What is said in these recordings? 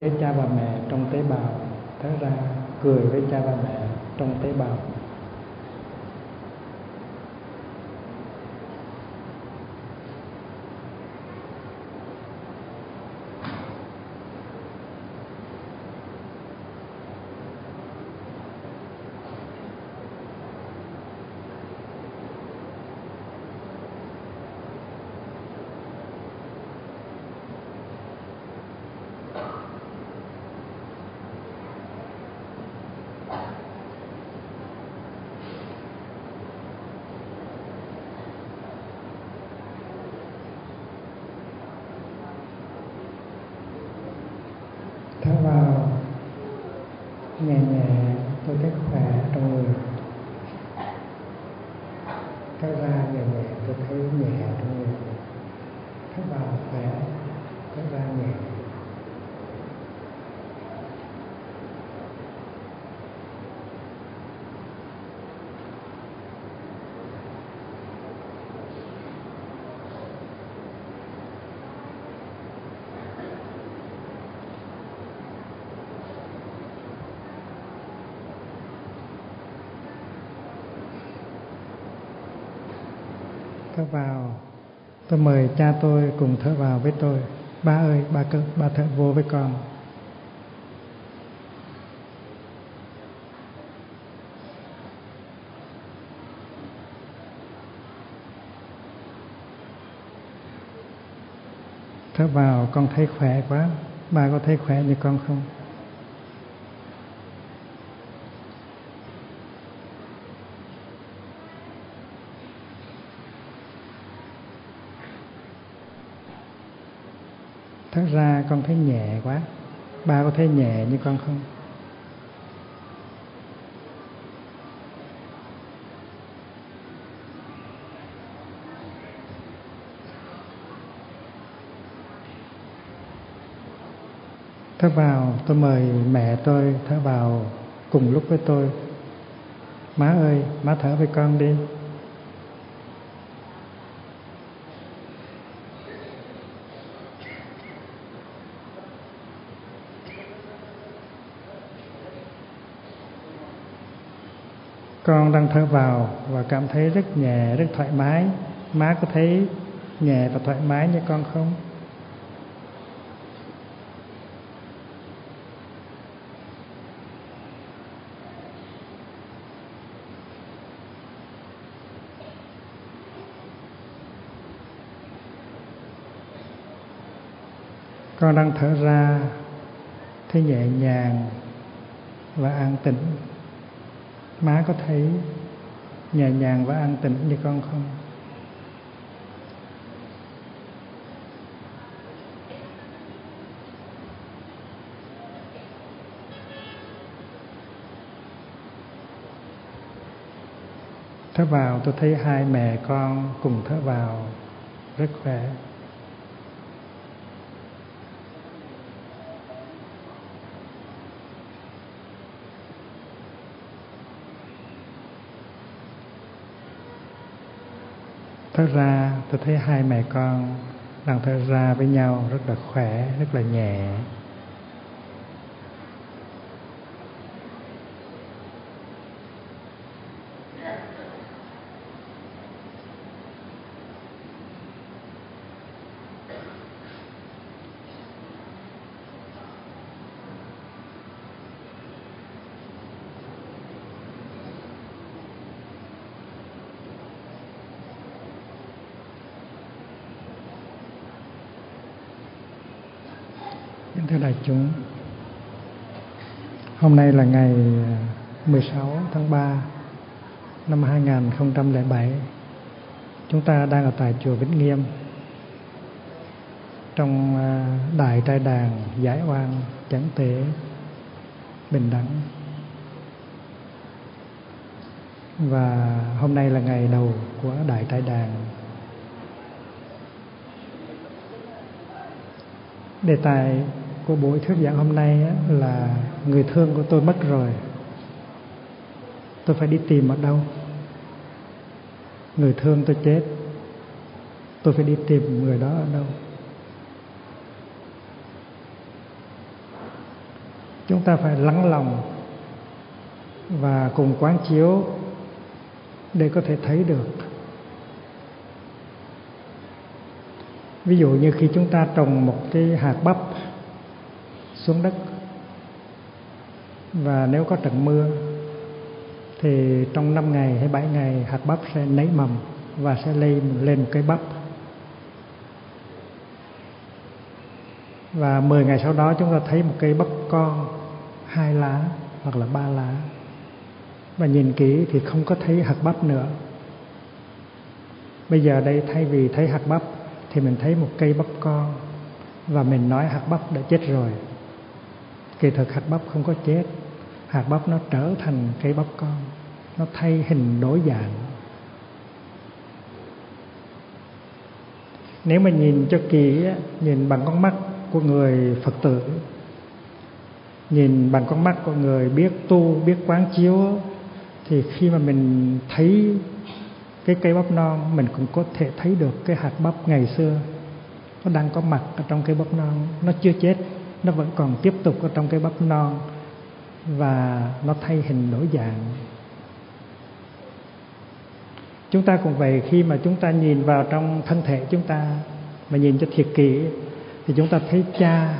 với cha và mẹ trong tế bào, thế ra cười với cha và mẹ trong tế bào. Mời cha tôi cùng thở vào với tôi. Ba ơi, ba cơ ba thở vô với con. Thở vào, con thấy khỏe quá. Ba có thấy khỏe như con không? Thật ra con thấy nhẹ quá. Ba có thấy nhẹ như con không? Thở vào tôi mời mẹ tôi thở vào cùng lúc với tôi. Má ơi, má thở với con đi. Con đang thở vào và cảm thấy rất nhẹ, rất thoải mái. Má có thấy nhẹ và thoải mái như con không? Con đang thở ra, thấy nhẹ nhàng và an tĩnh má có thấy nhẹ nhàng và an tĩnh như con không? Thở vào, tôi thấy hai mẹ con cùng thở vào, rất khỏe. Thở ra, tôi thấy hai mẹ con đang thở ra với nhau rất là khỏe, rất là nhẹ thưa đại chúng Hôm nay là ngày ờ, 16 tháng 3 năm 2007 Chúng ta đang ở tại chùa Vĩnh Nghiêm, Trong ờ, Đại Trai Đàn Giải oan, Chánh Tế, Bình Đẳng. Và hôm nay là ngày đầu của Đại Trai Đàn. Đề tài của buổi thuyết giảng hôm nay là người thương của tôi mất rồi. Tôi phải đi tìm ở đâu? Người thương tôi chết. Tôi phải đi tìm người đó ở đâu? Chúng ta phải lắng lòng và cùng quán chiếu để có thể thấy được. Ví dụ như khi chúng ta trồng một cái hạt bắp xuống đất. Và nếu có trận mưa, thì trong 5 ngày hay 7 ngày, hạt bắp sẽ nảy mầm và sẽ lên lên một cây bắp. Và 10 ngày sau đó, chúng ta thấy một cây bắp con hai lá hoặc là ba lá. Và nhìn kỹ thì không có thấy hạt bắp nữa. Bây giờ đây, thay vì thấy hạt bắp, thì mình thấy một cây bắp con và mình nói hạt bắp đã chết rồi kỳ thực hạt bắp không có chết. Hạt bắp nó trở thành cây bắp con. Nó thay hình đổi dạng. Nếu mà nhìn cho kỹ nhìn bằng con mắt của người phật tử, nhìn bằng con mắt của người biết tu, biết quán chiếu thì khi mà mình thấy cái cây bắp non, mình cũng có thể thấy được cái hạt bắp ngày xưa. Nó đang có mặt ở trong cây bắp non. Nó chưa chết nó vẫn còn tiếp tục ở trong cái bắp non và nó thay hình đổi dạng. Chúng ta cũng vậy, khi mà chúng ta nhìn vào trong thân thể chúng ta, mà nhìn cho thiệt kỹ, thì chúng ta thấy cha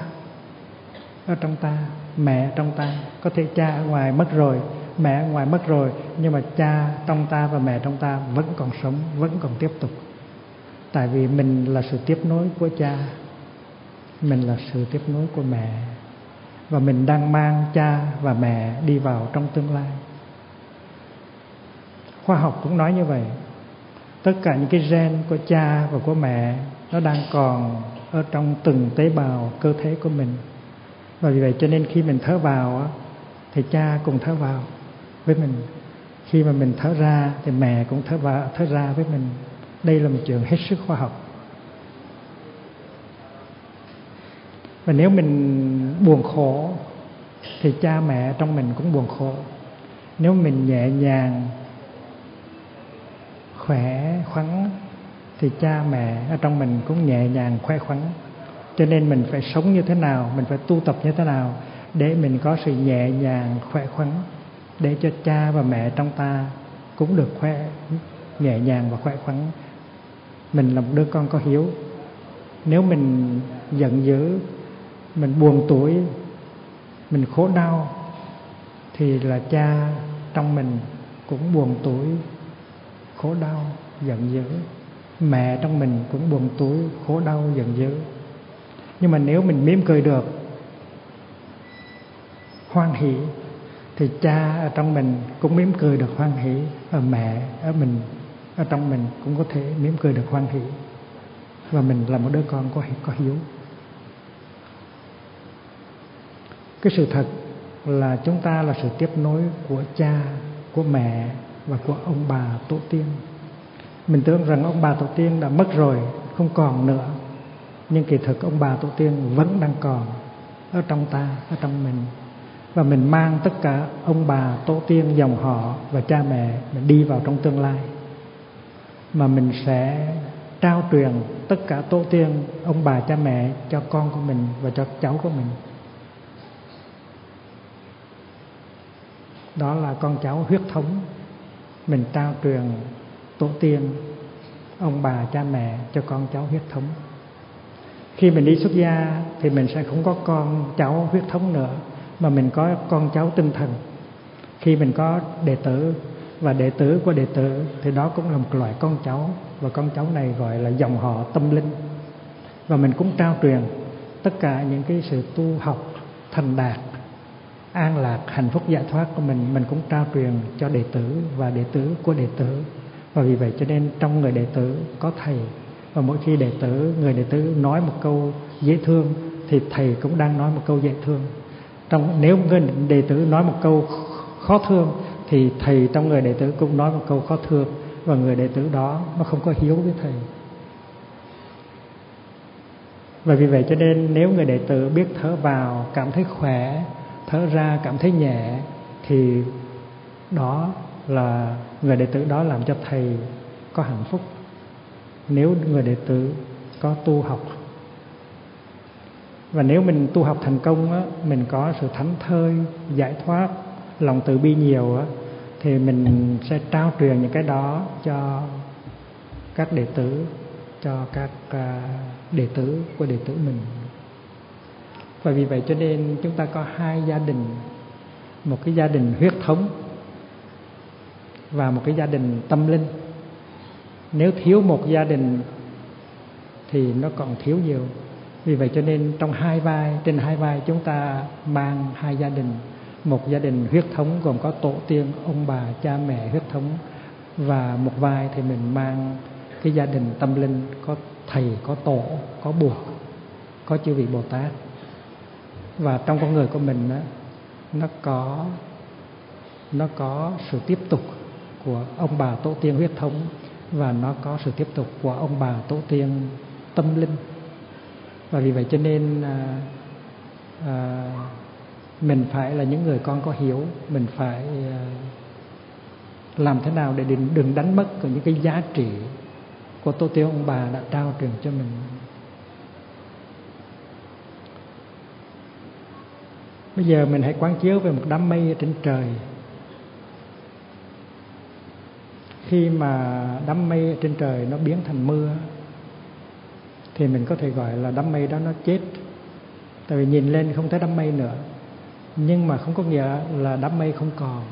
ở trong ta, mẹ trong ta. Có thể cha ở ngoài mất rồi, mẹ ở ngoài mất rồi, nhưng mà cha trong ta và mẹ trong ta vẫn còn sống, vẫn còn tiếp tục. Tại vì mình là sự tiếp nối của cha mình là sự tiếp nối của mẹ. Và mình đang mang cha và mẹ đi vào trong tương lai. Khoa học cũng nói như vậy. Tất cả những cái gen của cha và của mẹ, nó đang còn ở trong từng tế bào cơ thể của mình. Và vì vậy cho nên khi mình thở vào thì cha cùng thở vào với mình. Khi mà mình thở ra thì mẹ cũng thở vào, thở ra với mình. Đây là một trường hết sức khoa học. Và nếu mình buồn khổ, thì cha mẹ trong mình cũng buồn khổ. Nếu mình nhẹ nhàng, khỏe, khoắn, thì cha mẹ ở trong mình cũng nhẹ nhàng khỏe khoắn. Cho nên mình phải sống như thế nào, mình phải tu tập như thế nào để mình có sự nhẹ nhàng khỏe khoắn, để cho cha và mẹ trong ta cũng được khỏe nhẹ nhàng và khỏe khoắn. Mình là một đứa con có hiếu. Nếu mình giận dữ mình buồn tuổi, mình khổ đau, thì là cha trong mình cũng buồn tuổi, khổ đau, giận dữ. Mẹ trong mình cũng buồn tuổi, khổ đau, giận dữ. Nhưng mà nếu mình mỉm cười được, hoan hỷ, thì cha ở trong mình cũng mỉm cười được hoan hỷ ở mẹ ở mình, ở trong mình cũng có thể mỉm cười được hoan hỷ. Và mình là một đứa con có có hiếu. Cái sự thật là chúng ta là sự tiếp nối của cha, của mẹ và của ông bà tổ tiên. Mình tưởng rằng ông bà tổ tiên đã mất rồi, không còn nữa. Nhưng kỳ thực ông bà tổ tiên vẫn đang còn ở trong ta, ở trong mình. Và mình mang tất cả ông bà tổ tiên, dòng họ và cha mẹ mình đi vào trong tương lai. Mà mình sẽ trao truyền tất cả tổ tiên, ông bà, cha mẹ cho con của mình và cho cháu của mình. Đó là con cháu huyết thống. Mình trao truyền tổ tiên, ông bà, cha mẹ cho con cháu huyết thống. Khi mình đi xuất gia thì mình sẽ không có con cháu huyết thống nữa, mà mình có con cháu tinh thần. Khi mình có đệ tử và đệ tử của đệ tử thì đó cũng là một loại con cháu, và con cháu này gọi là dòng họ tâm linh. Và mình cũng trao truyền tất cả những cái sự tu học thành đạt an lạc, hạnh phúc, giải thoát của mình mình cũng trao truyền cho đệ tử và đệ tử của đệ tử. Và vì vậy cho nên trong người đệ tử có thầy. Và mỗi khi đệ tử, người đệ tử nói một câu dễ thương thì thầy cũng đang nói một câu dễ thương. Trong, nếu người đệ tử nói một câu khó thương thì thầy trong người đệ tử cũng nói một câu khó thương. Và người đệ tử đó nó không có hiếu với thầy. Và vì vậy cho nên nếu người đệ tử biết thở vào, cảm thấy khỏe thở ra cảm thấy nhẹ thì đó là người đệ tử đó làm cho thầy có hạnh phúc. Nếu người đệ tử có tu học và nếu mình tu học thành công á, mình có sự thánh thơi giải thoát lòng từ bi nhiều á, thì mình sẽ trao truyền những cái đó cho các đệ tử cho các à, đệ tử của đệ tử mình và vì vậy cho nên chúng ta có hai gia đình. Một cái gia đình huyết thống và một cái gia đình tâm linh. Nếu thiếu một gia đình thì nó còn thiếu nhiều. Vì vậy cho nên trong hai vai, trên hai vai chúng ta mang hai gia đình. Một gia đình huyết thống gồm có tổ tiên, ông bà, cha mẹ huyết thống. Và một vai thì mình mang cái gia đình tâm linh, có thầy, có tổ, có buộc có chư vị bồ tát và trong con người của mình đó, nó có nó có sự tiếp tục của ông bà tổ tiên huyết thống và nó có sự tiếp tục của ông bà tổ tiên tâm linh. Và vì vậy cho nên à, à, mình phải là những người con có hiểu mình phải à, làm thế nào để đừng, đừng đánh mất những cái giá trị của tổ tiên ông bà đã trao truyền cho mình. Bây giờ mình hãy quán chiếu về một đám mây ở trên trời. Khi mà đám mây trên trời nó biến thành mưa, thì mình có thể gọi là đám mây đó nó chết. Tại vì nhìn lên không thấy đám mây nữa. Nhưng mà không có nghĩa là đám mây không còn.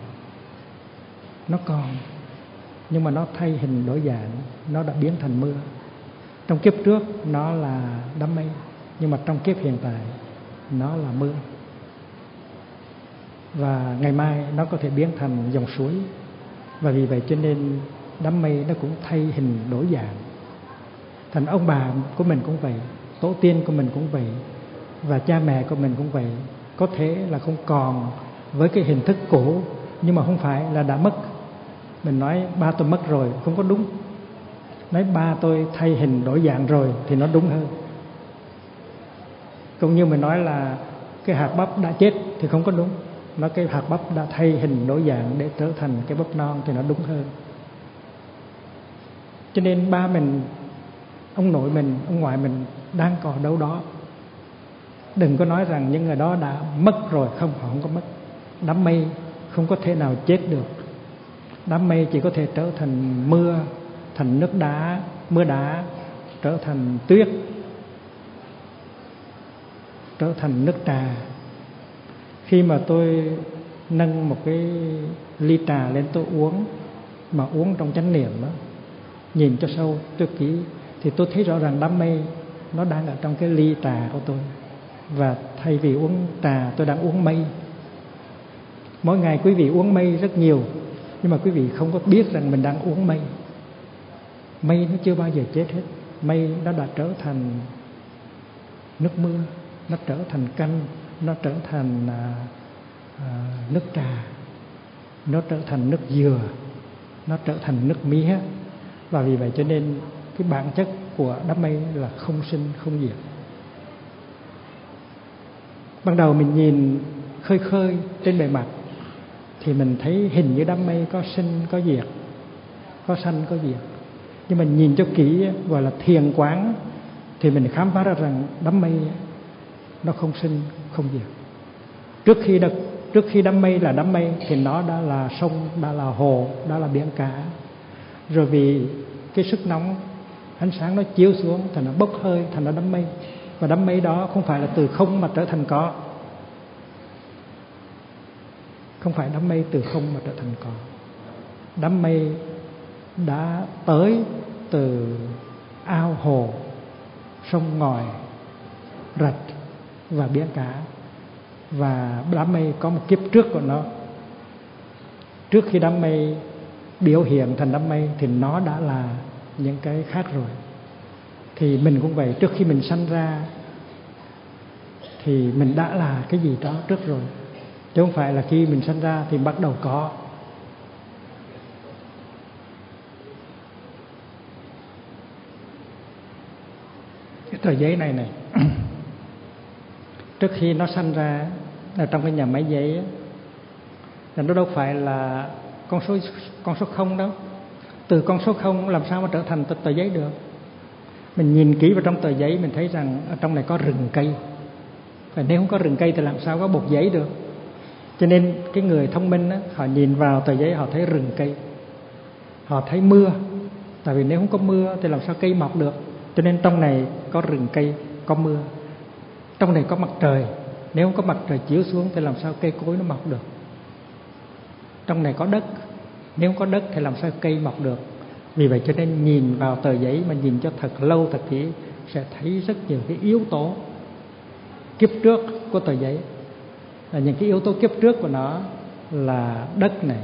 Nó còn, nhưng mà nó thay hình đổi dạng. Nó đã biến thành mưa. Trong kiếp trước nó là đám mây, nhưng mà trong kiếp hiện tại nó là mưa và ngày mai nó có thể biến thành dòng suối. Và vì vậy cho nên đám mây nó cũng thay hình đổi dạng. Thành ông bà của mình cũng vậy, tổ tiên của mình cũng vậy, và cha mẹ của mình cũng vậy. Có thể là không còn với cái hình thức cũ, nhưng mà không phải là đã mất. Mình nói, ba tôi mất rồi, không có đúng. Nói, ba tôi thay hình đổi dạng rồi thì nó đúng hơn. Cũng như mình nói là, cái hạt bắp đã chết thì không có đúng nó cái hạt bắp đã thay hình đổi dạng để trở thành cái bắp non thì nó đúng hơn. Cho nên ba mình, ông nội mình, ông ngoại mình đang còn đâu đó. Đừng có nói rằng những người đó đã mất rồi, không, họ không có mất. Đám mây không có thể nào chết được. Đám mây chỉ có thể trở thành mưa, thành nước đá, mưa đá, trở thành tuyết, trở thành nước trà khi mà tôi nâng một cái ly trà lên tôi uống, mà uống trong chánh niệm đó nhìn cho sâu, tôi kỹ, thì tôi thấy rõ ràng đám mây nó đang ở trong cái ly trà của tôi. Và thay vì uống trà, tôi đang uống mây. Mỗi ngày quý vị uống mây rất nhiều, nhưng mà quý vị không có biết rằng mình đang uống mây. Mây nó chưa bao giờ chết hết. Mây nó đã trở thành nước mưa, nó trở thành canh nó trở thành à, à, nước trà nó trở thành nước dừa nó trở thành nước mía. Và vì vậy cho nên cái bản chất của đám mây là không sinh không diệt. Ban đầu mình nhìn khơi khơi trên bề mặt thì mình thấy hình như đám mây có sinh có diệt có sanh có diệt. Nhưng mình nhìn cho kỹ gọi là thiền quán thì mình khám phá ra rằng đám mây nó không sinh không diệt trước khi đã, trước khi đám mây là đám mây thì nó đã là sông đã là hồ đã là biển cả. Rồi vì cái sức nóng ánh sáng nó chiếu xuống thành nó bốc hơi thành nó đám mây. Và đám mây đó không phải là từ không mà trở thành có. Không phải đám mây từ không mà trở thành có. Đám mây đã tới từ ao hồ sông ngòi rạch và biển cả. Và đám mây có một kiếp trước của nó. Trước khi đám mây biểu hiện thành đám mây thì nó đã là những cái khác rồi. Thì mình cũng vậy, trước khi mình sanh ra thì mình đã là cái gì đó trước rồi. Chứ không phải là khi mình sanh ra thì bắt đầu có. Cái tờ giấy này này trước khi nó sanh ra là trong cái nhà máy giấy là nó đâu phải là con số con số không đâu. Từ con số không làm sao mà trở thành tờ giấy được? Mình nhìn kỹ vào trong tờ giấy mình thấy rằng ở trong này có rừng cây. Và nếu không có rừng cây thì làm sao có bột giấy được? Cho nên cái người thông minh đó, họ nhìn vào tờ giấy họ thấy rừng cây. Họ thấy mưa. Tại vì nếu không có mưa thì làm sao cây mọc được? Cho nên trong này có rừng cây có mưa trong này có mặt trời. Nếu không có mặt trời chiếu xuống thì làm sao cây cối nó mọc được? Trong này có đất. Nếu không có đất thì làm sao cây mọc được? Vì vậy cho nên nhìn vào tờ giấy mà nhìn cho thật lâu thật kỹ sẽ thấy rất nhiều cái yếu tố kiếp trước của tờ giấy. Là những cái yếu tố kiếp trước của nó là đất này,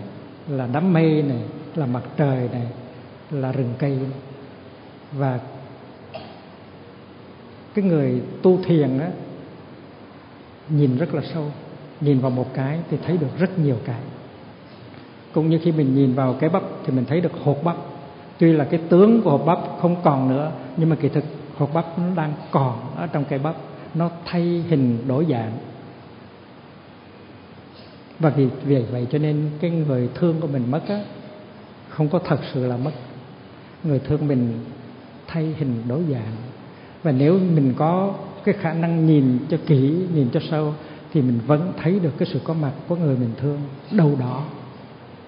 là đám mây này, là mặt trời này, là rừng cây. Này. và cái người tu thiền á, nhìn rất là sâu, nhìn vào một cái thì thấy được rất nhiều cái. Cũng như khi mình nhìn vào cái bắp thì mình thấy được hột bắp. Tuy là cái tướng của hột bắp không còn nữa, nhưng mà kỳ thực hột bắp nó đang còn ở trong cái bắp. Nó thay hình đổi dạng. Và vì vì vậy cho nên cái người thương của mình mất á, không có thật sự là mất. Người thương mình thay hình đổi dạng và nếu mình có cái khả năng nhìn cho kỹ, nhìn cho sâu, thì mình vẫn thấy được cái sự có mặt của người mình thương đâu đó.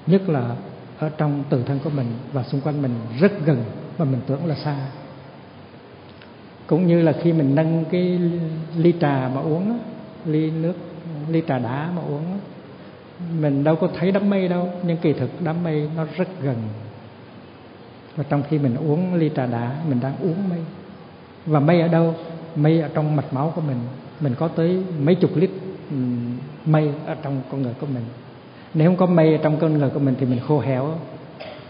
Nhất là ở trong tự thân của mình và xung quanh mình rất gần mà mình tưởng là xa. Cũng như là khi mình nâng cái ly trà mà uống ly nước, ly trà đá mà uống mình đâu có thấy đám mây đâu, nhưng kỳ thực đám mây nó rất gần. Và trong khi mình uống ly trà đá, mình đang uống mây và mây ở đâu? Mây ở trong mạch máu của mình. Mình có tới mấy chục lít ừ, mây ở trong con người của mình. Nếu không có mây ở trong con người của mình thì mình khô héo.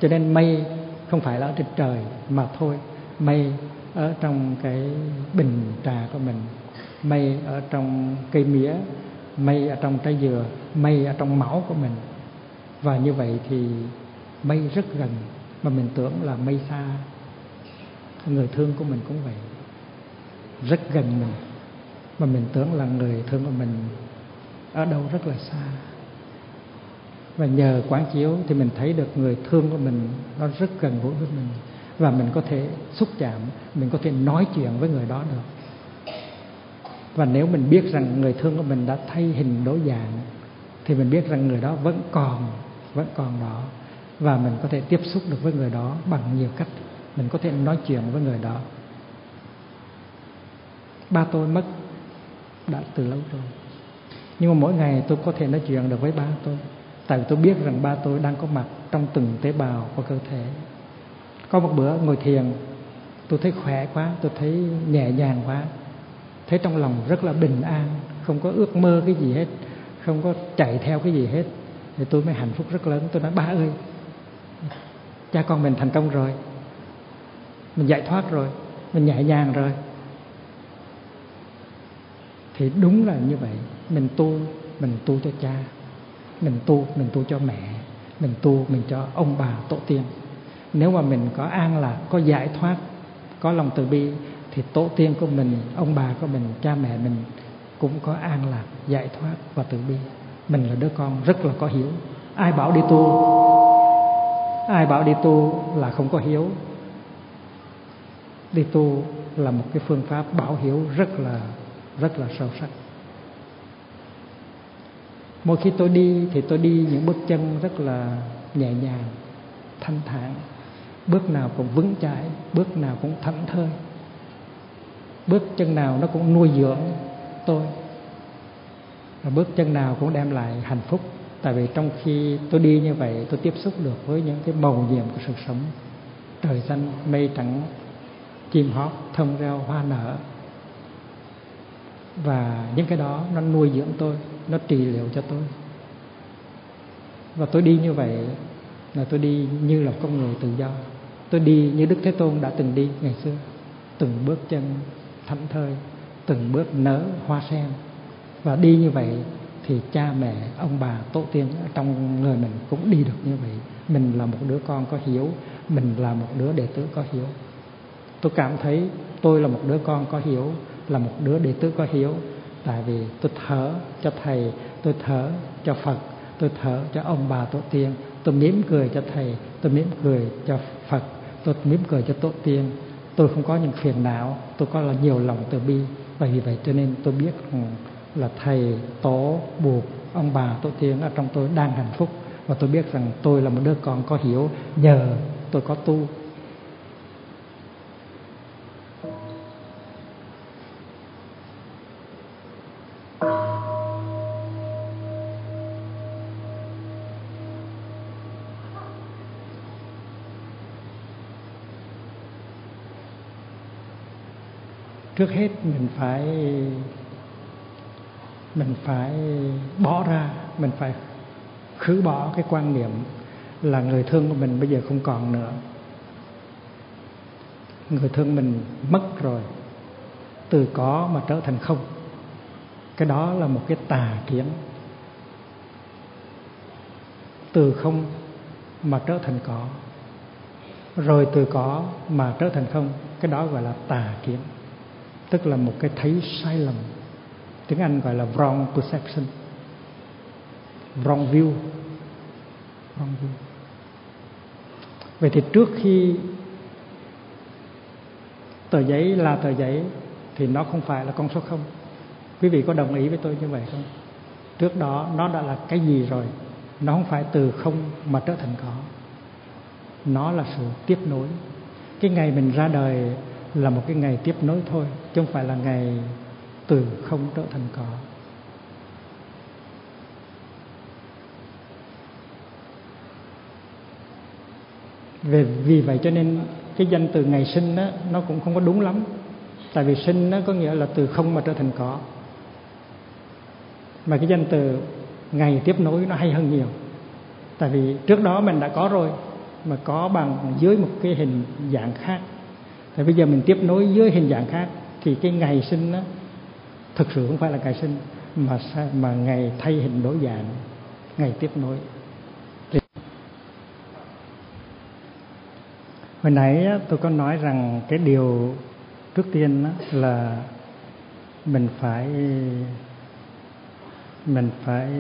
Cho nên mây không phải là ở trên trời mà thôi. Mây ở trong cái bình trà của mình. Mây ở trong cây mía. Mây ở trong trái dừa. Mây ở trong máu của mình. Và như vậy thì mây rất gần. Mà mình tưởng là mây xa. Người thương của mình cũng vậy rất gần mình. Mà mình tưởng là người thương của mình ở đâu rất là xa. Và nhờ quán chiếu thì mình thấy được người thương của mình nó rất gần gũi với mình. Và mình có thể xúc chạm, mình có thể nói chuyện với người đó được. Và nếu mình biết rằng người thương của mình đã thay hình đổi dạng, thì mình biết rằng người đó vẫn còn vẫn còn đó. Và mình có thể tiếp xúc được với người đó bằng nhiều cách. Mình có thể nói chuyện với người đó ba tôi mất đã từ lâu rồi. Nhưng mà mỗi ngày tôi có thể nói chuyện được với ba tôi. Tại vì tôi biết rằng ba tôi đang có mặt trong từng tế bào của cơ thể. Có một bữa ngồi thiền, tôi thấy khỏe quá, tôi thấy nhẹ nhàng quá. Thấy trong lòng rất là bình an, không có ước mơ cái gì hết, không có chạy theo cái gì hết. Thì tôi mới hạnh phúc rất lớn. Tôi nói, ba ơi, cha con mình thành công rồi. Mình giải thoát rồi. Mình nhẹ nhàng rồi thì đúng là như vậy. Mình tu mình tu cho cha. Mình tu mình tu cho mẹ. Mình tu, mình cho ông bà tổ tiên. Nếu mà mình có an lạc, có giải thoát, có lòng từ bi, thì tổ tiên của mình, ông bà của mình, cha mẹ mình cũng có an lạc, giải thoát và từ bi. Mình là đứa con rất là có hiếu. Ai bảo đi tu, ai bảo đi tu là không có hiếu. Đi tu là một cái phương pháp bảo hiếu rất là rất là sâu sắc. Mỗi khi tôi đi thì tôi đi những bước chân rất là nhẹ nhàng, thanh thản, bước nào cũng vững chãi, bước nào cũng thảnh thơi. Bước chân nào nó cũng nuôi dưỡng tôi, và bước chân nào cũng đem lại hạnh phúc. Tại vì trong khi tôi đi như vậy, tôi tiếp xúc được với những cái màu nhiệm của sự sống. Trời xanh mây trắng, chim hót thông reo, hoa nở và những cái đó nó nuôi dưỡng tôi, nó trị liệu cho tôi. Và tôi đi như vậy là tôi đi như là con người tự do. Tôi đi như đức thế tôn đã từng đi ngày xưa. Từng bước chân thảnh thơi, từng bước nở hoa sen. Và đi như vậy thì cha mẹ, ông bà, tổ tiên ở trong người mình cũng đi được như vậy. Mình là một đứa con có hiếu, mình là một đứa đệ tử có hiếu. Tôi cảm thấy tôi là một đứa con có hiếu là một đứa đệ tử có hiếu. Tại vì tôi thở cho thầy, tôi thở cho phật, tôi thở cho ông bà tổ tiên. Tôi mỉm cười cho thầy, tôi mỉm cười cho phật, tôi mỉm cười cho tổ tiên. Tôi không có những phiền não, tôi có là nhiều lòng từ bi. Và vì vậy cho nên tôi biết là thầy tổ buộc ông bà tổ tiên ở trong tôi đang hạnh phúc. Và tôi biết rằng tôi là một đứa con có hiểu nhờ tôi có tu trước hết mình phải mình phải bỏ ra, mình phải khứ bỏ cái quan niệm là người thương của mình bây giờ không còn nữa. Người thương mình mất rồi, từ có mà trở thành không. Cái đó là một cái tà kiến. Từ không mà trở thành có. Rồi từ có mà trở thành không, cái đó gọi là tà kiến tức là một cái thấy sai lầm. Tiếng Anh gọi là wrong perception. Wrong view. Wrong view. Vậy thì trước khi tờ giấy là tờ giấy thì nó không phải là con số không. Quý vị có đồng ý với tôi như vậy không? Trước đó nó đã là cái gì rồi? Nó không phải từ không mà trở thành có. Nó là sự tiếp nối. Cái ngày mình ra đời là một cái ngày tiếp nối thôi chứ không phải là ngày từ không trở thành có. Về vì vậy cho nên cái danh từ ngày sinh đó, nó cũng không có đúng lắm. Tại vì sinh nó có nghĩa là từ không mà trở thành có. Mà cái danh từ ngày tiếp nối nó hay hơn nhiều. Tại vì trước đó mình đã có rồi mà có bằng dưới một cái hình dạng khác. Thì bây giờ mình tiếp nối dưới hình dạng khác thì cái ngày sinh đó, thực sự không phải là ngày sinh, mà mà ngày thay hình đổi dạng, ngày tiếp nối. Thì... hồi nãy tôi có nói rằng cái điều trước tiên đó là mình phải mình phải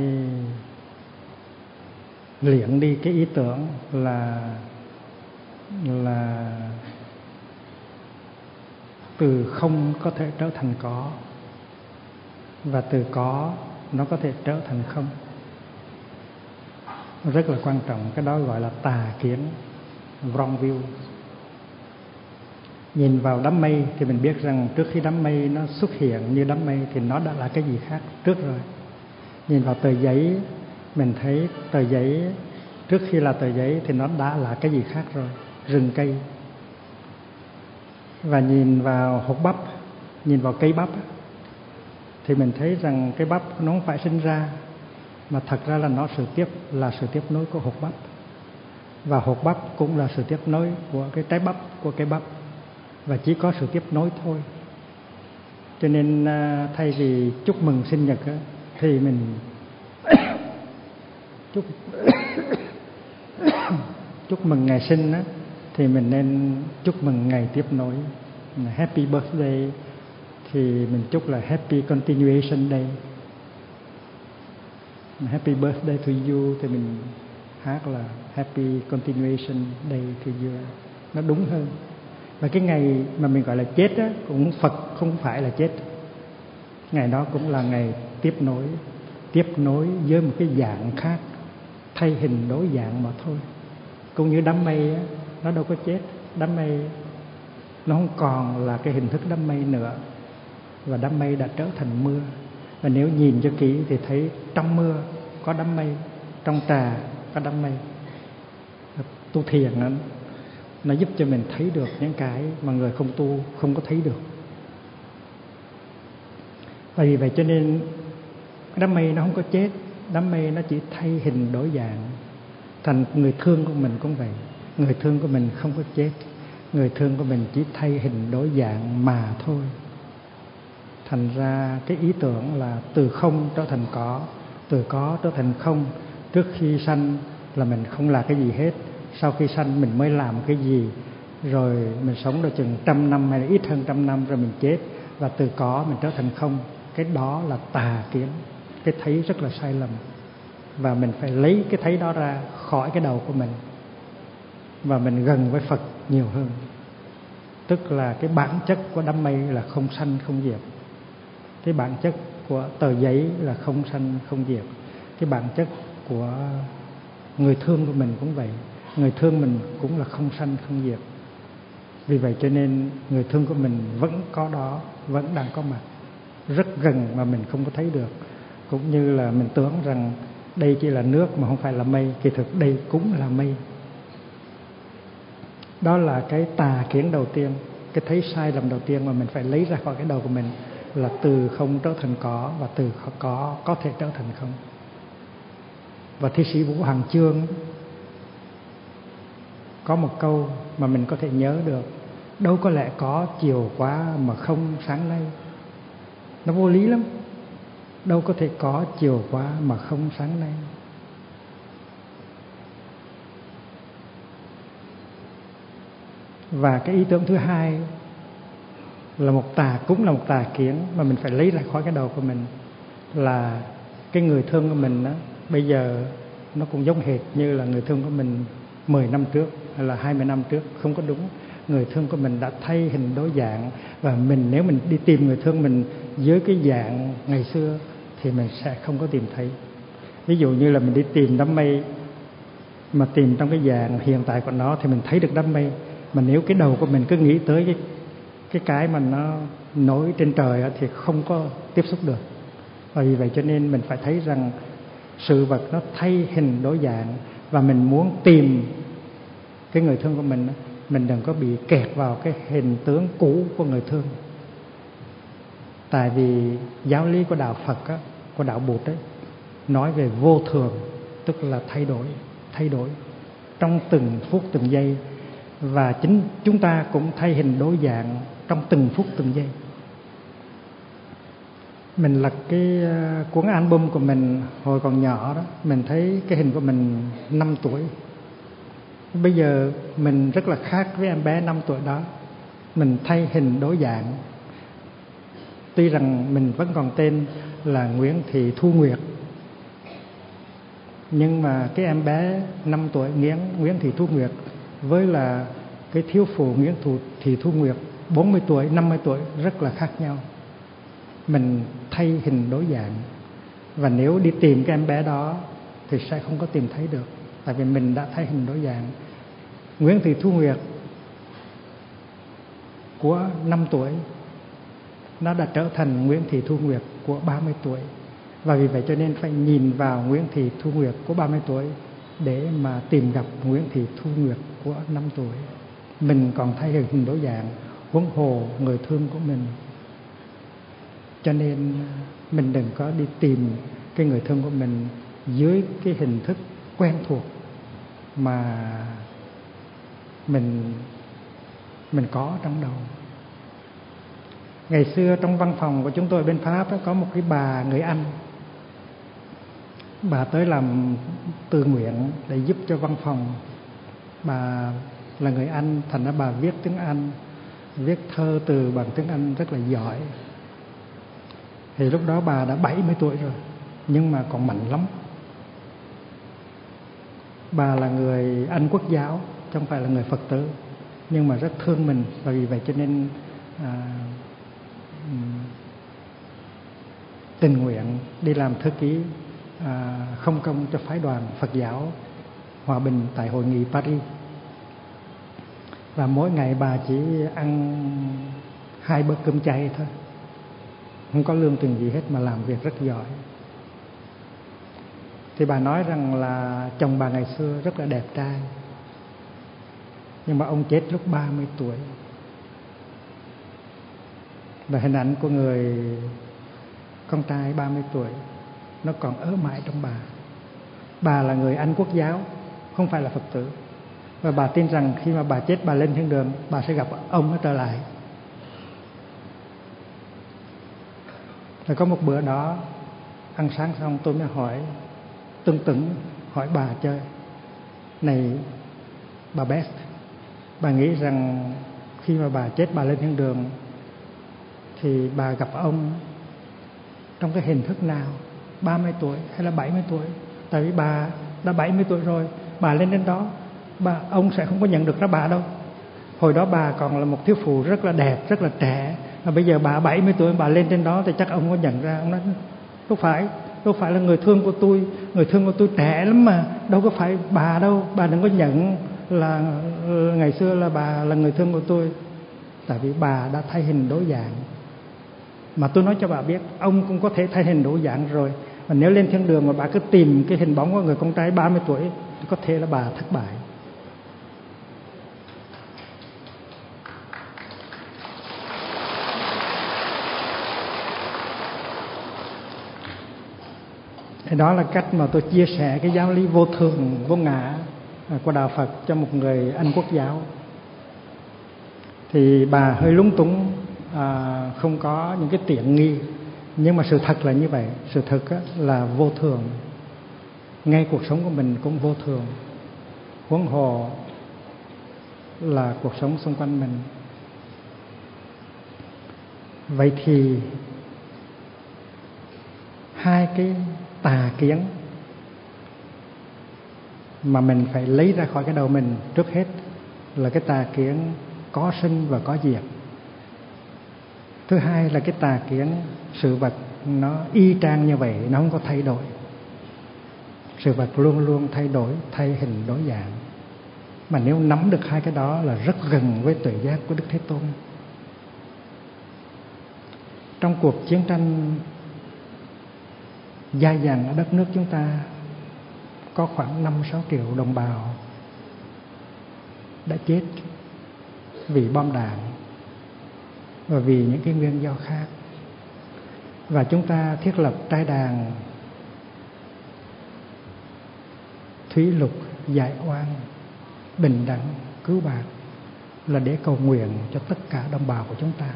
luyện đi cái ý tưởng là là từ không có thể trở thành có. Và từ có, nó có thể trở thành không. Rất là quan trọng, cái đó gọi là tà kiến, wrong view. Nhìn vào đám mây thì mình biết rằng trước khi đám mây nó xuất hiện như đám mây thì nó đã là cái gì khác trước rồi. Nhìn vào tờ giấy, mình thấy tờ giấy, trước khi là tờ giấy thì nó đã là cái gì khác rồi. Rừng cây và nhìn vào hột bắp, nhìn vào cây bắp thì mình thấy rằng cái bắp nó không phải sinh ra, mà thật ra là nó sự tiếp, là sự tiếp nối của hột bắp. Và hột bắp cũng là sự tiếp nối của cái trái bắp, của cây bắp, và chỉ có sự tiếp nối thôi. Cho nên à, thay vì chúc mừng sinh nhật thì mình chúc chúc mừng ngày sinh đó thì mình nên chúc mừng ngày tiếp nối. Happy birthday thì mình chúc là happy continuation day. Happy birthday to you thì mình hát là happy continuation day to you. Nó đúng hơn. Và cái ngày mà mình gọi là chết á cũng Phật không phải là chết. Ngày đó cũng là ngày tiếp nối tiếp nối với một cái dạng khác thay hình đổi dạng mà thôi. Cũng như đám mây á, nó đâu có chết. Đám mây nó không còn là cái hình thức đám mây nữa. Và đám mây đã trở thành mưa. Và nếu nhìn cho kỹ thì thấy trong mưa có đám mây trong trà có đám mây. Tu thiền nó, nó giúp cho mình thấy được những cái mà người không tu không có thấy được. Và vì vậy cho nên đám mây nó không có chết. Đám mây nó chỉ thay hình đổi dạng. Thành người thương của mình cũng vậy người thương của mình không có chết. Người thương của mình chỉ thay hình đổi dạng mà thôi. Thành ra cái ý tưởng là từ không trở thành có, từ có trở thành không, trước khi sanh là mình không là cái gì hết. Sau khi sanh mình mới làm cái gì. Rồi mình sống được chừng trăm năm hay là ít hơn trăm năm rồi mình chết. Và từ có mình trở thành không. Cái đó là tà kiến. Cái thấy rất là sai lầm. Và mình phải lấy cái thấy đó ra khỏi cái đầu của mình và mình gần với Phật nhiều hơn. Tức là cái bản chất của đám mây là không sanh, không diệt. Cái bản chất của tờ giấy là không sanh, không diệt. Cái bản chất của người thương của mình cũng vậy. Người thương mình cũng là không sanh, không diệt. Vì vậy cho nên người thương của mình vẫn có đó, vẫn đang có mặt. Rất gần mà mình không có thấy được. Cũng như là mình tưởng rằng đây chỉ là nước mà không phải là mây. Kỳ thực đây cũng là mây đó là cái tà kiến đầu tiên, cái thấy sai lầm đầu tiên mà mình phải lấy ra khỏi cái đầu của mình là từ không trở thành có và từ có có thể trở thành không. Và thi sĩ vũ Hằng chương có một câu mà mình có thể nhớ được, đâu có lẽ có chiều quá mà không sáng nay. Nó vô lý lắm. Đâu có thể có chiều quá mà không sáng nay. Và cái ý tưởng thứ hai là một tà, cũng là một tà kiến, mà mình phải lấy ra khỏi cái đầu của mình. Là cái người thương của mình đó bây giờ nó cũng giống hệt như là người thương của mình 10 năm trước, hay là 20 năm trước, không có đúng. Người thương của mình đã thay hình đối dạng, và mình, nếu mình đi tìm người thương mình dưới cái dạng ngày xưa, thì mình sẽ không có tìm thấy. Ví dụ như là mình đi tìm đám mây, mà tìm trong cái dạng hiện tại của nó, thì mình thấy được đám mây mà nếu cái đầu của mình cứ nghĩ tới cái cái cái mà nó nổi trên trời thì không có tiếp xúc được. Và vì vậy cho nên mình phải thấy rằng sự vật nó thay hình đổi dạng và mình muốn tìm cái người thương của mình mình đừng có bị kẹt vào cái hình tướng cũ của người thương. Tại vì giáo lý của đạo Phật á, của đạo Bụt đấy nói về vô thường tức là thay đổi thay đổi. Trong từng phút từng giây và chính chúng ta cũng thay hình đối dạng trong từng phút, từng giây. Mình lật cái ờ, cuốn album của mình hồi còn nhỏ đó, mình thấy cái hình của mình 5 tuổi. Bây giờ mình rất là khác với em bé 5 tuổi đó. Mình thay hình đối dạng. Tuy rằng mình vẫn còn tên là Nguyễn Thị Thu Nguyệt, nhưng mà cái em bé 5 tuổi Nguyễn Nguyễn Thị Thu Nguyệt với là cái thiếu phụ Nguyễn thụ Thị Thu Nguyệt 40 tuổi, 50 tuổi rất là khác nhau. Mình thay hình đối dạng và nếu đi tìm cái em bé đó thì sẽ không có tìm thấy được tại vì mình đã thay hình đối dạng. Nguyễn Thị Thu Nguyệt của 5 tuổi nó đã trở thành Nguyễn Thị Thu Nguyệt của 30 tuổi và vì vậy cho nên phải nhìn vào Nguyễn Thị Thu Nguyệt của 30 tuổi để mà tìm gặp Nguyễn Thị Thu Nguyệt của năm tuổi. Mình còn thay hình đổi dạng, huống hồ người thương của mình. Cho nên mình đừng có đi tìm cái người thương của mình dưới cái hình thức quen thuộc mà mình mình có trong đầu. Ngày xưa trong văn phòng của chúng tôi bên pháp có một cái bà người anh. Bà tới làm tự nguyện để giúp cho văn phòng bà là người anh thành ra bà viết tiếng anh viết thơ từ bằng tiếng anh rất là giỏi. Thì lúc đó bà đã 70 tuổi rồi nhưng mà còn mạnh lắm. Bà là người anh quốc giáo chứ không phải là người phật tử nhưng mà rất thương mình và vì vậy cho nên à, tình nguyện đi làm thư ký à, không công cho phái đoàn Phật giáo hòa bình tại hội nghị Paris và mỗi ngày bà chỉ ăn hai bữa cơm chay thôi. Không có lương tiền gì hết mà làm việc rất giỏi. Thì bà nói rằng là chồng bà ngày xưa rất là đẹp trai. Nhưng mà ông chết lúc 30 tuổi. Và hình ảnh của người con trai 30 tuổi, nó còn ở mãi trong bà. Bà là người anh quốc giáo, không phải là phật tử và bà tin rằng khi mà bà chết, bà lên thiên đường, bà sẽ gặp ông nó trở lại. Rồi có một bữa đó, ăn sáng xong, tôi mới hỏi, tưng tửng, hỏi bà chơi, này, bà best, bà nghĩ rằng khi mà bà chết, bà lên thiên đường, thì bà gặp ông trong cái hình thức nào? 30 tuổi hay là 70 tuổi? Tại vì bà đã 70 tuổi rồi, bà lên đến đó bà, ông sẽ không có nhận được ra bà đâu. Hồi đó bà còn là một thiếu phụ rất là đẹp, rất là trẻ. Mà bây giờ bà 70 tuổi, bà lên trên đó thì chắc ông có nhận ra. Ông nói, đâu phải đâu phải là người thương của tôi. Người thương của tôi trẻ lắm mà. Đâu có phải bà đâu. Bà đừng có nhận là, ngày xưa là bà là người thương của tôi. Tại vì bà đã thay hình đổi dạng. Mà tôi nói cho bà biết, ông cũng có thể thay hình đổi dạng rồi. Mà nếu lên thiên đường mà bà cứ tìm cái hình bóng của người con trai 30 tuổi thì có thể là bà thất bại. Thì đó là cách mà tôi chia sẻ cái giáo lý vô thường vô ngã à, của đạo Phật cho một người Anh quốc giáo. Thì bà hơi lúng túng à, không có những cái tiện nghi nhưng mà sự thật là như vậy. Sự thật là vô thường. Ngay cuộc sống của mình cũng vô thường. Huống hồ là cuộc sống xung quanh mình. Vậy thì hai cái tà kiến mà mình phải lấy ra khỏi cái đầu mình trước hết là cái tà kiến có sinh và có diệt. Thứ hai là cái tà kiến sự vật nó y chang như vậy, nó không có thay đổi. Sự vật luôn luôn thay đổi, thay hình đổi dạng. Mà nếu nắm được hai cái đó là rất gần với tuệ giác của đức thế tôn. Trong cuộc chiến tranh Gia dàng ở đất nước chúng ta có khoảng năm sáu triệu đồng bào đã chết vì bom đạn và vì những cái nguyên do khác. Và chúng ta thiết lập trai đàn thủy lục giải oan, bình đẳng, cứu bạc là để cầu nguyện cho tất cả đồng bào của chúng ta.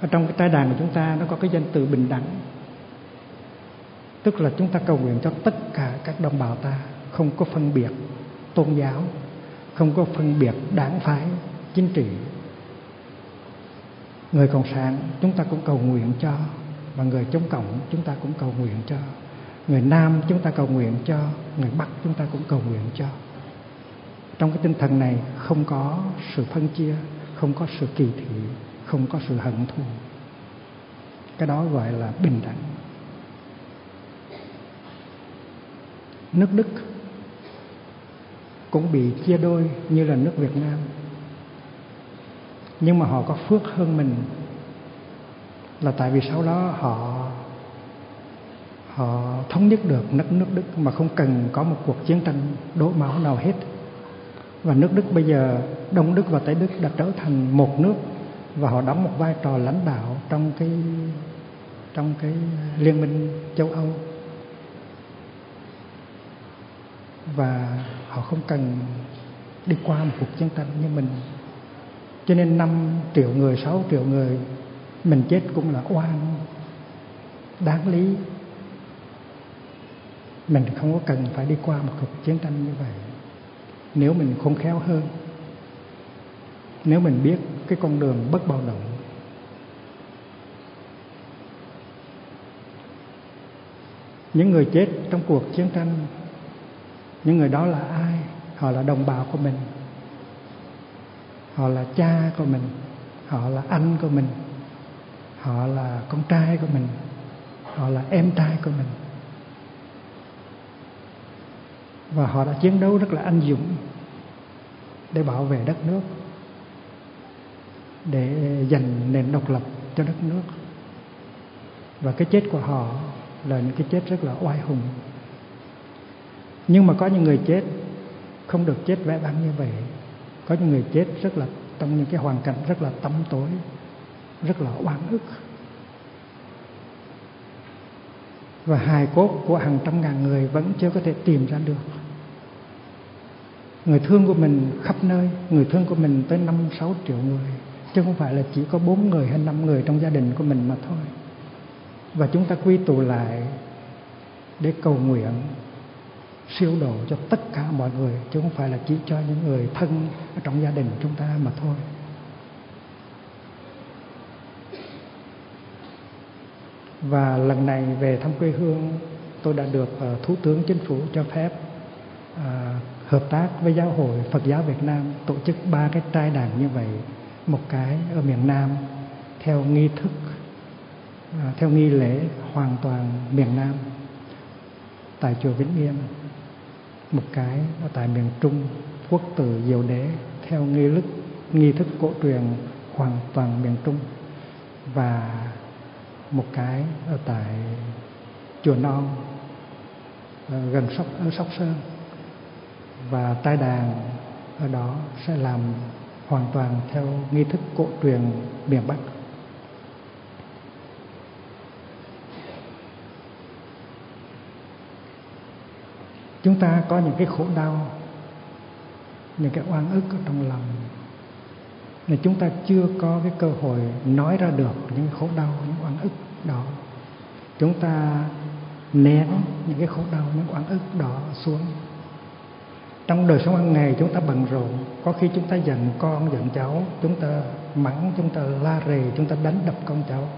Ở trong cái trai đàn của chúng ta nó có cái danh từ bình đẳng tức là chúng ta cầu nguyện cho tất cả các đồng bào ta không có phân biệt tôn giáo, không có phân biệt đảng phái, chính trị. Người cộng sản chúng ta cũng cầu nguyện cho. Và người chống cộng, chúng ta cũng cầu nguyện cho. Người nam, chúng ta cầu nguyện cho. Người bắc, chúng ta cũng cầu nguyện cho. Trong cái tinh thần này, không có sự phân chia, không có sự kỳ thị, không có sự hận thù. Cái đó gọi là bình đẳng. Nước đức cũng bị chia đôi như là nước việt nam. Nhưng mà họ có phước hơn mình là tại vì sau đó họ họ thống nhất được nước nước Đức mà không cần có một cuộc chiến tranh đổ máu nào hết. Và nước Đức bây giờ, Đông Đức và Tây Đức đã trở thành một nước và họ đóng một vai trò lãnh đạo trong cái trong cái liên minh châu Âu. Và họ không cần đi qua một cuộc chiến tranh như mình. Cho nên 5 triệu người 6 triệu người, mình chết cũng là oan, đáng lý. Mình không có cần phải đi qua một cuộc chiến tranh như vậy. Nếu mình khôn khéo hơn, nếu mình biết cái con đường bất bạo động, những người chết trong cuộc chiến tranh những người đó là ai? Họ là đồng bào của mình. Họ là cha của mình. Họ là anh của mình. Họ là con trai của mình. Họ là em trai của mình. Và họ đã chiến đấu rất là anh dũng để bảo vệ đất nước, để giành nền độc lập cho đất nước. Và cái chết của họ là những cái chết rất là oai hùng nhưng mà có những người chết, không được chết vẽ vang như vậy. Có những người chết rất là trong những cái hoàn cảnh rất là tăm tối, rất là oan ức. Và hài cốt của hàng trăm ngàn người vẫn chưa có thể tìm ra được. Người thương của mình khắp nơi, người thương của mình tới năm, sáu triệu người. Chứ không phải là chỉ có bốn người hay năm người trong gia đình của mình mà thôi. Và chúng ta quy tụ lại để cầu nguyện siêu độ cho tất cả mọi người chứ không phải là chỉ cho những người thân ở trong gia đình chúng ta mà thôi. Và lần này về thăm quê hương tôi đã được ờ, thủ tướng chính phủ cho phép ờ, hợp tác với giáo hội Phật giáo Việt Nam tổ chức ba cái trai đàn như vậy một cái ở miền Nam theo nghi thức à, theo nghi lễ hoàn toàn miền Nam tại chùa Vĩnh Nghiêm một cái ở tại miền Trung, quốc tử diệu đế, theo nghi thức nghi thức cổ truyền hoàn toàn miền Trung và một cái ở tại chùa Non ờ, gần sóc, ở sóc sơn và tai đàn ở đó sẽ làm hoàn toàn theo nghi thức cổ truyền miền Bắc. Chúng ta có những cái khổ đau, những cái oan ức ở trong lòng. Là chúng ta chưa có cái cơ hội nói ra được những khổ đau, những oan ức đó. Chúng ta nén những cái khổ đau, những oan ức đó xuống. Trong đời sống hàng ngày chúng ta bận rộn có khi chúng ta giận con giận cháu chúng ta mắng chúng ta la rề chúng ta đánh đập con cháu.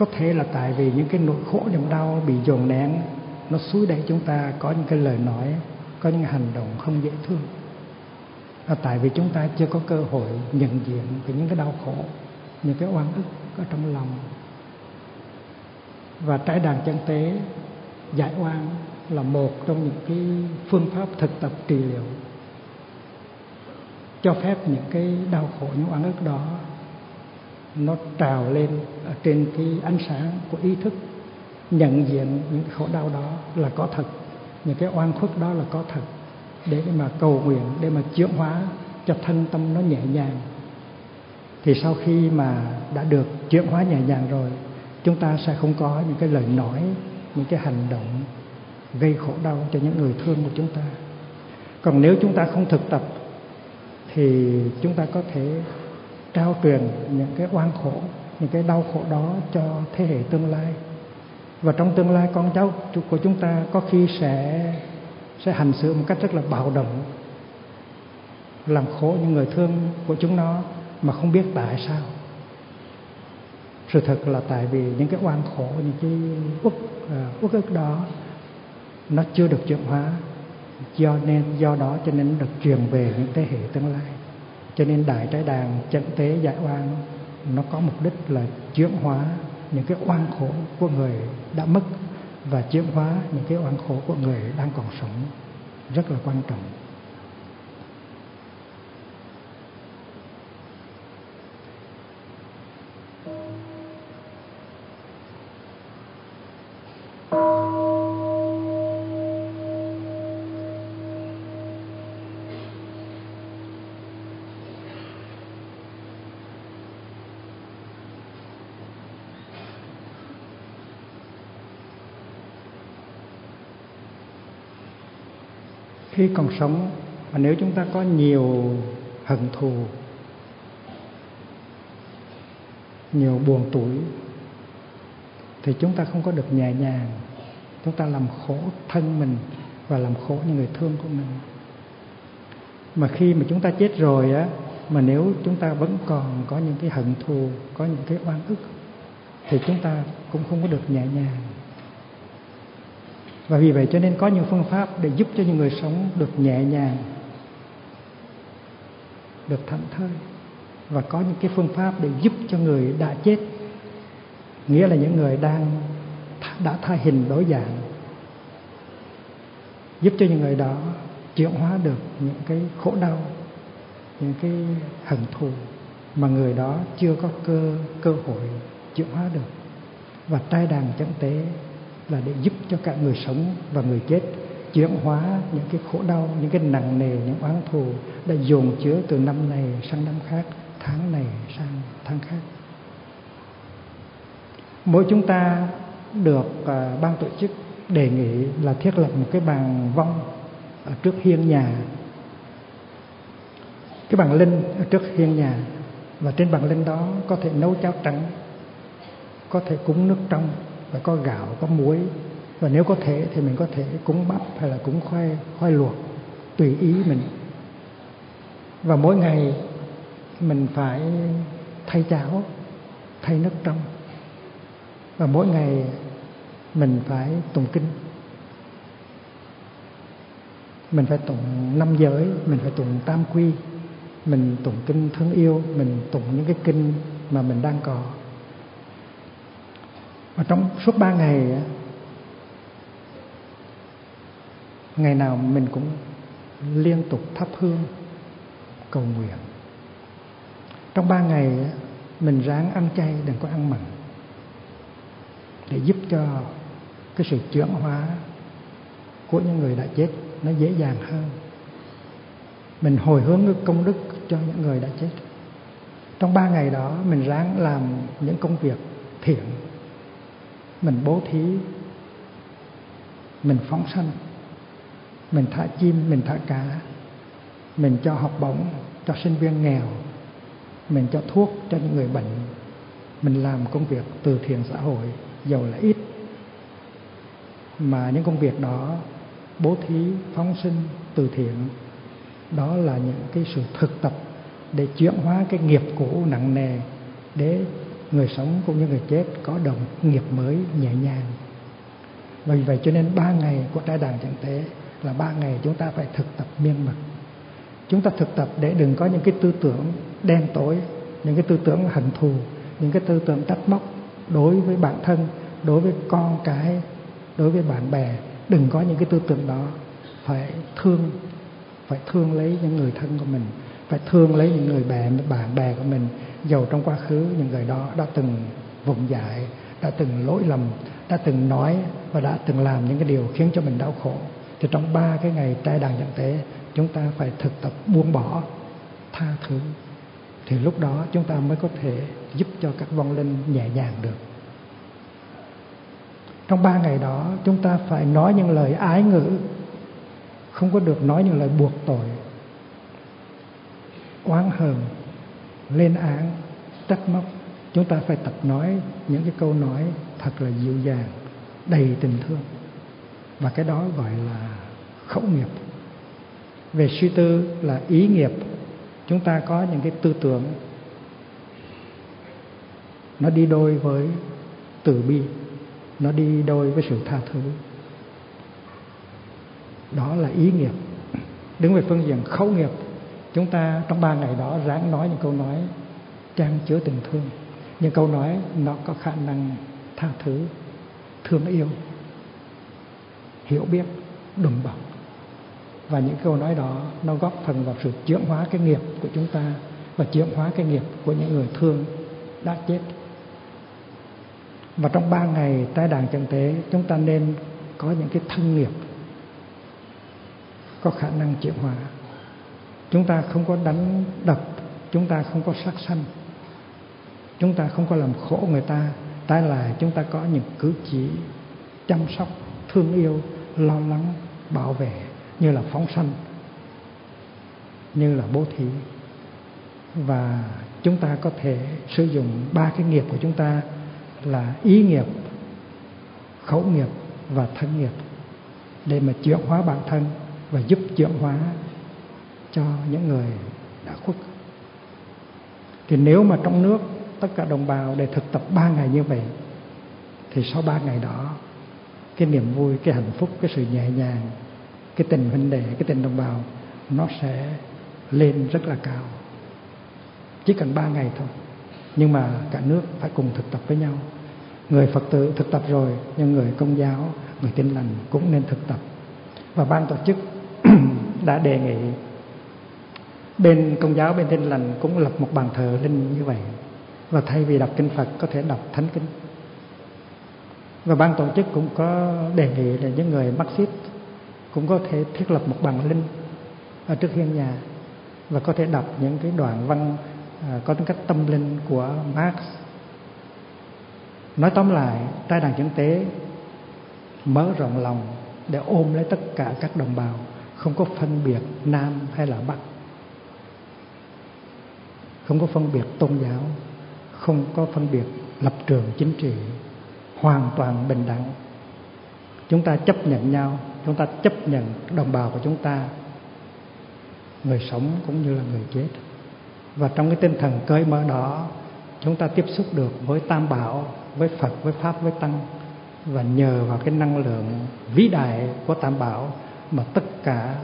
Có thể là tại vì những cái nỗi khổ niềm đau bị dồn nén, nó xúi đẩy chúng ta có những cái lời nói, có những hành động không dễ thương. Là tại vì chúng ta chưa có cơ hội nhận diện về những cái đau khổ, những cái oan ức ở trong lòng. Và trái đàn chân tế, giải oan là một trong những cái phương pháp thực tập trị liệu cho phép những cái đau khổ, những oan ức đó nó trào lên ở trên cái ánh sáng của ý thức, nhận diện những cái khổ đau đó là có thật, những cái oan khuất đó là có thật, để mà cầu nguyện, để mà chuyển hóa cho thân tâm nó nhẹ nhàng. Thì sau khi mà đã được chuyển hóa nhẹ nhàng rồi, chúng ta sẽ không có những cái lời nói, những cái hành động gây khổ đau cho những người thương của chúng ta. Còn nếu chúng ta không thực tập, thì chúng ta có thể trao truyền những cái oan khổ, những cái đau khổ đó cho thế hệ tương lai. Và trong tương lai con cháu của chúng ta có khi sẽ sẽ hành xử một cách rất là bạo động, làm khổ những người thương của chúng nó mà không biết tại sao. Sự thật là tại vì những cái oan khổ, những cái uất à, uất ức đó nó chưa được chuyển hóa. Do nên, do đó cho nên được truyền về những thế hệ tương lai cho nên đại trái đàn chân tế giải oan, nó có mục đích là chuyển hóa những cái oan khổ của người đã mất và chuyển hóa những cái oan khổ của người đang còn sống. Rất là quan trọng. Khi còn sống, mà nếu chúng ta có nhiều hận thù, nhiều buồn tuổi thì chúng ta không có được nhẹ nhàng. Chúng ta làm khổ thân mình và làm khổ những người thương của mình. Mà khi mà chúng ta chết rồi á, mà nếu chúng ta vẫn còn có những cái hận thù, có những cái oan ức, thì chúng ta cũng không có được nhẹ nhàng và vì vậy cho nên có những phương pháp để giúp cho những người sống được nhẹ nhàng, được thảnh thơi. Và có những cái phương pháp để giúp cho người đã chết, nghĩa là những người đang đã tha hình đổi dạng, giúp cho những người đó chuyển hóa được những cái khổ đau, những cái hận thù mà người đó chưa có cơ cơ hội chuyển hóa được. Và trai đàn chẳng tế là để giúp cho cả người sống và người chết chuyển hóa những cái khổ đau những cái nặng nề những oán thù đã dồn chứa từ năm này sang năm khác tháng này sang tháng khác. Mỗi chúng ta được uh, ban tổ chức đề nghị là thiết lập một cái bàn vong ở trước hiên nhà. Cái bàn linh ở trước hiên nhà và trên bàn linh đó có thể nấu cháo trắng có thể cúng nước trong và có gạo, có muối. Và nếu có thể thì mình có thể cúng bắp hay là cúng khoai khoai luộc, tùy ý mình. Và mỗi ngày mình phải thay cháo, thay nước trong. Và mỗi ngày mình phải tụng kinh. Mình phải tụng năm giới, mình phải tụng tam quy, mình tụng kinh thương yêu, mình tụng những cái kinh mà mình đang có và trong suốt ba ngày ngày nào mình cũng liên tục thắp hương, cầu nguyện. Trong ba ngày mình ráng ăn chay, đừng có ăn mặn, để giúp cho cái sự chuyển hóa của những người đã chết nó dễ dàng hơn. Mình hồi hướng cái công đức cho những người đã chết. Trong ba ngày đó, mình ráng làm những công việc thiện mình bố thí. Mình phóng sanh. Mình thả chim, mình thả cá. Mình cho học bổng, cho sinh viên nghèo. Mình cho thuốc cho những người bệnh. Mình làm công việc từ thiện xã hội, giàu là ít. Mà những công việc đó, bố thí, phóng sinh, từ thiện, đó là những cái sự thực tập để chuyển hóa cái nghiệp cũ nặng nề để người sống cũng như người chết có đồng nghiệp mới nhẹ nhàng. Vì vậy cho nên ba ngày của trai đàn chẳng tế là ba ngày chúng ta phải thực tập miên mật. Chúng ta thực tập để đừng có những cái tư tưởng đen tối, những cái tư tưởng hận thù, những cái tư tưởng trách móc đối với bản thân, đối với con cái, đối với bạn bè. Đừng có những cái tư tưởng đó. Phải thương phải thương lấy những người thân của mình, phải thương lấy những người bạn bạn bè của mình dầu trong quá khứ, những người đó đã từng vùng dại, đã từng lỗi lầm, đã từng nói và đã từng làm những cái điều khiến cho mình đau khổ. Thì trong ba cái ngày trai đàn nhận tế, chúng ta phải thực tập buông bỏ tha thứ. Thì lúc đó chúng ta mới có thể giúp cho các vong linh nhẹ nhàng được. Trong ba ngày đó, chúng ta phải nói những lời ái ngữ, không có được nói những lời buộc tội, oán hờn lên án, trách móc. Chúng ta phải tập nói những cái câu nói thật là dịu dàng, đầy tình thương. Và cái đó gọi là khẩu nghiệp. Về suy tư là ý nghiệp, chúng ta có những cái tư tưởng nó đi đôi với từ bi, nó đi đôi với sự tha thứ. Đó là ý nghiệp. Đứng về phương diện khẩu nghiệp chúng ta trong ba ngày đó ráng nói những câu nói trang chứa tình thương. Những câu nói nó có khả năng tha thứ, thương yêu, hiểu biết, đùm bọc. Và những câu nói đó nó góp phần vào sự chuyển hóa cái nghiệp của chúng ta và chuyển hóa cái nghiệp của những người thương đã chết. Và trong ba ngày tái đàn chân tế, chúng ta nên có những cái thân nghiệp có khả năng chuyển hóa chúng ta không có đánh đập, chúng ta không có sát sanh, chúng ta không có làm khổ người ta. Trái lại chúng ta có những cử chỉ chăm sóc, thương yêu, lo lắng, bảo vệ, như là phóng sanh, như là bố thí. Và chúng ta có thể sử dụng ba cái nghiệp của chúng ta là ý nghiệp, khẩu nghiệp và thân nghiệp để mà chuyển hóa bản thân và giúp chuyển hóa cho những người đã khuất. Thì nếu mà trong nước tất cả đồng bào để thực tập ba ngày như vậy, thì sau ba ngày đó, cái niềm vui, cái hạnh phúc, cái sự nhẹ nhàng, cái tình huynh đệ, cái tình đồng bào, nó sẽ lên rất là cao. Chỉ cần ba ngày thôi, nhưng mà cả nước phải cùng thực tập với nhau. Người phật tử thực tập rồi, nhưng người công giáo, người tin lành cũng nên thực tập. Và ban tổ chức đã đề nghị bên công giáo bên tin lành cũng lập một bàn thờ linh như vậy. Và thay vì đọc kinh phật có thể đọc thánh kinh. Và ban tổ chức cũng có đề nghị là những người Marxist cũng có thể thiết lập một bàn linh ở trước hiên nhà và có thể đọc những cái đoạn văn à, có tính cách tâm linh của Marx. Nói tóm lại trai đàn chứng tế mở rộng lòng để ôm lấy tất cả các đồng bào không có phân biệt nam hay là bắc không có phân biệt tôn giáo, không có phân biệt lập trường chính trị, hoàn toàn bình đẳng. Chúng ta chấp nhận nhau, chúng ta chấp nhận đồng bào của chúng ta. Người sống cũng như là người chết. Và trong cái tinh thần cởi mở đó, chúng ta tiếp xúc được với tam bảo, với phật, với pháp, với tăng. Và nhờ vào cái năng lượng vĩ đại của tam bảo mà tất cả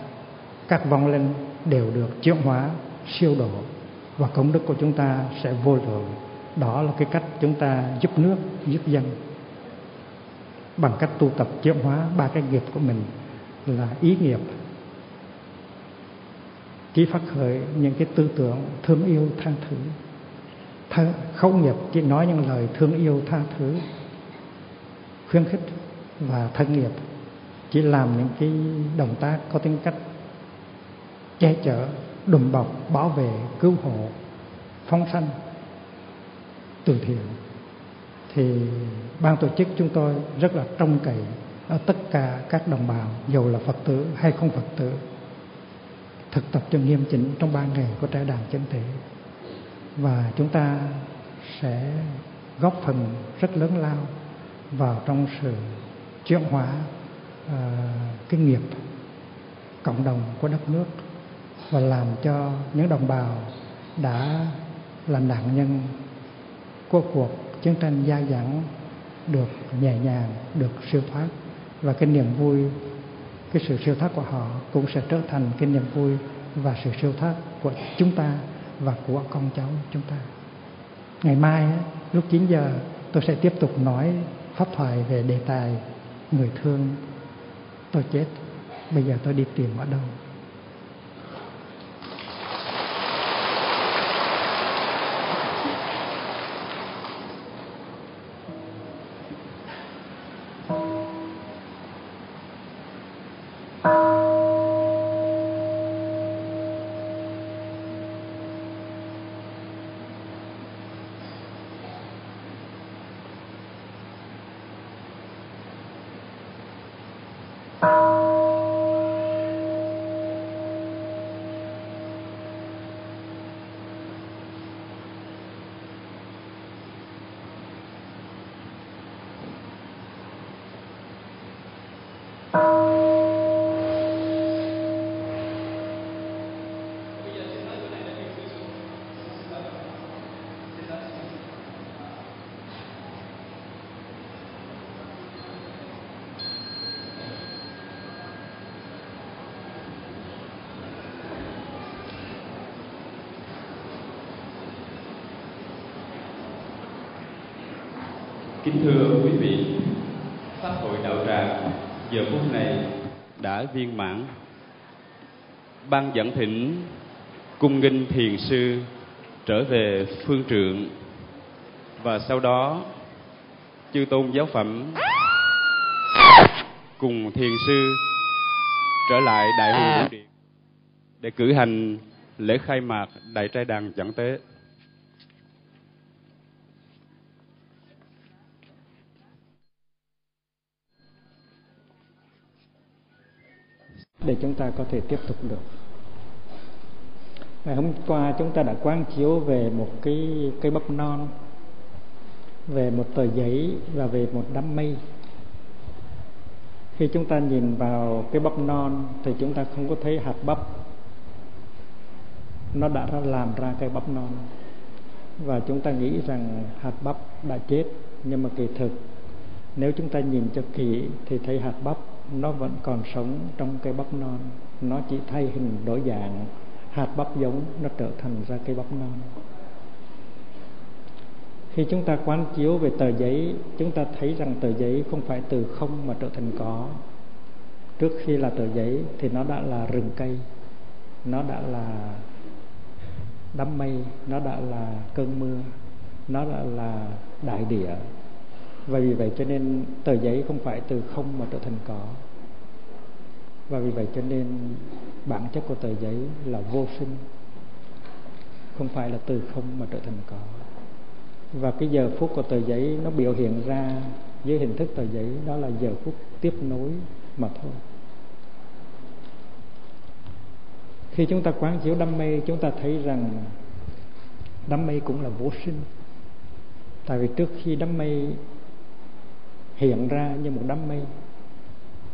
các vong linh đều được chuyển hóa, siêu độ và công đức của chúng ta sẽ vô lượng. Đó là cái cách chúng ta giúp nước giúp dân. Bằng cách tu tập chuyển hóa ba cái nghiệp của mình là ý nghiệp chỉ phát khởi những cái tư tưởng thương yêu tha thứ. Thân, khẩu nghiệp chỉ nói những lời thương yêu tha thứ khuyến khích và thân nghiệp chỉ làm những cái động tác có tính cách che chở đùm bọc bảo vệ cứu hộ phóng sanh từ thiện. Thì ban tổ chức chúng tôi rất là trông cậy ở tất cả các đồng bào dù là phật tử hay không phật tử thực tập cho nghiêm chỉnh trong ba ngày của trái đàn chân thể. Và chúng ta sẽ góp phần rất lớn lao vào trong sự chuyển hóa uh, cái nghiệp cộng đồng của đất nước và làm cho những đồng bào đã là nạn nhân của cuộc chiến tranh gia dẳng được nhẹ nhàng, được siêu thoát và cái niềm vui, cái sự siêu thoát của họ cũng sẽ trở thành cái niềm vui và sự siêu thoát của chúng ta và của con cháu chúng ta. Ngày mai lúc 9 giờ tôi sẽ tiếp tục nói pháp thoại về đề tài người thương tôi chết. Bây giờ tôi đi tìm ở đâu? Kính thưa quý vị, Pháp hội đạo tràng giờ phút này đã viên mãn. Ban dẫn thỉnh cung nghinh thiền sư trở về phương trượng và sau đó chư tôn giáo phẩm cùng thiền sư trở lại đại hội vũ điện để cử hành lễ khai mạc đại trai đàn chẳng tế. Để chúng ta có thể tiếp tục được. Ngày hôm qua chúng ta đã quán chiếu về một cái cây bắp non, về một tờ giấy và về một đám mây. Khi chúng ta nhìn vào cái bắp non thì chúng ta không có thấy hạt bắp. Nó đã làm ra cây bắp non. Và chúng ta nghĩ rằng hạt bắp đã chết, nhưng mà kỳ thực, nếu chúng ta nhìn cho kỹ thì thấy hạt bắp nó vẫn còn sống trong cây bắp non. Nó chỉ thay hình đổi dạng, hạt bắp giống, nó trở thành ra cây bắp non. Khi chúng ta quán chiếu về tờ giấy, chúng ta thấy rằng tờ giấy không phải từ không mà trở thành có. Trước khi là tờ giấy thì nó đã là rừng cây, nó đã là đám mây, nó đã là cơn mưa, nó đã là đại địa và vì vậy cho nên tờ giấy không phải từ không mà trở thành có. Và vì vậy cho nên bản chất của tờ giấy là vô sinh, không phải là từ không mà trở thành có. Và cái giờ phút của tờ giấy nó biểu hiện ra dưới hình thức tờ giấy, đó là giờ phút tiếp nối mà thôi. Khi chúng ta quán chiếu đam mê, chúng ta thấy rằng đam mê cũng là vô sinh. Tại vì trước khi đám mây hiện ra như một đám mây.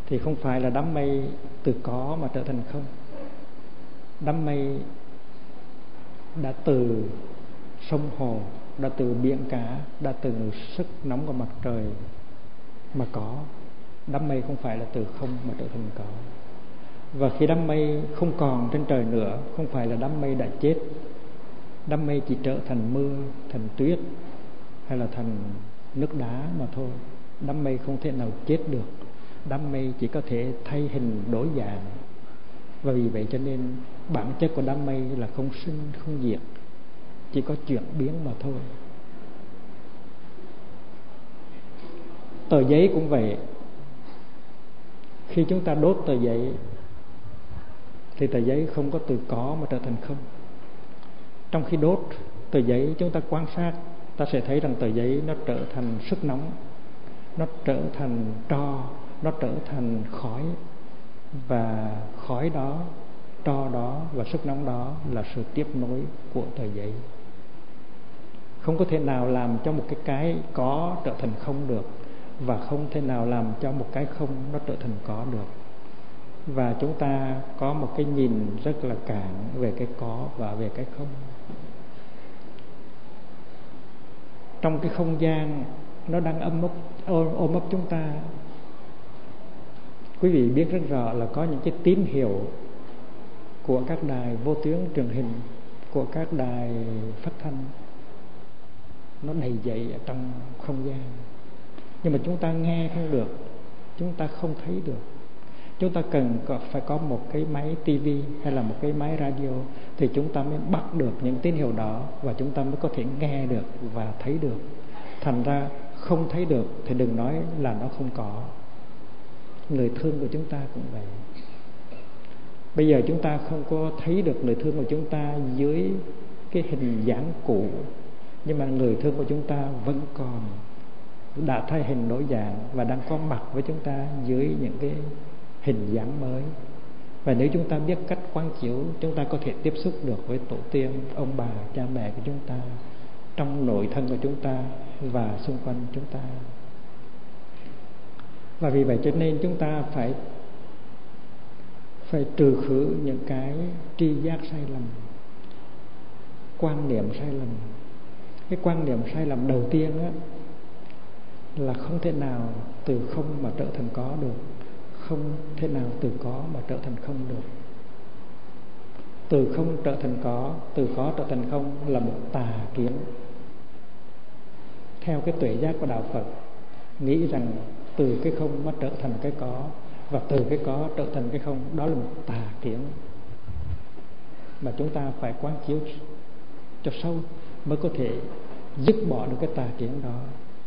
Thì không phải là đám mây từ có mà trở thành không. Đám mây đã từ sông hồ, đã từ biển cả, đã từ sức nóng của mặt trời mà có. Đám mây không phải là từ không mà trở thành có. Và khi đám mây không còn trên trời nữa, không phải là đám mây đã chết. Đám mây chỉ trở thành mưa, thành tuyết, hay là thành nước đá mà thôi đám mây không thể nào chết được. Đám mây chỉ có thể thay hình đổi dạng. Và vì vậy cho nên bản chất của đám mây là không sinh, không diệt. Chỉ có chuyển biến mà thôi. Tờ giấy cũng vậy. Khi chúng ta đốt tờ giấy, thì tờ giấy không có từ có mà trở thành không. Trong khi đốt tờ giấy, chúng ta quan sát, ta sẽ thấy rằng tờ giấy nó trở thành sức nóng nó trở thành tro, nó trở thành khói. Và khói đó, tro đó và sức nóng đó là sự tiếp nối của tờ giấy. Không có thể nào làm cho một cái cái có trở thành không được và không thể nào làm cho một cái không nó trở thành có được. Và chúng ta có một cái nhìn rất là cạn về cái có và về cái không. Trong cái không gian nó đang ôm ấp ôm ấp chúng ta. Quý vị biết rất rõ là có những cái tín hiệu của các đài vô tuyến truyền hình, của các đài phát thanh. Nó đầy dậy ở trong không gian. Nhưng mà chúng ta nghe không được, chúng ta không thấy được. Chúng ta cần phải có một cái máy tivi hay là một cái máy radio thì chúng ta mới bắt được những tín hiệu đó và chúng ta mới có thể nghe được và thấy được. Thành ra không thấy được thì đừng nói là nó không có. Người thương của chúng ta cũng vậy. Bây giờ chúng ta không có thấy được người thương của chúng ta dưới cái hình dáng cũ, nhưng mà người thương của chúng ta vẫn còn, đã thay hình đổi dạng và đang có mặt với chúng ta dưới những cái hình dáng mới. Và nếu chúng ta biết cách quán chiếu, chúng ta có thể tiếp xúc được với tổ tiên, ông bà, cha mẹ của chúng ta trong nội thân của chúng ta và xung quanh chúng ta. Và vì vậy cho nên chúng ta phải phải trừ khử những cái tri giác sai lầm, quan niệm sai lầm. Cái quan niệm sai lầm đầu tiên á, là không thể nào từ không mà trở thành có được, không thể nào từ có mà trở thành không được. Từ không trở thành có, từ có trở thành không là một tà kiến theo cái tuệ giác của đạo phật, nghĩ rằng từ cái không mà trở thành cái có, và từ cái có trở thành cái không, đó là một tà kiến mà chúng ta phải quán chiếu cho sâu mới có thể dứt bỏ được cái tà kiến đó.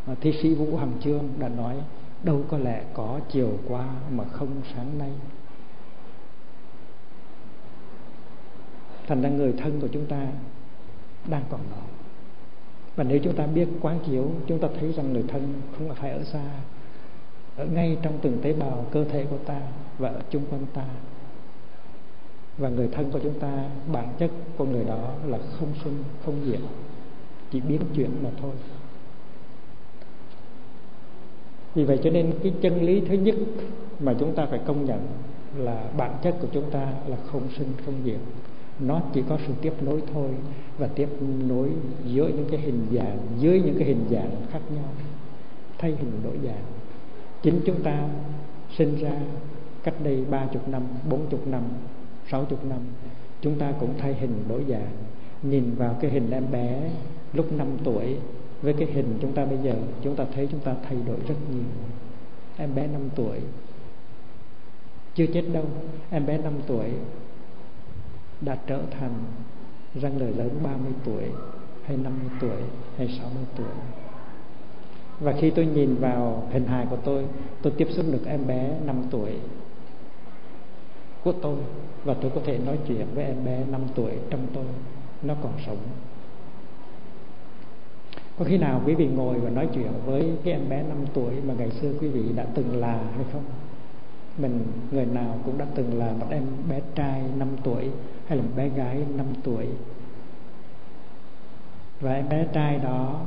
Mà thi sĩ vũ hằng chương đã nói, đâu có lẽ có chiều qua mà không sáng nay. Thành ra người thân của chúng ta đang còn đó và nếu chúng ta biết quán chiếu, chúng ta thấy rằng người thân không phải ở xa, ở ngay trong từng tế bào cơ thể của ta và ở chung quanh ta. Và người thân của chúng ta, bản chất của người đó là không sinh không diệt chỉ biến chuyển mà thôi. Vì vậy cho nên cái chân lý thứ nhất mà chúng ta phải công nhận là bản chất của chúng ta là không sinh không diệt nó chỉ có sự tiếp nối thôi và tiếp nối giữa những cái hình dạng, dưới những cái hình dạng khác nhau, thay hình đổi dạng. Chính chúng ta sinh ra cách đây ba chục năm, bốn chục năm, sáu chục năm, chúng ta cũng thay hình đổi dạng. Nhìn vào cái hình em bé lúc 5 tuổi, với cái hình chúng ta bây giờ, chúng ta thấy chúng ta thay đổi rất nhiều. Em bé 5 tuổi, chưa chết đâu. Em bé 5 tuổi đã trở thành răng lời lớn 30 tuổi, hay 50 tuổi, hay 60 tuổi. Và khi tôi nhìn vào hình hài của tôi tôi tiếp xúc được em bé 5 tuổi của tôi, và tôi có thể nói chuyện với em bé 5 tuổi trong tôi. Nó còn sống. Có khi nào quý vị ngồi và nói chuyện với cái em bé 5 tuổi mà ngày xưa quý vị đã từng là hay không? Mình, người nào cũng đã từng là một em bé trai 5 tuổi hay là một bé gái 5 tuổi. Và em bé trai đó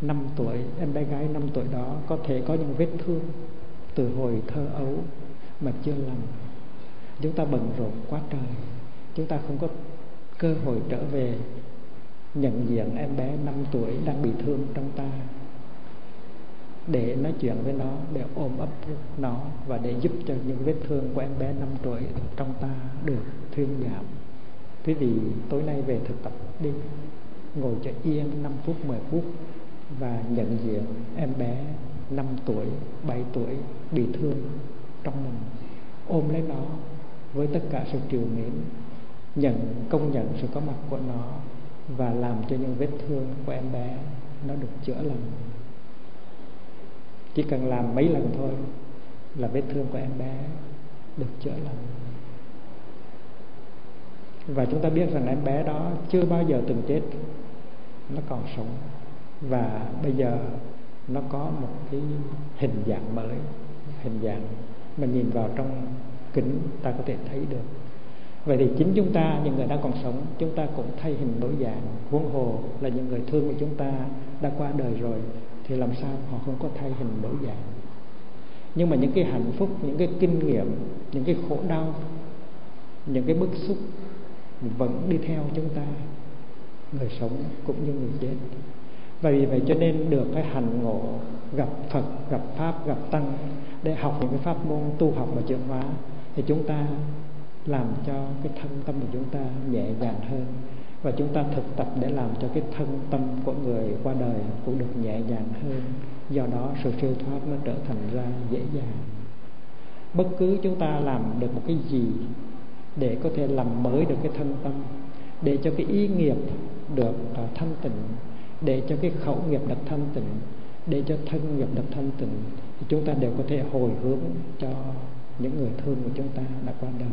5 tuổi, em bé gái 5 tuổi đó có thể có những vết thương từ hồi thơ ấu mà chưa lành. Chúng ta bận rộn quá trời, chúng ta không có cơ hội trở về nhận diện em bé 5 tuổi đang bị thương trong ta để nói chuyện với nó, để ôm ấp nó và để giúp cho những vết thương của em bé năm tuổi trong ta được thuyên giảm quý vị tối nay về thực tập đi. Ngồi cho yên 5 phút 10 phút và nhận diện em bé 5 tuổi 7 tuổi bị thương trong mình. Ôm lấy nó với tất cả sự triều mến, nhận, công nhận sự có mặt của nó và làm cho những vết thương của em bé nó được chữa lành. Chỉ cần làm mấy lần thôi là vết thương của em bé được chữa lành và chúng ta biết rằng em bé đó chưa bao giờ từng chết. Nó còn sống. Và bây giờ nó có một cái hình dạng mới, hình dạng mà nhìn vào trong kính ta có thể thấy được. Vậy thì chính chúng ta, những người đang còn sống, chúng ta cũng thay hình đổi dạng. Huống hồ là những người thương của chúng ta đã qua đời rồi, thì làm sao họ không có thay hình đổi dạng? Nhưng mà những cái hạnh phúc, những cái kinh nghiệm, những cái khổ đau, những cái bức xúc vẫn đi theo chúng ta, người sống cũng như người chết. Và vì vậy cho nên được cái hành ngộ gặp Phật, gặp Pháp, gặp Tăng để học những cái pháp môn tu học và chuyển hóa, thì chúng ta làm cho cái thân tâm của chúng ta nhẹ nhàng hơn. Và chúng ta thực tập để làm cho cái thân tâm của người qua đời cũng được nhẹ nhàng hơn. Do đó sự siêu thoát nó trở thành ra dễ dàng. Bất cứ chúng ta làm được một cái gì để có thể làm mới được cái thân tâm để cho cái ý nghiệp được à, thanh tịnh để cho cái khẩu nghiệp được thanh tịnh để cho thân nghiệp được thanh tịnh thì chúng ta đều có thể hồi hướng cho những người thương của chúng ta đã qua đời.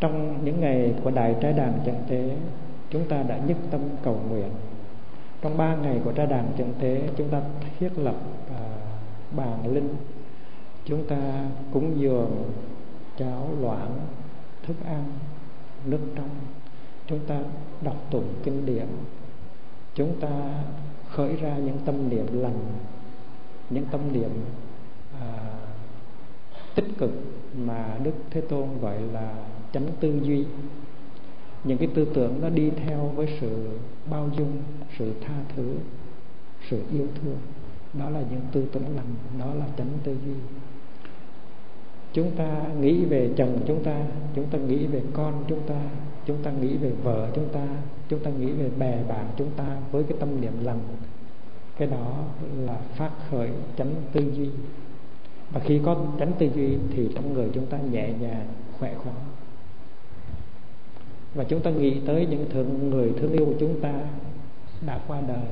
Trong những ngày của đại trái đàn trận tế chúng ta đã nhất tâm cầu nguyện. Trong ba ngày của trái đàn trận tế chúng ta thiết lập uh, bàn linh. Chúng ta cúng dường cháo loãng thức ăn nước trong. Chúng ta đọc tụng kinh điển. Chúng ta khởi ra những tâm niệm lành những tâm niệm à, tích cực mà đức thế tôn gọi là chánh tư duy. Những cái tư tưởng nó đi theo với sự bao dung sự tha thứ sự yêu thương. Đó là những tư tưởng lành đó là chánh tư duy chúng ta nghĩ về chồng chúng ta chúng ta nghĩ về con chúng ta chúng ta nghĩ về vợ chúng ta chúng ta nghĩ về bè bạn chúng ta với cái tâm niệm lành cái đó là phát khởi chánh tư duy. Và khi có tránh tư duy thì trong người chúng ta nhẹ nhàng, khỏe khoắn. Và chúng ta nghĩ tới những thương, người thương yêu của chúng ta đã qua đời,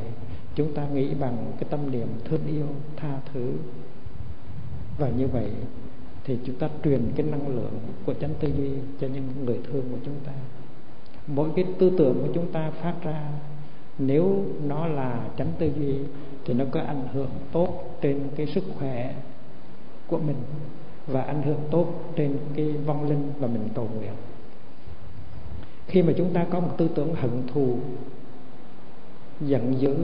chúng ta nghĩ bằng cái tâm niệm thương yêu tha thứ. Và như vậy thì chúng ta truyền cái năng lượng của chánh tư duy cho những người thương của chúng ta. Mỗi cái tư tưởng của chúng ta phát ra, nếu nó là chánh tư duy thì nó có ảnh hưởng tốt trên cái sức khỏe của mình và ảnh hưởng tốt trên cái vong linh và mình cầu nguyện. Khi mà chúng ta có một tư tưởng hận thù, giận dữ,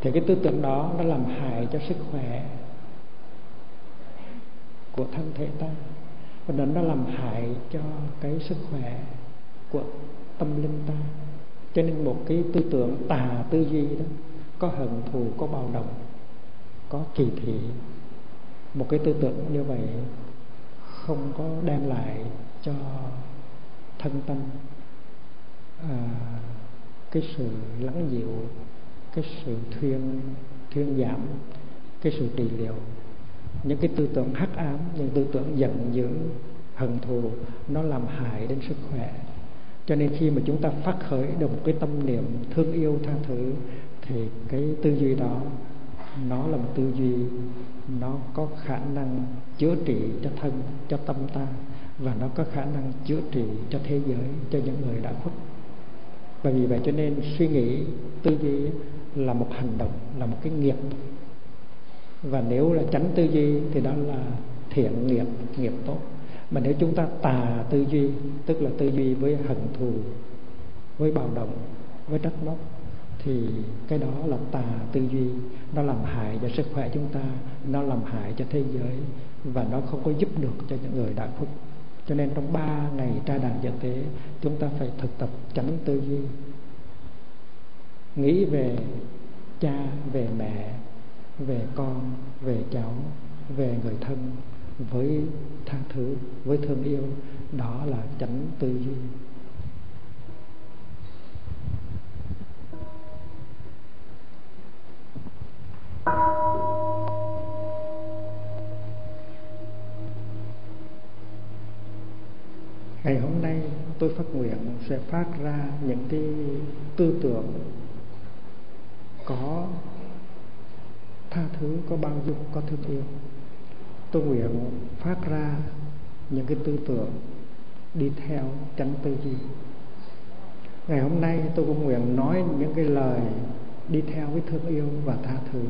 thì cái tư tưởng đó nó làm hại cho sức khỏe của thân thể ta. Và nó nó làm hại cho cái sức khỏe của tâm linh ta. Cho nên một cái tư tưởng tà tư duy đó có hận thù có bạo động có kỳ thị. Một cái tư tưởng như vậy không có đem lại cho thân tâm à, cái sự lắng dịu cái sự thuyên thuyên giảm cái sự trị liệu những cái tư tưởng hắc ám, những tư tưởng giận dữ, hận thù, nó làm hại đến sức khỏe. Cho nên khi mà chúng ta phát khởi được một cái tâm niệm thương yêu tha thứ, thì cái tư duy đó, nó là một tư duy, nó có khả năng chữa trị cho thân, cho tâm ta, và nó có khả năng chữa trị cho thế giới, cho những người đã khuất. Và vì vậy cho nên suy nghĩ, tư duy là một hành động, là một cái nghiệp và nếu là tránh tư duy thì đó là thiện nghiệp nghiệp tốt. Mà nếu chúng ta tà tư duy, tức là tư duy với hận thù, với bạo động, với trách móc, thì cái đó là tà tư duy. Nó làm hại cho sức khỏe chúng ta, nó làm hại cho thế giới, và nó không có giúp được cho những người đã khuất cho nên trong ba ngày tra đàn dân tế, chúng ta phải thực tập tránh tư duy. Nghĩ về cha, về mẹ về con, về cháu, về người thân, với tha thứ, với thương yêu, đó là chánh tư duy. Ngày hôm nay, tôi phát nguyện sẽ phát ra những cái tư tưởng có tha thứ, có bao dung, có thương yêu tôi nguyện phát ra những cái tư tưởng đi theo chánh tư duy. Ngày hôm nay tôi cũng nguyện nói những cái lời đi theo với thương yêu và tha thứ.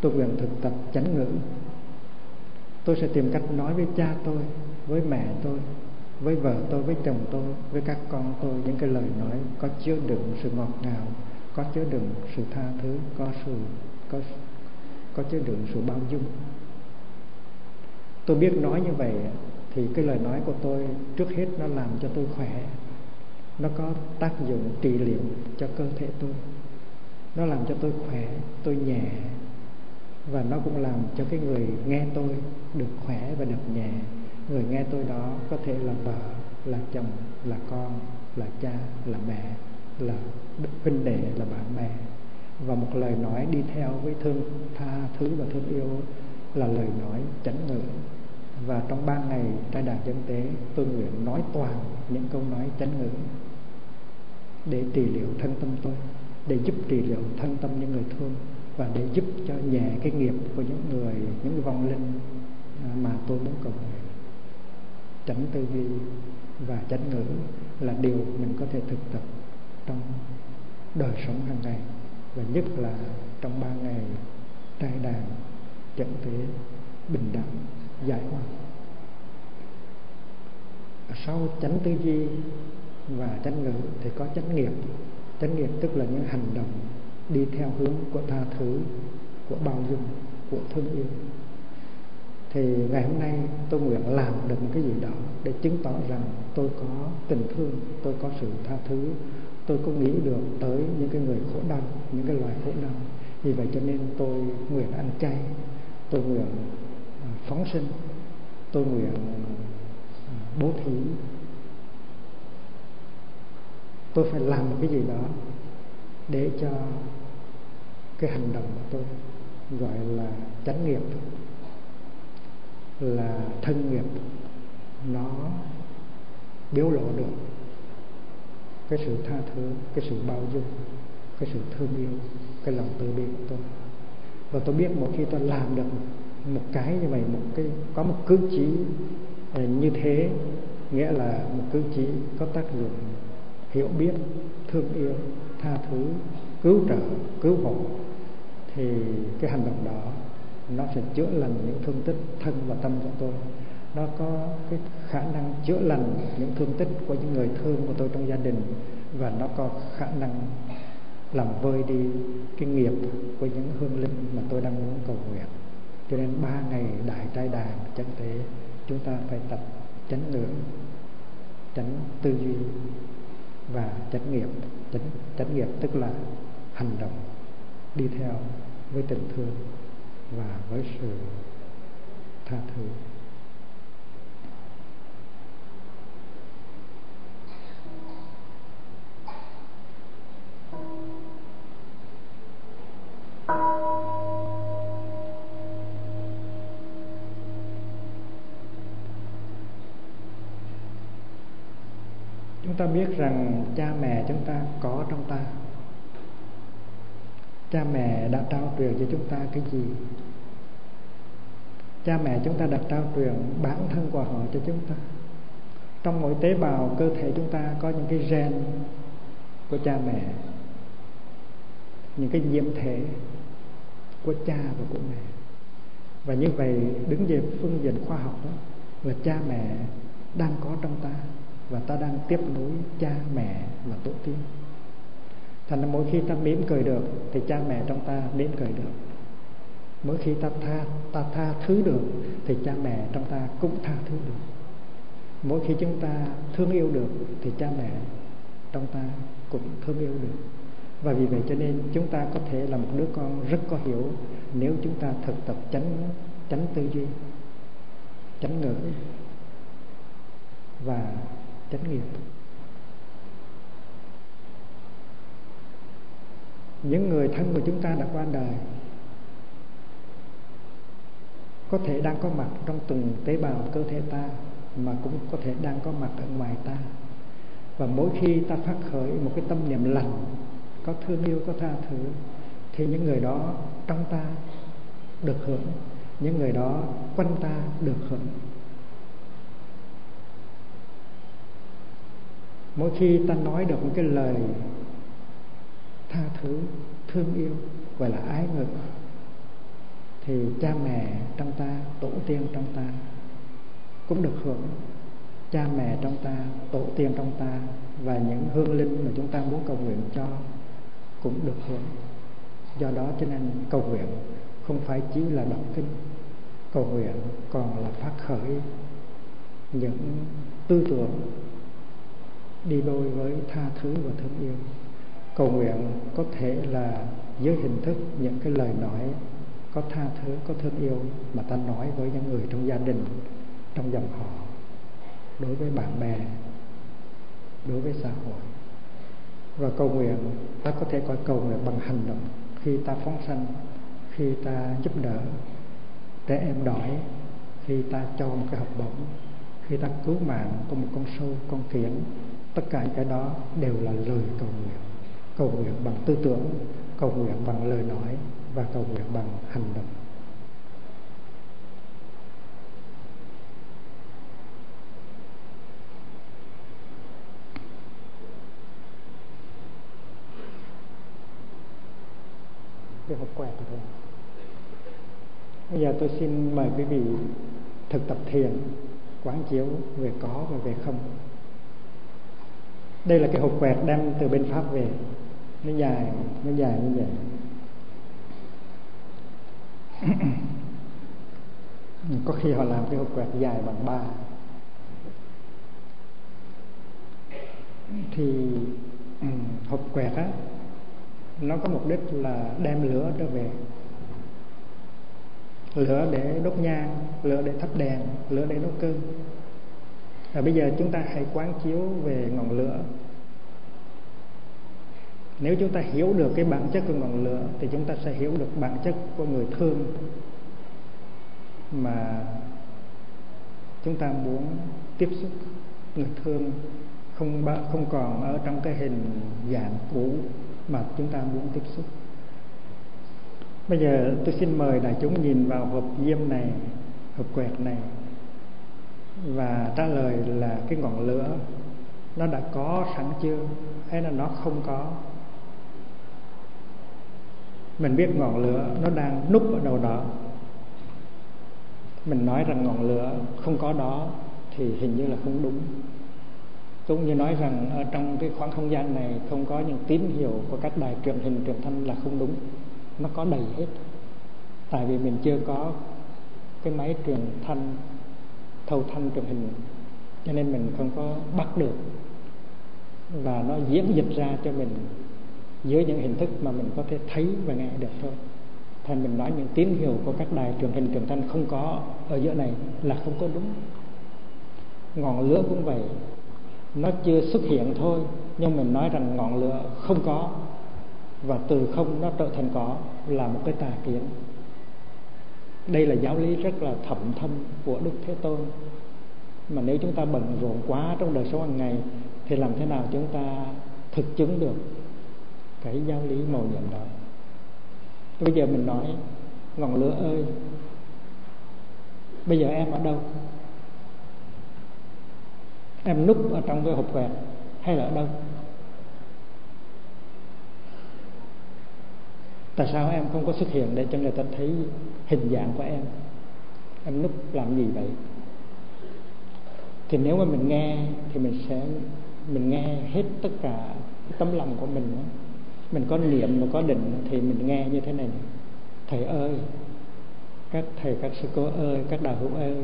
Tôi nguyện thực tập chánh ngữ. Tôi sẽ tìm cách nói với cha tôi, với mẹ tôi, với vợ tôi, với chồng tôi, với các con tôi những cái lời nói có chứa đựng sự ngọt ngào, có chứa đựng sự tha thứ, có sự, có có chứa đựng sự bao dung. Tôi biết nói như vậy thì cái lời nói của tôi trước hết nó làm cho tôi khỏe. Nó có tác dụng trị liệu cho cơ thể tôi. Nó làm cho tôi khỏe, tôi nhẹ. Và nó cũng làm cho cái người nghe tôi được khỏe và được nhẹ. Người nghe tôi đó có thể là vợ, là chồng, là con, là cha, là mẹ, là huynh đệ, là bạn bè và một lời nói đi theo với thương, tha thứ và thương yêu là lời nói chánh ngữ và trong ba ngày trai đàn dân tế, tôi nguyện nói toàn những câu nói chánh ngữ để trị liệu thân tâm tôi, để giúp trị liệu thân tâm những người thương và để giúp cho nhẹ cái nghiệp của những người những người vong linh à, mà tôi muốn cầu nguyện. Chánh tư duy và chánh ngữ là điều mình có thể thực tập trong đời sống hàng ngày và nhất là trong ba ngày trai đàn trận thế bình đẳng, giải hòa sau chánh tư duy và chánh ngữ thì có chánh nghiệp. Chánh nghiệp tức là những hành động đi theo hướng của tha thứ, của bao dung, của thương yêu. Thì ngày hôm nay tôi nguyện làm được một cái gì đó để chứng tỏ rằng tôi có tình thương, tôi có sự tha thứ tôi có nghĩ được tới những cái người khổ đau, những cái loài khổ đau. Vì vậy cho nên tôi nguyện ăn chay, tôi nguyện à, phóng sinh, tôi nguyện à, bố thí. Tôi phải làm một cái gì đó để cho cái hành động của tôi gọi là chánh nghiệp, là thân nghiệp, nó biểu lộ được cái sự tha thứ, cái sự bao dung, cái sự thương yêu, cái lòng từ bi của tôi. Và tôi biết một khi tôi làm được một cái như vậy, một cái, có một cử chỉ à, như thế, nghĩa là một cử chỉ có tác dụng hiểu biết, thương yêu, tha thứ, cứu trợ, cứu hộ, thì cái hành động đó nó sẽ chữa lành những thương tích thân và tâm của tôi nó có cái khả năng chữa lành những thương tích của những người thương của tôi trong gia đình và nó có khả năng làm vơi đi cái nghiệp của những hương linh mà tôi đang muốn cầu nguyện. Cho nên ba ngày đại trai đàn chánh tế chúng ta phải tập chánh ngưỡng chánh tư duy và chánh nghiệp. Chánh, chánh nghiệp tức là hành động đi theo với tình thương và với sự tha thứ. Chúng ta biết rằng cha mẹ chúng ta có trong ta. Cha mẹ đã trao truyền cho chúng ta cái gì? Cha mẹ chúng ta đã trao truyền bản thân của họ cho chúng ta. Trong mỗi tế bào cơ thể chúng ta có những cái gen của cha mẹ, những cái nhiễm thể của cha và của mẹ. Và như vậy, đứng về phương diện khoa học đó, là cha mẹ đang có trong ta, và ta đang tiếp nối cha mẹ và tổ tiên. Thành ra mỗi khi ta mỉm cười được, thì cha mẹ trong ta mỉm cười được. Mỗi khi ta tha ta tha thứ được, thì cha mẹ trong ta cũng tha thứ được. Mỗi khi chúng ta thương yêu được, thì cha mẹ trong ta cũng thương yêu được và vì vậy cho nên chúng ta có thể là một đứa con rất có hiểu nếu chúng ta thực tập tránh tránh tư duy tránh ngữ và tránh nghiệp. Những người thân của chúng ta đã qua đời, có thể đang có mặt trong từng tế bào cơ thể ta, mà cũng có thể đang có mặt ở ngoài ta. Và mỗi khi ta phát khởi một cái tâm niệm lành có thương yêu, có tha thứ, thì những người đó trong ta được hưởng, những người đó quanh ta được hưởng. Mỗi khi ta nói được một cái lời tha thứ, thương yêu, gọi là ái ngực thì cha mẹ trong ta, tổ tiên trong ta cũng được hưởng. Cha mẹ trong ta, tổ tiên trong ta và những hương linh mà chúng ta muốn cầu nguyện cho cũng được hưởng. Do đó cho nên cầu nguyện không phải chỉ là đọc kinh, cầu nguyện còn là phát khởi những tư tưởng đi đôi với tha thứ và thương yêu. Cầu nguyện có thể là dưới hình thức những cái lời nói, có tha thứ, có thương yêu mà ta nói với những người trong gia đình, trong dòng họ, đối với bạn bè, đối với xã hội và cầu nguyện. Ta có thể coi cầu nguyện bằng hành động. Khi ta phóng sanh, khi ta giúp đỡ, trẻ em đói, khi ta cho một cái học bổng khi ta cứu mạng của một con sâu, con kiến, tất cả những cái đó đều là lời cầu nguyện. Cầu nguyện bằng tư tưởng, cầu nguyện bằng lời nói và cầu nguyện bằng hành động. Cái hộp quẹt rồi bây giờ tôi xin mời quý vị thực tập thiền, quán chiếu về có và về không. Đây là cái hộp quẹt đem từ bên pháp về. Nó dài nó dài như vậy. Có khi họ làm cái hộp quẹt dài bằng ba. Thì, hộp quẹt á nó có mục đích là đem lửa trở về. Lửa để đốt nhang, lửa để thắp đèn, lửa để nấu cơm. Và bây giờ chúng ta hãy quán chiếu về ngọn lửa. Nếu chúng ta hiểu được cái bản chất của ngọn lửa, thì chúng ta sẽ hiểu được bản chất của người thương mà chúng ta muốn tiếp xúc. Người thương không không còn ở trong cái hình dạng cũ mà chúng ta muốn tiếp xúc. Bây giờ tôi xin mời đại chúng nhìn vào hộp diêm này, hộp quẹt này và trả lời là cái ngọn lửa nó đã có sẵn chưa? Hay là nó không có. Mình biết ngọn lửa nó đang núp ở đâu đó. Mình nói rằng ngọn lửa không có đó thì hình như là không đúng cũng như nói rằng ở trong cái khoảng không gian này không có những tín hiệu của các đài truyền hình, truyền thanh là không đúng. Nó có đầy hết. Tại vì mình chưa có cái máy truyền thanh, thâu thanh truyền hình, cho nên mình không có bắt được. Và nó diễn dịch ra cho mình dưới những hình thức mà mình có thể thấy và nghe được thôi. Thành mình nói những tín hiệu của các đài truyền hình, truyền thanh không có ở giữa này là không có đúng. Ngọn lửa cũng vậy nó chưa xuất hiện thôi, nhưng mình nói rằng ngọn lửa không có. Và từ không nó trở thành có là một cái tà kiến. Đây là giáo lý rất là thậm thâm của đức thế tôn. Mà nếu chúng ta bận rộn quá trong đời sống hàng ngày, thì làm thế nào chúng ta thực chứng được cái giáo lý màu nhiệm đó? Bây giờ mình nói, ngọn lửa ơi, bây giờ em ở đâu? Em núp ở trong cái hộp quẹt hay là ở đâu? Tại sao em không có xuất hiện để cho người ta thấy hình dạng của em? Em núp làm gì vậy? Thì nếu mà mình nghe thì mình sẽ mình nghe hết tất cả tấm lòng của mình mình có niệm mà có định thì mình nghe như thế này. Thầy ơi các thầy các sư cô ơi các đạo hữu ơi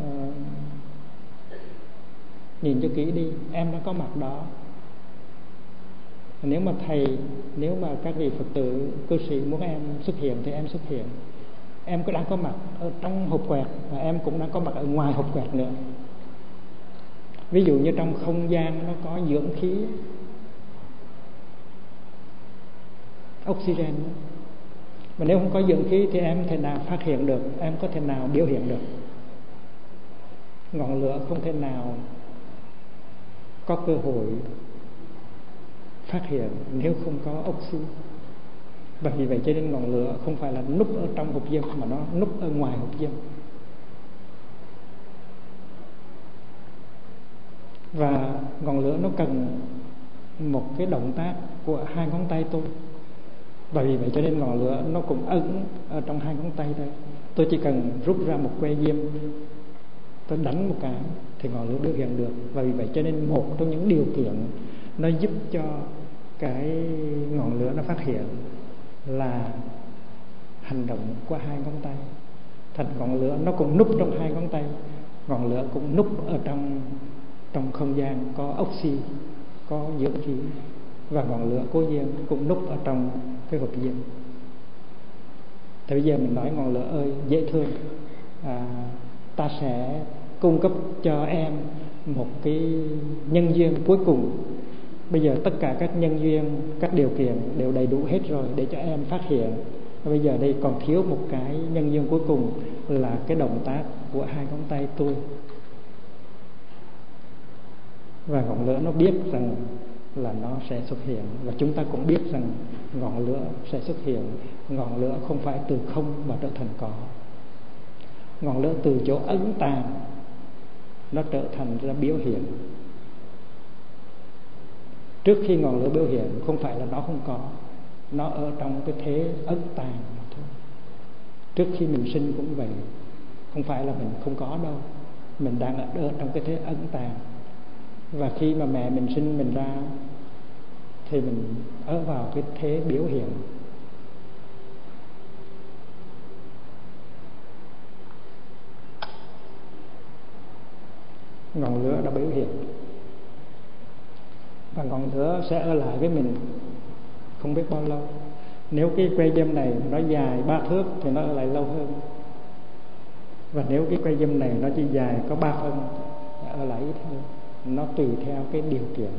uh, nhìn cho kỹ đi, em đã có mặt đó. Nếu mà thầy, nếu mà các vị phật tử, cư sĩ muốn em xuất hiện thì em xuất hiện. Em cũng đang có mặt ở trong hộp quẹt và em cũng đang có mặt ở ngoài hộp quẹt nữa. Ví dụ như trong không gian nó có dưỡng khí, oxygen. Mà nếu không có dưỡng khí thì em thể nào phát hiện được, em có thể nào biểu hiện được. Ngọn lửa không thể nào có cơ hội phát hiện nếu không có oxy và vì vậy cho nên ngọn lửa không phải là núp ở trong hộp diêm mà nó núp ở ngoài hộp diêm và ngọn lửa nó cần một cái động tác của hai ngón tay tôi. Và vì vậy cho nên ngọn lửa nó cũng ẩn ở trong hai ngón tay thôi tôi chỉ cần rút ra một que diêm tôi đánh một cái thì ngọn lửa biểu hiện được. Và vì vậy cho nên một trong những điều kiện nó giúp cho cái ngọn lửa nó phát hiện là hành động qua hai ngón tay. Thành ngọn lửa nó cũng núp trong hai ngón tay ngọn lửa cũng núp ở trong trong không gian có oxy có dưỡng khí và ngọn lửa cố nhiên cũng núp ở trong cái hộp diêm. Thì bây giờ mình nói ngọn lửa ơi dễ thương. À, ta sẽ cung cấp cho em một cái nhân duyên cuối cùng. Bây giờ tất cả các nhân duyên, các điều kiện đều đầy đủ hết rồi để cho em phát hiện. Bây giờ đây còn thiếu một cái nhân duyên cuối cùng là cái động tác của hai ngón tay tôi. Và ngọn lửa nó biết rằng là nó sẽ xuất hiện. Và chúng ta cũng biết rằng ngọn lửa sẽ xuất hiện. Ngọn lửa không phải từ không mà trở thành có. Ngọn lửa từ chỗ ấn tàng nó trở thành ra biểu hiện. Trước khi ngọn lửa biểu hiện, không phải là nó không có, nó ở trong cái thế ấn tàng thôi. Trước khi mình sinh cũng vậy, không phải là mình không có đâu. Mình đang ở trong cái thế ấn tàng. Và khi mà mẹ mình sinh mình ra, thì mình ở vào cái thế biểu hiện. Ngọn lửa đã biểu hiện. Và ngọn lửa sẽ ở lại với mình không biết bao lâu. Nếu cái que dâm này nó dài ba thước thì nó ở lại lâu hơn. Và nếu cái que dâm này nó chỉ dài có ba phân ở lại ít hơn. Nó tùy theo cái điều kiện.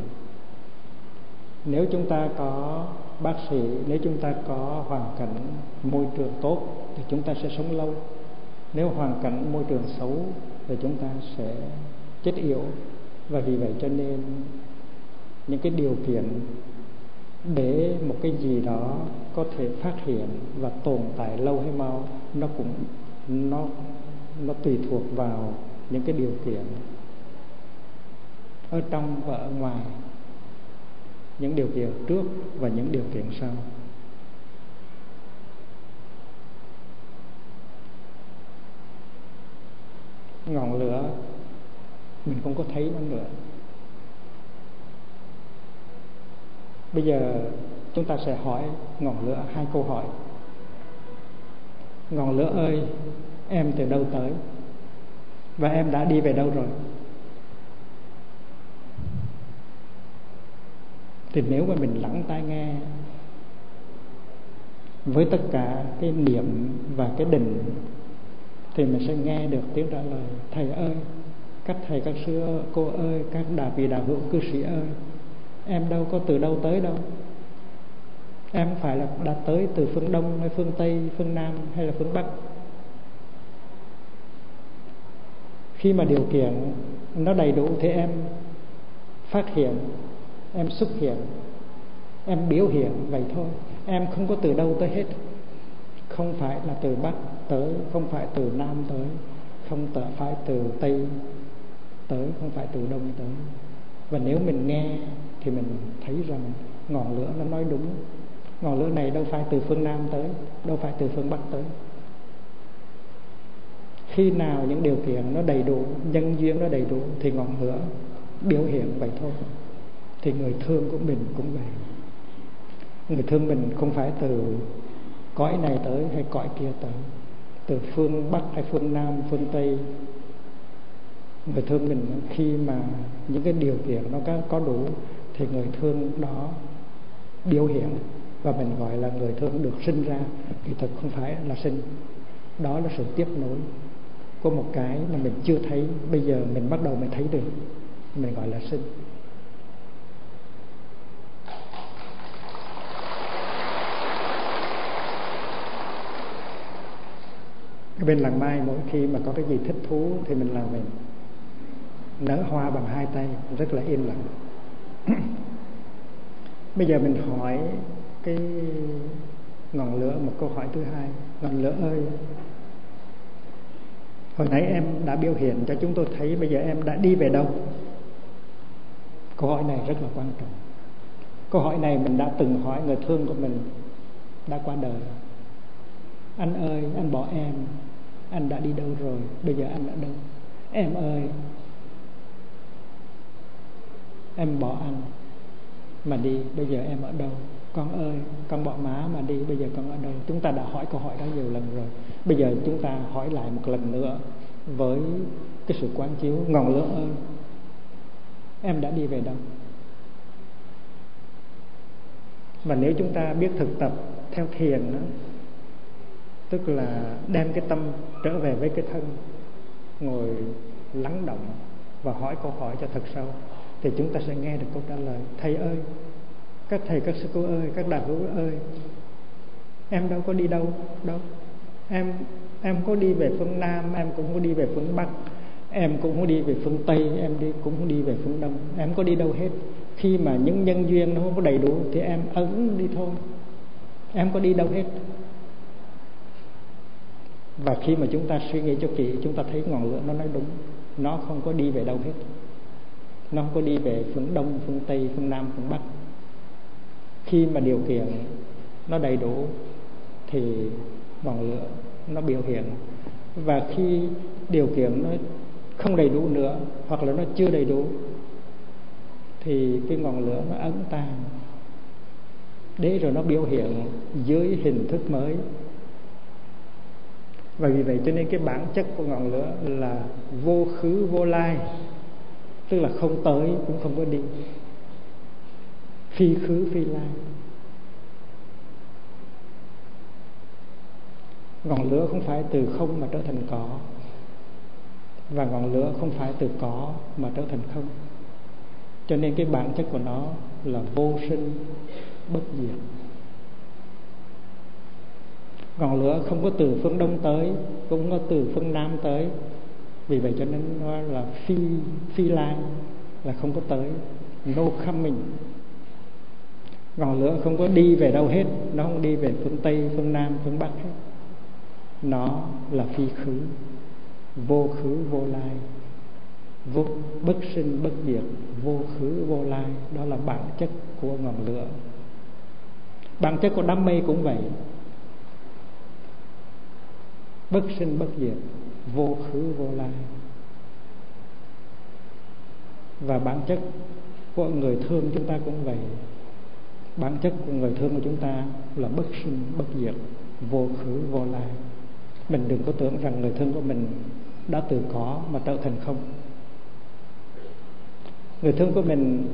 Nếu chúng ta có bác sĩ, nếu chúng ta có hoàn cảnh môi trường tốt thì chúng ta sẽ sống lâu. Nếu hoàn cảnh môi trường xấu thì chúng ta sẽ chết yếu. Và vì vậy cho nên những cái điều kiện để một cái gì đó có thể phát hiện và tồn tại lâu hay mau, nó cũng, nó nó tùy thuộc vào những cái điều kiện ở trong và ở ngoài, những điều kiện trước và những điều kiện sau. Ngọn lửa mình không có thấy nó nữa. Bây giờ chúng ta sẽ hỏi ngọn lửa hai câu hỏi. Ngọn lửa ơi, em từ đâu tới? Và em đã đi về đâu rồi? Thì nếu mà mình lắng tai nghe với tất cả cái niệm và cái định, thì mình sẽ nghe được tiếng trả lời, thầy ơi các thầy, các sư cô ơi, các đà vị đạo hữu, cư sĩ ơi, em đâu có từ đâu tới đâu. Em phải là đã tới từ phương đông hay phương tây, phương nam hay là phương bắc. Khi mà điều kiện nó đầy đủ thì em phát hiện, em xuất hiện, em biểu hiện vậy thôi. Em không có từ đâu tới hết. Không phải là từ bắc tới, không phải từ nam tới, không phải từ tây tới, không phải từ đông tới. Và nếu mình nghe thì mình thấy rằng ngọn lửa nó nói đúng. Ngọn lửa này đâu phải từ phương nam tới, đâu phải từ phương bắc tới. Khi nào những điều kiện nó đầy đủ, nhân duyên nó đầy đủ, thì ngọn lửa biểu hiện vậy thôi. Thì người thương của mình cũng vậy. Người thương mình không phải từ cõi này tới hay cõi kia tới. Từ phương bắc hay phương nam, phương tây người thương mình khi mà những cái điều kiện nó có, có đủ thì người thương đó biểu hiện và mình gọi là người thương được sinh ra. Thì thật không phải là sinh đó là sự tiếp nối của một cái mà mình chưa thấy. Bây giờ mình bắt đầu mình thấy được mình gọi là sinh. Bên làng mai mỗi khi mà có cái gì thích thú thì mình làm mình nở hoa bằng hai tay, rất là im lặng. Bây giờ mình hỏi cái ngọn lửa, một câu hỏi thứ hai. Ngọn lửa ơi, hồi nãy em đã biểu hiện cho chúng tôi thấy, bây giờ em đã đi về đâu? Câu hỏi này rất là quan trọng. Câu hỏi này mình đã từng hỏi người thương của mình đã qua đời. Anh ơi, anh bỏ em, anh đã đi đâu rồi? Bây giờ anh ở đâu? Em ơi em bỏ anh mà đi bây giờ em ở đâu? Con ơi con bỏ má mà đi bây giờ con ở đâu? Chúng ta đã hỏi câu hỏi đó nhiều lần rồi. Bây giờ chúng ta hỏi lại một lần nữa với cái sự quán chiếu. Ngọn lửa ơi em đã đi về đâu? Và nếu chúng ta biết thực tập theo thiền đó, tức là đem cái tâm trở về với cái thân ngồi lắng động và hỏi câu hỏi cho thật sâu thì chúng ta sẽ nghe được câu trả lời. Thầy ơi, các thầy, các sư cô ơi, các đạo hữu ơi, em đâu có đi đâu đâu. Em em có đi về phương nam, em cũng có đi về phương bắc, em cũng có đi về phương tây, em đi, cũng có đi về phương đông. Em có đi đâu hết. Khi mà những nhân duyên nó không có đầy đủ thì em ấn đi thôi. Em có đi đâu hết. Và khi mà chúng ta suy nghĩ cho kỹ, chúng ta thấy ngọn lửa nó nói đúng. Nó không có đi về đâu hết nó không có đi về phương đông, phương tây, phương nam, phương bắc. Khi mà điều kiện nó đầy đủ, thì ngọn lửa nó biểu hiện. Và khi điều kiện nó không đầy đủ nữa, hoặc là nó chưa đầy đủ, thì cái ngọn lửa nó ấn tàn để rồi nó biểu hiện dưới hình thức mới. Và vì vậy cho nên cái bản chất của ngọn lửa là vô khứ, vô lai tức là không tới, cũng không có đi. Phi khứ, phi lai. Ngọn lửa không phải từ không mà trở thành có. Và ngọn lửa không phải từ có mà trở thành không. Cho nên cái bản chất của nó là vô sinh, bất diệt. Ngọn lửa không có từ phương đông tới, cũng có từ phương nam tới vì vậy cho nên nó là phi phi lan là không có tới. No coming ngọn lửa không có đi về đâu hết. Nó không đi về phương tây, phương nam, phương bắc hết. Nó là phi khứ. Vô khứ, vô lai. Vô, bất sinh, bất diệt. Vô khứ, vô lai. Đó là bản chất của ngọn lửa. Bản chất của đám mây cũng vậy. Bất sinh, bất diệt vô khứ, vô lai. Và bản chất của người thương chúng ta cũng vậy. Bản chất của người thương của chúng ta là bất sinh, bất diệt, vô khứ, vô lai. Mình đừng có tưởng rằng người thương của mình đã từ có mà trở thành không. Người thương của mình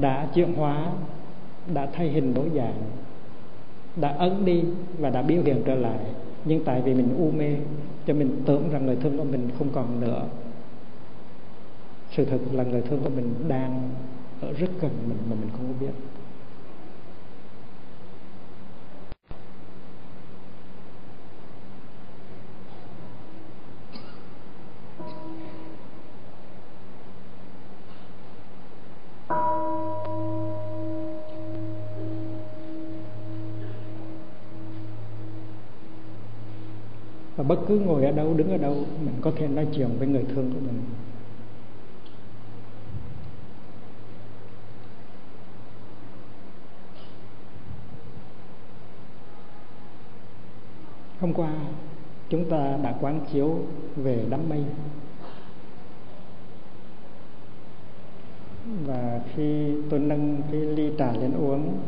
đã chuyển hóa, đã thay hình đổi dạng, đã ấn đi và đã biểu hiện trở lại nhưng tại vì mình u mê, cho mình tưởng rằng người thương của mình không còn nữa. Sự thật là người thương của mình đang ở rất gần mình mà mình không có biết. Và bất cứ ngồi ở đâu, đứng ở đâu, mình có thể nói chuyện với người thương của mình. Hôm qua, chúng ta đã quán chiếu về đám mây. Và khi tôi nâng cái ly trà lên uống,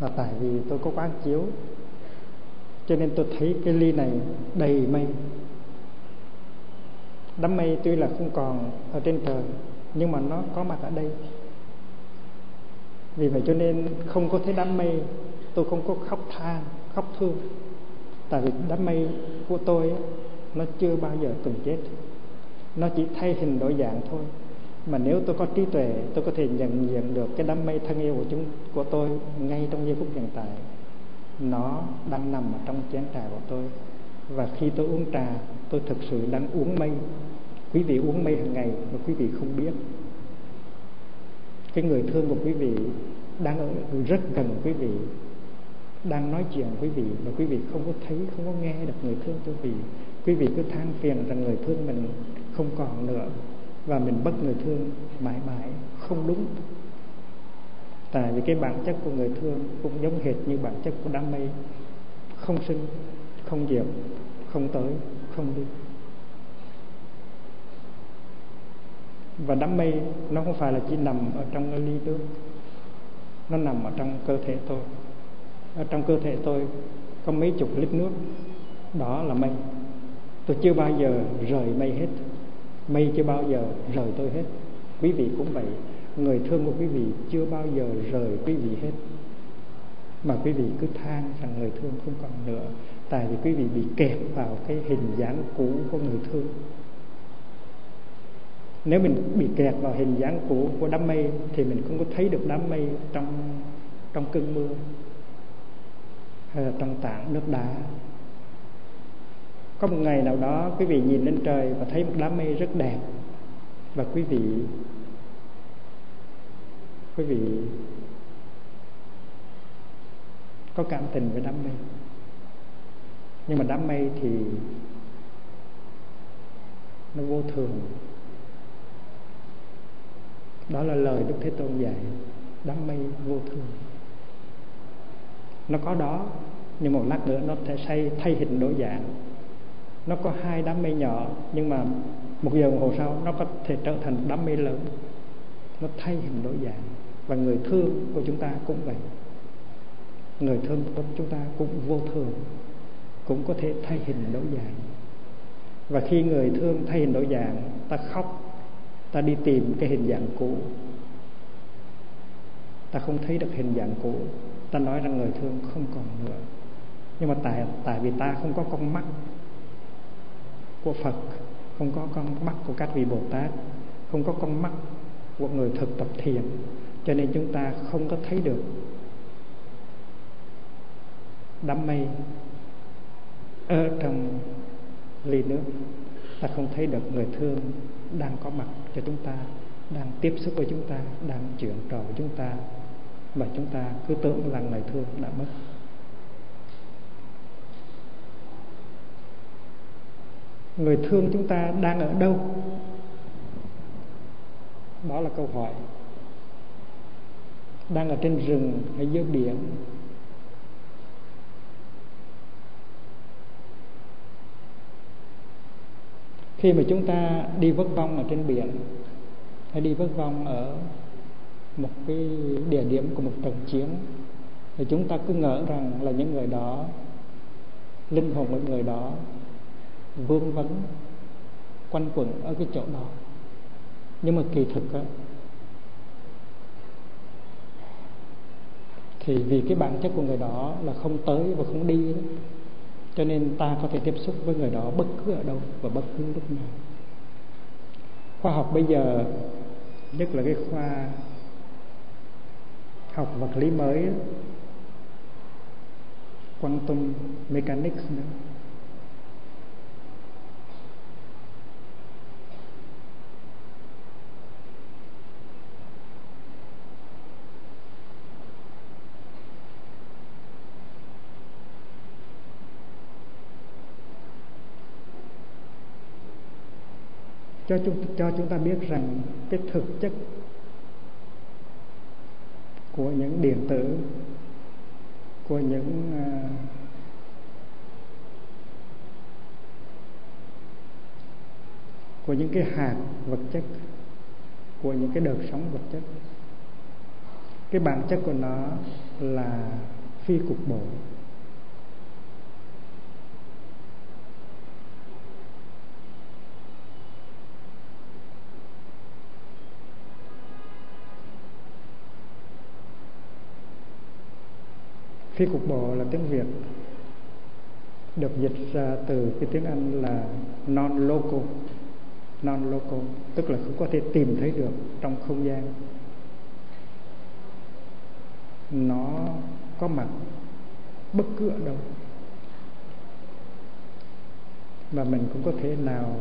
là tại vì tôi có quán chiếu cho nên tôi thấy cái ly này đầy mây. Đám mây tuy là không còn ở trên trời, nhưng mà nó có mặt ở đây. Vì vậy cho nên không có thấy đám mây, tôi không có khóc than, khóc thương. Tại vì đám mây của tôi nó chưa bao giờ từng chết. Nó chỉ thay hình đổi dạng thôi. Mà nếu tôi có trí tuệ, tôi có thể nhận diện được cái đám mây thân yêu của chúng, của tôi ngay trong giây phút hiện tại nó đang nằm ở trong chén trà của tôi. Và khi tôi uống trà, tôi thực sự đang uống mây. Quý vị uống mây hàng ngày mà quý vị không biết. Cái người thương của quý vị đang ở rất gần quý vị, đang nói chuyện quý vị mà quý vị không có thấy, không có nghe được người thương quý vị quý vị cứ than phiền rằng người thương mình không còn nữa và mình bất người thương mãi mãi, không đúng tại vì cái bản chất của người thương cũng giống hệt như bản chất của đám mây. Không sinh, không diệt, không tới, không đi. Và đám mây nó không phải là chỉ nằm ở trong cái ly nước. Nó nằm ở trong cơ thể tôi. Ở trong cơ thể tôi có mấy chục lít nước. Đó là mây. Tôi chưa bao giờ rời mây hết. Mây chưa bao giờ rời tôi hết. Quý vị cũng vậy người thương của quý vị chưa bao giờ rời quý vị hết. Mà quý vị cứ than rằng người thương không còn nữa. Tại vì quý vị bị kẹt vào cái hình dáng cũ của người thương. Nếu mình bị kẹt vào hình dáng cũ của đám mây, thì mình không có thấy được đám mây trong trong cơn mưa hay là trong tảng nước đá. Có một ngày nào đó, quý vị nhìn lên trời và thấy một đám mây rất đẹp. Và quý vị quý vị có cảm tình với đám mây. Nhưng mà đám mây thì nó vô thường. Đó là lời đức thế tôn dạy, đám mây vô thường. Nó có đó, nhưng một lát nữa nó sẽ thay thay hình đổi dạng. Nó có hai đám mây nhỏ, nhưng mà một giờ đồng hồ sau nó có thể trở thành đám mây lớn. Nó thay hình đổi dạng và người thương của chúng ta cũng vậy. Người thương của chúng ta cũng vô thường, cũng có thể thay hình đổi dạng. Và khi người thương thay hình đổi dạng, ta khóc, ta đi tìm cái hình dạng cũ. Ta không thấy được hình dạng cũ. Ta nói rằng người thương không còn nữa. Nhưng mà tại tại vì ta không có con mắt của Phật, không có con mắt của các vị Bồ Tát, không có con mắt của người thực tập thiền cho nên chúng ta không có thấy được đám mây ở trong ly nước. Ta không thấy được người thương đang có mặt cho chúng ta, đang tiếp xúc với chúng ta, đang chuyện trò với chúng ta. Mà chúng ta cứ tưởng rằng người thương đã mất. Người thương chúng ta đang ở đâu? Đó là câu hỏi đang ở trên rừng hay dưới biển. Khi mà chúng ta đi vất vong ở trên biển hay đi vất vong ở một cái địa điểm của một trận chiến thì chúng ta cứ ngỡ rằng là những người đó linh hồn của người đó vương vấn quanh quẩn ở cái chỗ đó. Nhưng mà kỳ thực á, thì vì cái bản chất của người đó là không tới và không đi đó. cho nên ta có thể tiếp xúc với người đó bất cứ ở đâu và bất cứ lúc nào khoa học bây giờ, nhất là cái khoa học vật lý mới, quantum mechanics nữa cho chúng cho chúng ta biết rằng cái thực chất của những điện tử của những uh, của những cái hạt vật chất của những cái đời sống vật chất cái bản chất của nó là phi cục bộ. Phi cục bộ là tiếng việt được dịch ra từ cái tiếng anh là non local non local tức là không có thể tìm thấy được trong không gian. Nó có mặt bất cứ ở đâu. Và mình cũng có thể nào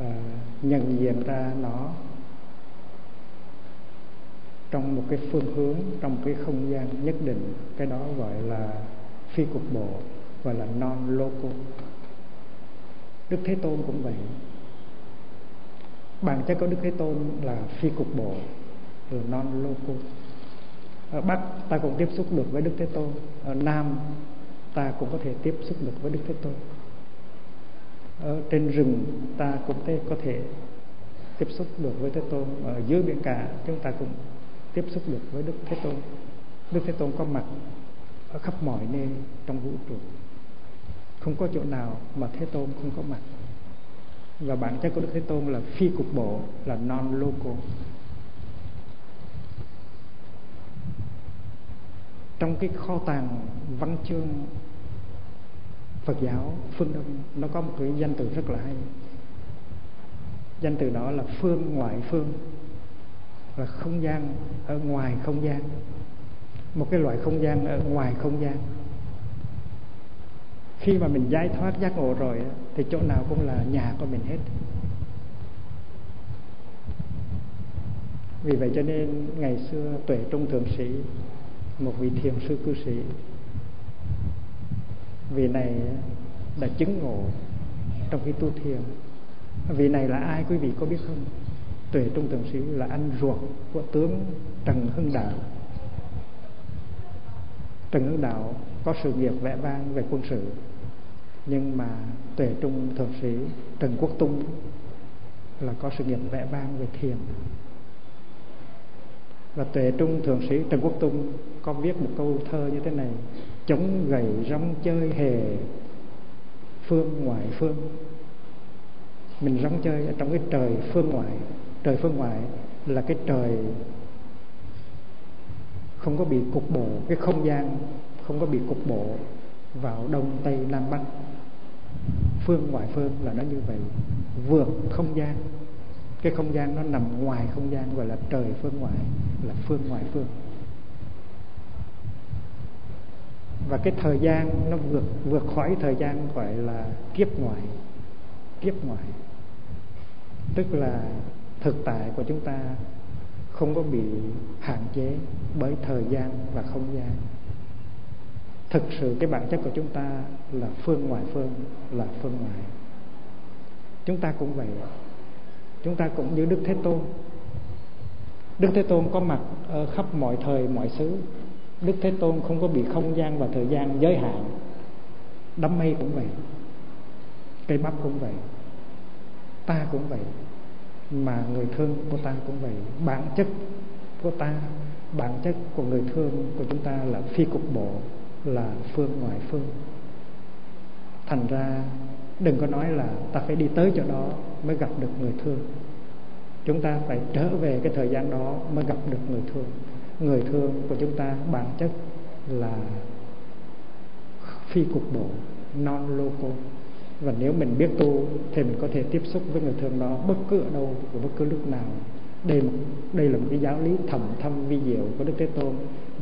à, nhận diện ra nó trong một cái phương hướng, trong một cái không gian nhất định, cái đó gọi là phi cục bộ, gọi là non local đức thế tôn cũng vậy. Bản chất của đức thế tôn là phi cục bộ là non local ở bắc ta cũng tiếp xúc được với đức thế tôn, ở nam ta cũng có thể tiếp xúc được với đức thế tôn. Ở trên rừng ta cũng có thể tiếp xúc được với thế tôn, ở dưới biển cả chúng ta cũng tiếp xúc được với đức thế tôn. Đức thế tôn có mặt ở khắp mọi nơi trong vũ trụ. Không có chỗ nào mà thế tôn không có mặt. Và bản chất của đức thế tôn là phi cục bộ, là non local trong cái kho tàng văn chương Phật giáo phương Đông, nó có một cái danh từ rất là hay. Danh từ đó là phương ngoại phương là không gian, ở ngoài không gian. Một cái loại không gian ở ngoài không gian. Khi mà mình giải thoát giác ngộ rồi thì chỗ nào cũng là nhà của mình hết. Vì vậy cho nên ngày xưa tuệ trung thượng sĩ, một vị thiền sư cư sĩ, vị này đã chứng ngộ trong khi tu thiền. Vị này là ai quý vị có biết không? Tuệ trung thượng sĩ là anh ruột của tướng trần hưng đạo. Trần hưng đạo có sự nghiệp vẽ vang về quân sự, nhưng mà tuệ trung thượng sĩ trần quốc tung là có sự nghiệp vẽ vang về thiền. Và tuệ trung thượng sĩ trần quốc tung có viết một câu thơ như thế này, chống gậy rong chơi hề, phương ngoại phương. Mình rong chơi ở trong cái trời phương ngoại trời phương ngoại là cái trời không có bị cục bộ, cái không gian không có bị cục bộ vào đông, tây, nam, bắc. Phương ngoại phương là nó như vậy, vượt không gian. Cái không gian nó nằm ngoài không gian, gọi là trời phương ngoại, là phương ngoại phương. Và cái thời gian nó vượt vượt khỏi thời gian gọi là kiếp ngoại kiếp ngoại. Tức là thực tại của chúng ta không có bị hạn chế bởi thời gian và không gian. Thực sự cái bản chất của chúng ta là phương ngoại phương, là phương ngoại chúng ta cũng vậy. Chúng ta cũng như đức thế tôn. Đức thế tôn có mặt ở khắp mọi thời, mọi xứ. Đức thế tôn không có bị không gian và thời gian giới hạn. Đám mây cũng vậy. Cây bắp cũng vậy. Ta cũng vậy mà người thương của ta cũng vậy. Bản chất của ta, bản chất của người thương của chúng ta là phi cục bộ, là phương ngoại phương. Thành ra đừng có nói là ta phải đi tới chỗ đó mới gặp được người thương. Chúng ta phải trở về cái thời gian đó mới gặp được người thương. Người thương của chúng ta bản chất là phi cục bộ non local và nếu mình biết tu thì mình có thể tiếp xúc với người thương đó bất cứ ở đâu và bất cứ lúc nào. Đây đây là một cái giáo lý thầm thâm vi diệu của đức thế tôn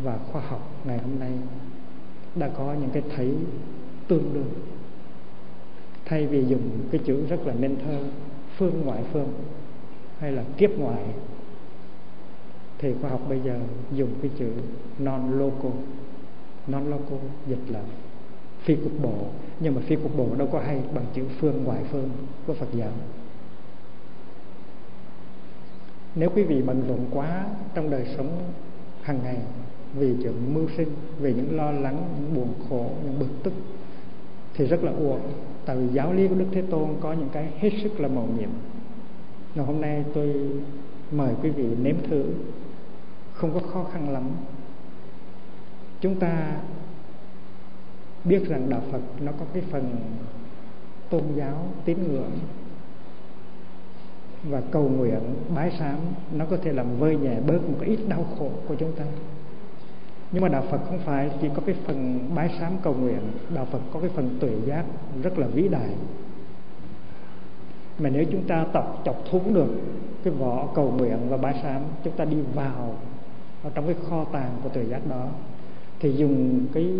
và khoa học ngày hôm nay đã có những cái thấy tương đương. Thay vì dùng cái chữ rất là nên thơ, phương ngoại phương hay là kiếp ngoại, thì khoa học bây giờ dùng cái chữ non local non local dịch là phi cục bộ. Nhưng mà phi cục bộ đâu có hay bằng chữ phương, ngoại phương của Phật giáo. Nếu quý vị bận rộn quá trong đời sống hàng ngày vì chuyện mưu sinh, vì những lo lắng, những buồn khổ, những bực tức, thì rất là uổng. Tại vì giáo lý của đức thế tôn có những cái hết sức là màu nhiệm. Ngày hôm nay tôi mời quý vị nếm thử. Không có khó khăn lắm. Chúng ta biết rằng đạo phật nó có cái phần tôn giáo tín ngưỡng và cầu nguyện, bái sám, nó có thể làm vơi nhẹ bớt một cái ít đau khổ của chúng ta. Nhưng mà đạo Phật không phải chỉ có cái phần bái sám cầu nguyện, đạo Phật có cái phần tuệ giác rất là vĩ đại. Mà nếu chúng ta tập chọc thúng được cái vỏ cầu nguyện và bái sám, chúng ta đi vào ở trong cái kho tàng của tuệ giác đó thì dùng cái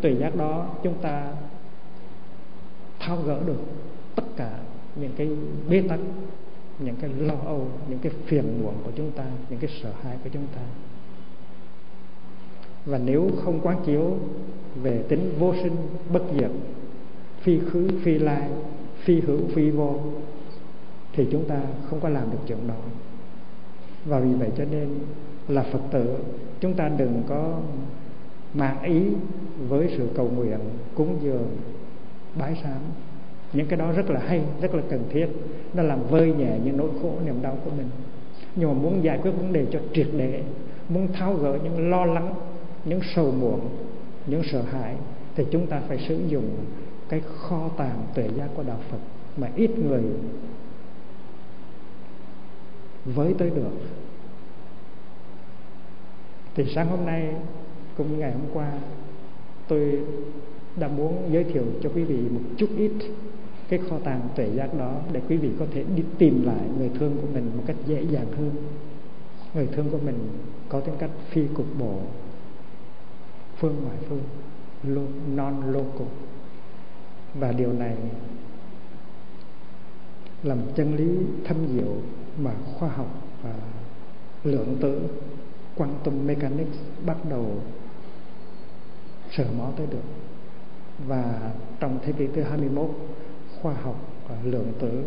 tùy giác đó chúng ta thao gỡ được tất cả những cái bế tắc, những cái lo âu, những cái phiền muộn của chúng ta, những cái sợ hãi của chúng ta. Và nếu không quán chiếu về tính vô sinh, bất diệt, phi khứ, phi lai, phi hữu, phi vô, thì chúng ta không có làm được chuyện đó. Và vì vậy cho nên là phật tử, chúng ta đừng có mang ý với sự cầu nguyện cúng dường, bái sám. Những cái đó rất là hay, rất là cần thiết. Nó làm vơi nhẹ những nỗi khổ, niềm đau của mình. Nhưng mà muốn giải quyết vấn đề cho triệt để, muốn tháo gỡ những lo lắng, những sầu muộn, những sợ hãi, thì chúng ta phải sử dụng cái kho tàng tuệ giác của đạo Phật mà ít người với tới được. Thì sáng hôm nay cũng như ngày hôm qua, tôi đã muốn giới thiệu cho quý vị một chút ít cái kho tàng tuệ giác đó để quý vị có thể đi tìm lại người thương của mình một cách dễ dàng hơn. Người thương của mình có tính cách phi cục bộ, phương ngoại phương non local và điều này là một chân lý thâm diệu mà khoa học và lượng tử quantum mechanics bắt đầu sở mó tới được và trong thế kỷ thứ 21 khoa học à, lượng tử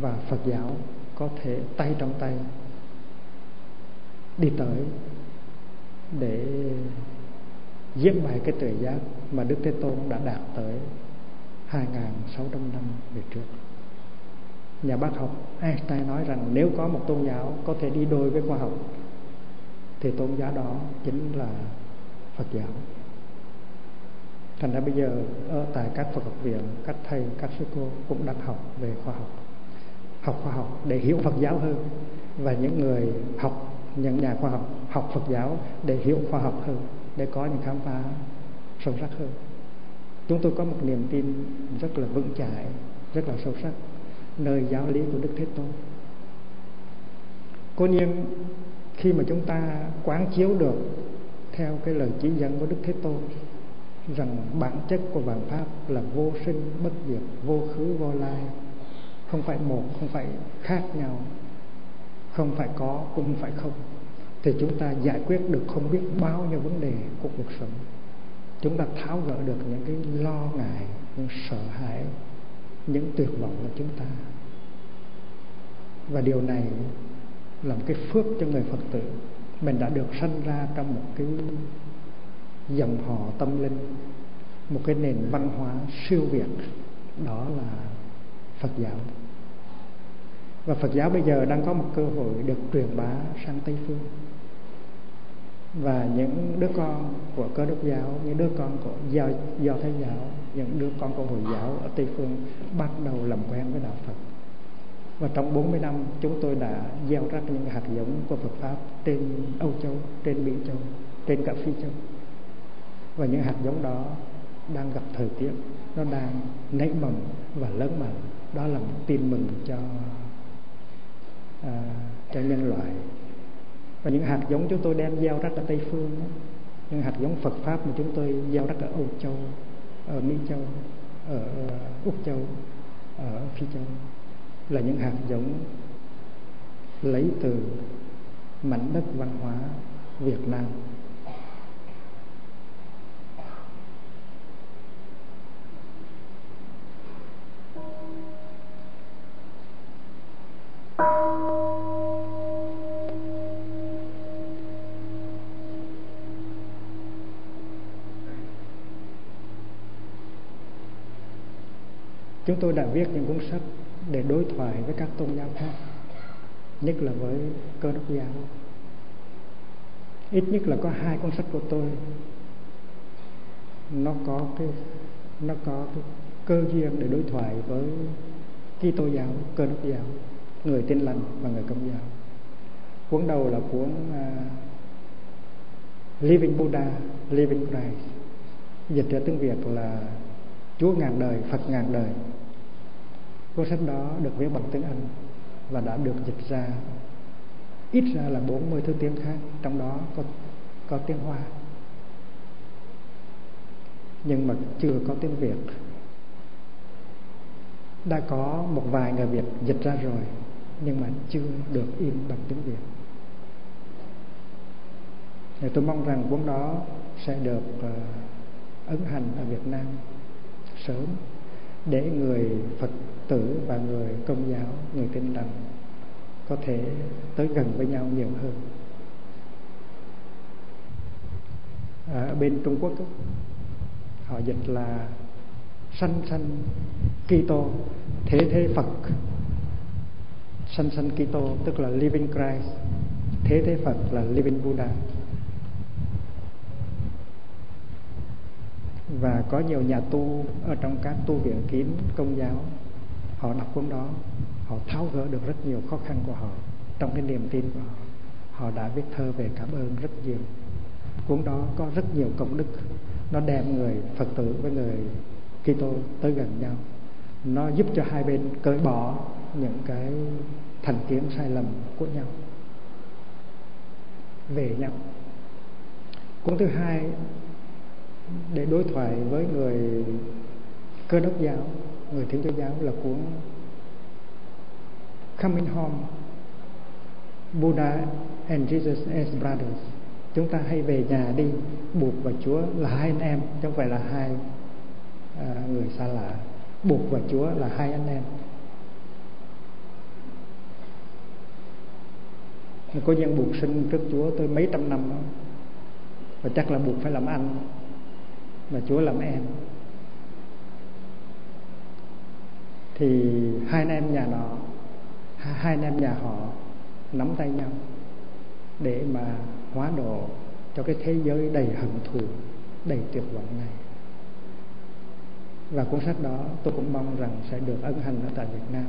và Phật giáo có thể tay trong tay đi tới để giết bài cái tuệ giác mà Đức Thế Tôn đã đạt tới 2.600 năm về trước. Nhà bác học Einstein nói rằng nếu có một tôn giáo có thể đi đôi với khoa học, thì tôn giáo đó chính là Phật giáo. Thành ra bây giờ ở tại các Phật học viện, các thầy, các sư cô cũng đang học về khoa học. Học khoa học để hiểu Phật giáo hơn và những người học những nhà khoa học học Phật giáo để hiểu khoa học hơn để có những khám phá sâu sắc hơn chúng tôi có một niềm tin rất là vững chãi rất là sâu sắc nơi giáo lý của Đức Thế Tôn Cố nhiên khi mà chúng ta quán chiếu được theo cái lời chỉ dẫn của Đức Thế Tôn, rằng bản chất của vạn pháp là vô sinh, bất diệt, vô khứ, vô lai. Không phải một, không phải khác nhau. Không phải có, cũng không phải không. Thì chúng ta giải quyết được không biết bao nhiêu vấn đề của cuộc sống. Chúng ta tháo gỡ được những cái lo ngại, những sợ hãi, những tuyệt vọng của chúng ta. Và điều này là một cái phước cho người phật tử mình đã được sanh ra trong một cái dòng họ tâm linh, một cái nền văn hóa siêu việt, đó là phật giáo. Và Phật giáo bây giờ đang có một cơ hội được truyền bá sang Tây phương. Và những đứa con của cơ đốc giáo, những đứa con của do do thái giáo, những đứa con của hồi giáo ở tây phương bắt đầu làm quen với đạo phật và trong 40 năm chúng tôi đã gieo rắc những hạt giống của Phật pháp trên Âu Châu, trên Mỹ Châu, trên cả Phi Châu. Và những hạt giống đó đang gặp thời tiết, nó đang nảy mầm và lớn mạnh. Đó là một tin mừng cho à, cho nhân loại và những hạt giống chúng tôi đem gieo rắc ở tây phương đó, những hạt giống phật pháp mà chúng tôi gieo rắc ở âu châu ở mỹ châu ở úc châu ở phi châu là những hạt giống lấy từ mảnh đất văn hóa việt nam. Chúng tôi đã viết những cuốn sách để đối thoại với các tôn giáo khác nhất là với cơ đốc giáo. Ít nhất là có hai cuốn sách của tôi. Nó có cái nó có cái cơ duyên để đối thoại với Kitô giáo, cơ đốc giáo, người tin lành và người công giáo. Cuốn đầu là cuốn uh, Living Buddha Living Christ. Dịch ra tiếng Việt là Chúa ngàn đời Phật ngàn đời cuốn sách đó được viết bằng tiếng Anh và đã được dịch ra. Ít ra là 40 thứ tiếng khác trong đó có có tiếng Hoa. Nhưng mà chưa có tiếng Việt. Đã có một vài người Việt dịch ra rồi nhưng mà chưa được in bằng tiếng Việt. Thì tôi mong rằng cuốn đó sẽ được ờ, uh, ấn hành ở Việt Nam sớm để người Phật tử và người công giáo, người tin lành có thể tới gần với nhau nhiều hơn. Ở bên Trung Quốc họ dịch là sanh sanh Kitô thế thế Phật sanh sanh Kitô tức là living Christ thế thế Phật là living Buddha và có nhiều nhà tu ở trong các tu viện kín công giáo, họ đọc cuốn đó, họ tháo gỡ được rất nhiều khó khăn của họ trong cái niềm tin của họ. Họ đã viết thơ về cảm ơn rất nhiều. Cuốn đó có rất nhiều công đức. Nó đem người phật tử với người Kitô tới gần nhau. Nó giúp cho hai bên cởi bỏ những cái thành kiến sai lầm của nhau. Về nhau. Cuốn thứ hai để đối thoại với người cơ đốc giáo người thiên chúa giáo là của Coming Home Buddha and Jesus as Brothers. Chúng ta hay về nhà đi buộc và Chúa là hai anh em chứ không phải là hai à, người xa lạ. Buộc và Chúa là hai anh em. Có dân buộc sinh trước Chúa tôi mấy trăm năm đó. và chắc là buộc phải làm anh mà Chúa làm em. Thì hai anh em nhà nọ, hai anh em nhà họ nắm tay nhau để mà hóa độ cho cái thế giới đầy hận thù, đầy tuyệt vọng này. Và cuốn sách đó tôi cũng mong rằng sẽ được ấn hành ở tại Việt Nam.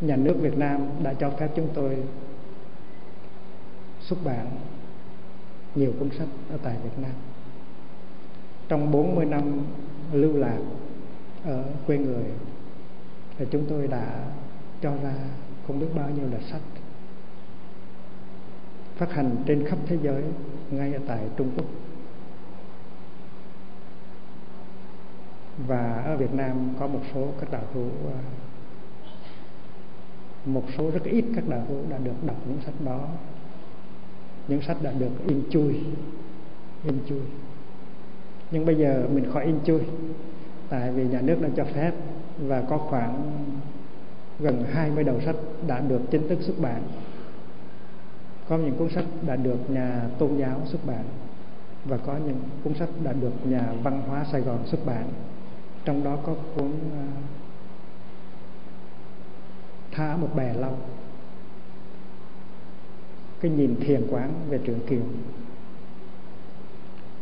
Nhà nước Việt Nam đã cho phép chúng tôi xuất bản nhiều cuốn sách ở tại Việt Nam trong 40 năm lưu lạc ở quê người, thì chúng tôi đã cho ra không biết bao nhiêu là sách phát hành trên khắp thế giới, ngay ở tại Trung Quốc. Và ở Việt Nam có một số các đạo hữu à, một số rất ít các đạo hữu đã được đọc những sách đó. Những sách đã được in chui in chui nhưng bây giờ mình khỏi in chui. Tại vì nhà nước đã cho phép và có khoảng gần 20 đầu sách đã được chính thức xuất bản. Có những cuốn sách đã được nhà tôn giáo xuất bản và có những cuốn sách đã được nhà văn hóa Sài Gòn xuất bản. Trong đó có cuốn ờ, thả Tha một bè lâu cái nhìn thiền quán về trường kiều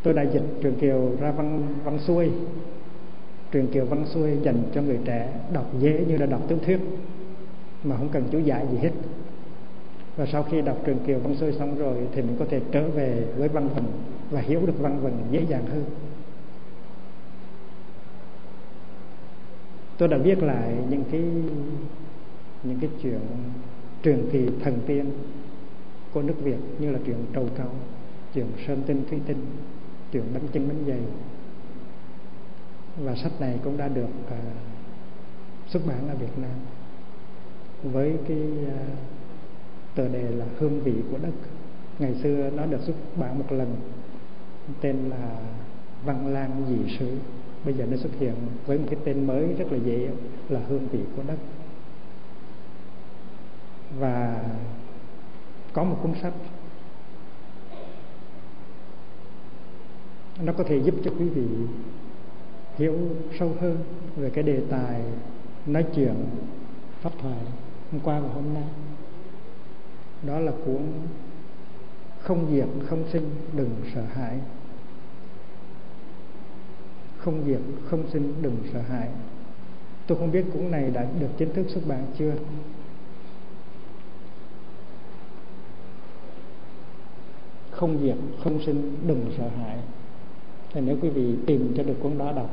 tôi đã dịch trường kiều ra văn văn xuôi. Trường kiều văn xuôi dành cho người trẻ đọc dễ như là đọc tiểu thuyết, mà không cần chú giải gì hết. Và sau khi đọc trường kiều văn xuôi xong rồi thì mình có thể trở về với văn vần và hiểu được văn vần dễ dàng hơn. Tôi đã viết lại những cái những cái chuyện truyền kỳ thần tiên của nước Việt như là chuyện trầu cau chuyện sơn tinh thủy tinh trường bánh chân bánh dày. Và sách này cũng đã được uh, xuất bản ở Việt Nam với cái à, uh, tờ đề là hương vị của đất. Ngày xưa nó được xuất bản một lần tên là văn lang dị sử bây giờ nó xuất hiện với một cái tên mới rất là dễ là hương vị của đất. Và có một cuốn sách nó có thể giúp cho quý vị hiểu sâu hơn về cái đề tài nói chuyện pháp thoại hôm qua và hôm nay. Đó là cuốn không diệt không sinh đừng sợ hãi. Không diệt không sinh đừng sợ hãi. Tôi không biết cuốn này đã được chính thức xuất bản chưa. Không diệt không sinh đừng sợ hãi thì nếu quý vị tìm cho được cuốn đó đọc,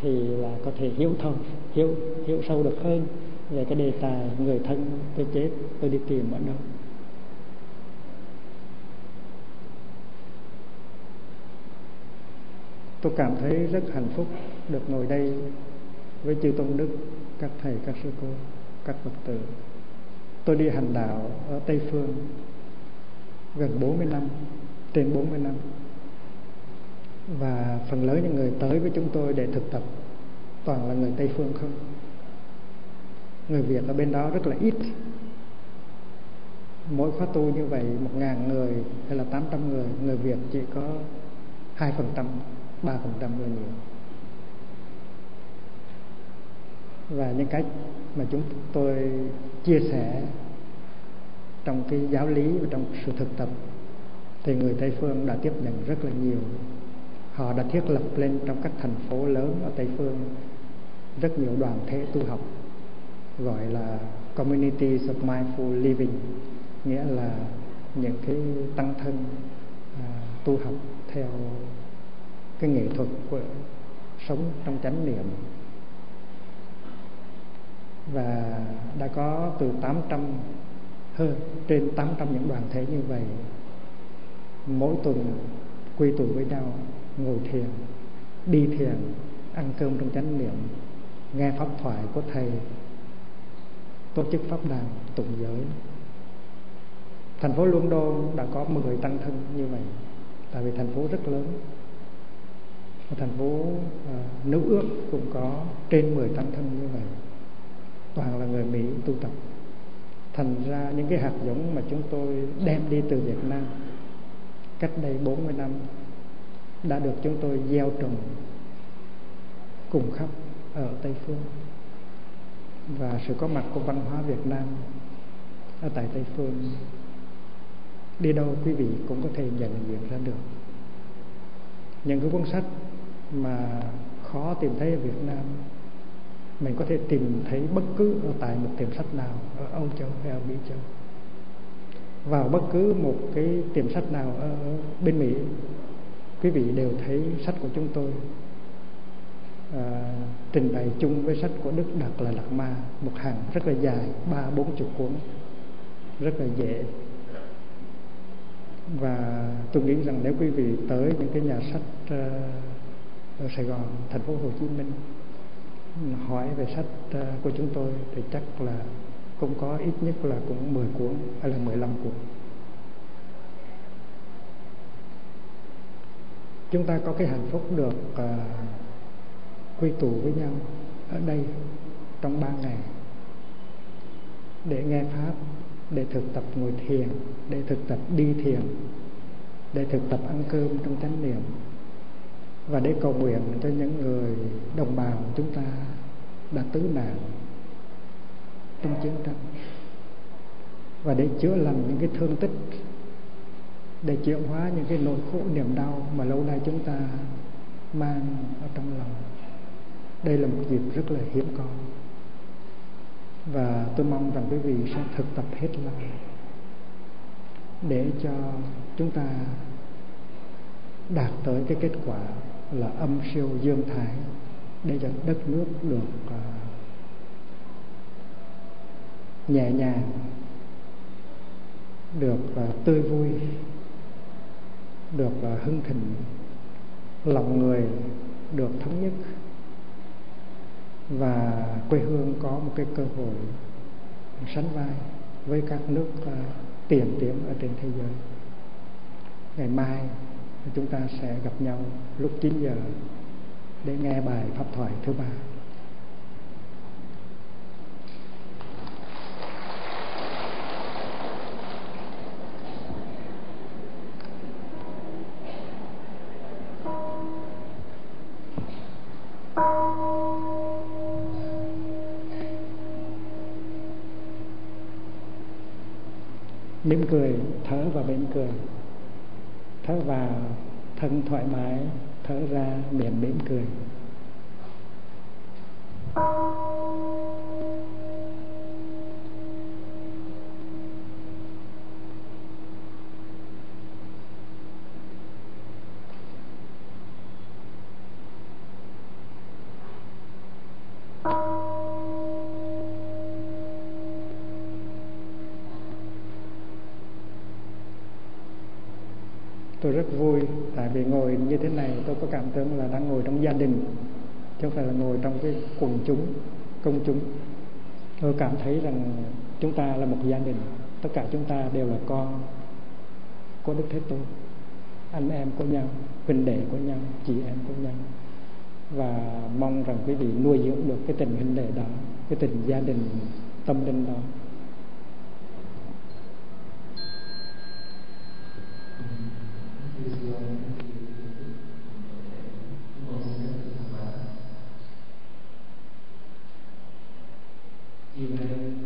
thì là có thể hiểu thâu hiểu hiểu sâu được hơn về cái đề tài người thân tôi chết, tôi đi tìm ở đâu. Tôi cảm thấy rất hạnh phúc được ngồi đây với chư tôn đức, các thầy, các sư cô, các phật tử. Tôi đi hành đạo ở tây phương gần 40 năm, trên 40 năm và phần lớn những người tới với chúng tôi để thực tập toàn là người tây phương không? Người việt ở bên đó rất là ít. Mỗi khóa tu như vậy một ngàn người hay là tám trăm người người việt chỉ có hai phần trăm, ba phần trăm là nhiều. Và những cách mà chúng tôi chia sẻ trong cái giáo lý và trong sự thực tập thì người Tây phương đã tiếp nhận rất là nhiều họ đã thiết lập lên trong các thành phố lớn ở Tây phương rất nhiều đoàn thể tu học gọi là communities of mindful living nghĩa là những cái tăng thân à, tu học theo cái nghệ thuật của sống trong chánh niệm. Và đã có từ 800 hơn trên 800 những đoàn thể như vậy mỗi tuần quy tụ với nhau ngồi thiền đi thiền ăn cơm trong chánh niệm nghe pháp thoại của thầy tổ chức pháp đàn tụng giới. Thành phố London đã có 10 tăng thân như vậy tại vì thành phố rất lớn. Thành phố uh, Nữ ước cũng có trên 10 tăng thân như vậy toàn là người Mỹ tu tập. Thành ra những cái hạt giống mà chúng tôi đem đi từ Việt Nam cách đây 40 năm đã được chúng tôi gieo trồng cùng khắp ở Tây Phương. Và sự có mặt của văn hóa Việt Nam ở tại Tây Phương đi đâu quý vị cũng có thể nhận diện ra được. Những cái cuốn sách mà khó tìm thấy ở Việt Nam, mình có thể tìm thấy bất cứ ở tại một tiệm sách nào ở Âu Châu hay ở Mỹ Châu. Vào bất cứ một cái tiệm sách nào ở bên Mỹ quý vị đều thấy sách của chúng tôi à, trình bày chung với sách của Đức Đạt là Lạt Ma một hàng rất là dài ba bốn chục cuốn rất là dễ. Và tôi nghĩ rằng nếu quý vị tới những cái nhà sách ờ, ở Sài Gòn thành phố Hồ Chí Minh hỏi về sách ờ, của chúng tôi thì chắc là cũng có ít nhất là cũng 10 cuốn hay là 15 cuốn. Chúng ta có cái hạnh phúc được uh, quy tụ với nhau ở đây trong ba ngày. Để nghe pháp để thực tập ngồi thiền để thực tập đi thiền để thực tập ăn cơm trong chánh niệm. Và để cầu nguyện cho những người đồng bào chúng ta đã tứ nạn trong chiến tranh. Và để chữa lành những cái thương tích để chuyển hóa những cái nỗi khổ, niềm đau mà lâu nay chúng ta mang ở trong lòng. Đây là một dịp rất là hiếm có. Và tôi mong rằng quý vị sẽ thực tập hết lòng để cho chúng ta đạt tới cái kết quả là âm siêu dương thái, để cho đất nước được à, nhẹ nhàng, được à, tươi vui được à, hưng thịnh, lòng người được thống nhất và quê hương có một cái cơ hội sánh vai với các nước à, tiền tiến ở trên thế giới. Ngày mai chúng ta sẽ gặp nhau lúc 9 giờ để nghe bài pháp thoại thứ ba. Mỉm cười, thở và mỉm cười. Thở vào, thân thoải mái, thở ra, miệng mỉm cười. tôi rất vui tại vì ngồi như thế này tôi có cảm tưởng là đang ngồi trong gia đình, chứ không phải là ngồi trong cái quần chúng, công chúng. Tôi cảm thấy rằng chúng ta là một gia đình, tất cả chúng ta đều là con của đức thế tôn. Anh em của nhau, huynh đệ của nhau, chị em của nhau và mong rằng quý vị nuôi dưỡng được cái tình huynh đệ đó, cái tình gia đình, tâm linh đó Amen.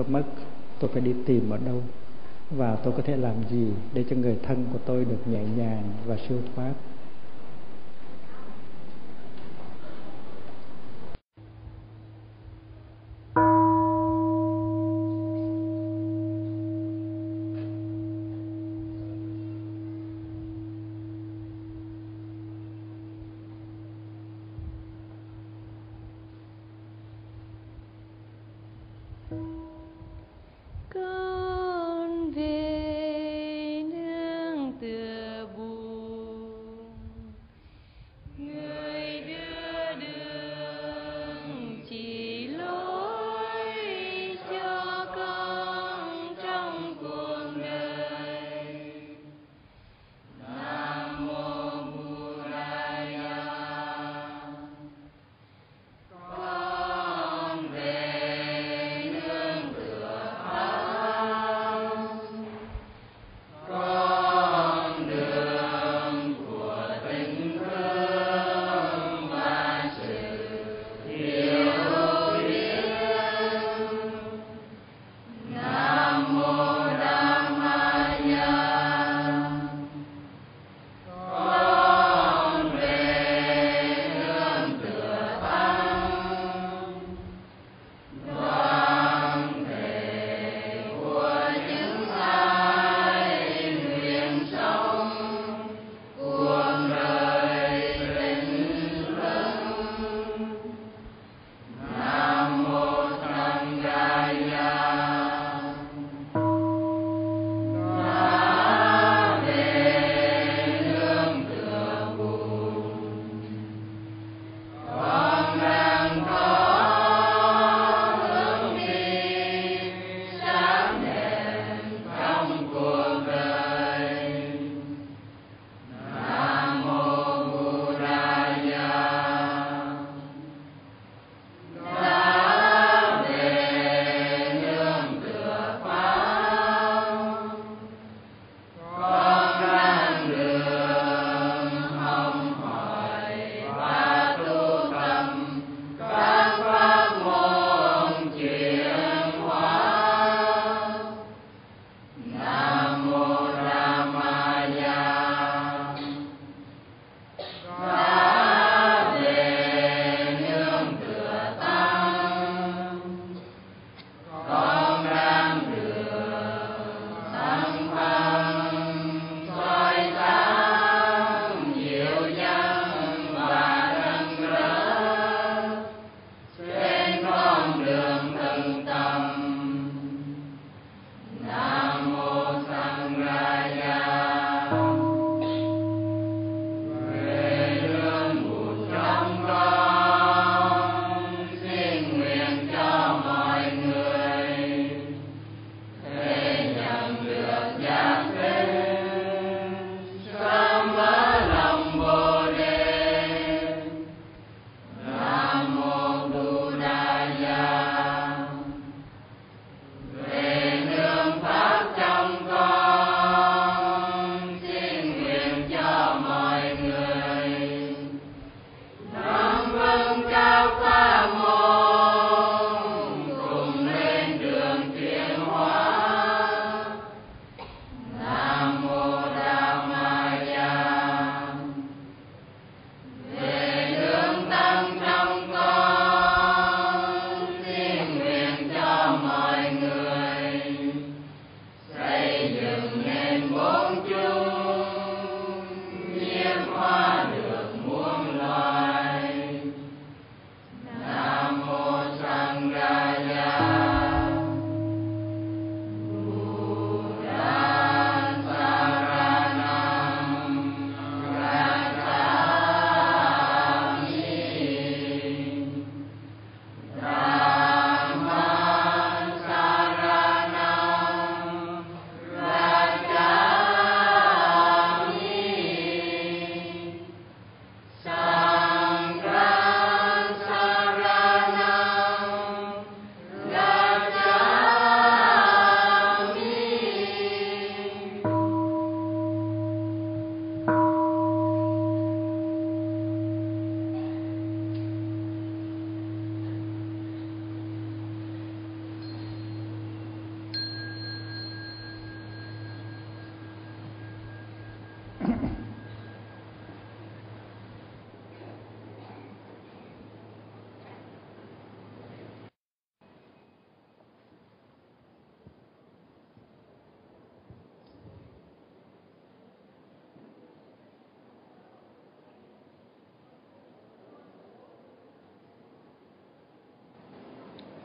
tôi mất, tôi phải đi tìm ở đâu? Và tôi có thể làm gì để cho người thân của tôi được nhẹ nhàng và siêu thoát?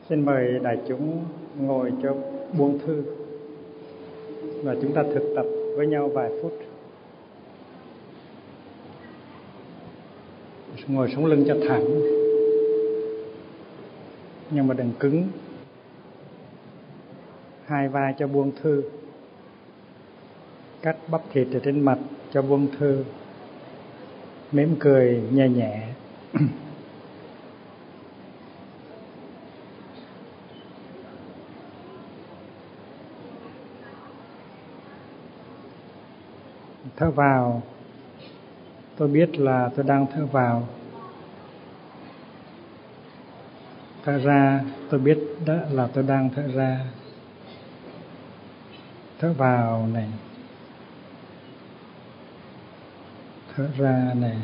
Xin mời đại chúng ngồi cho buông thư và chúng ta thực tập với nhau vài phút. Ngồi sống lưng cho thẳng, nhưng mà đừng cứng. Hai vai cho buông thư. Cắt bắp thịt ở trên mặt cho buông thư. Mỉm cười nhẹ nhẹ. Thở vào. Tôi biết là tôi đang thở vào. Thở ra, tôi biết đó là tôi đang thở ra. Thở vào này. Thở ra này.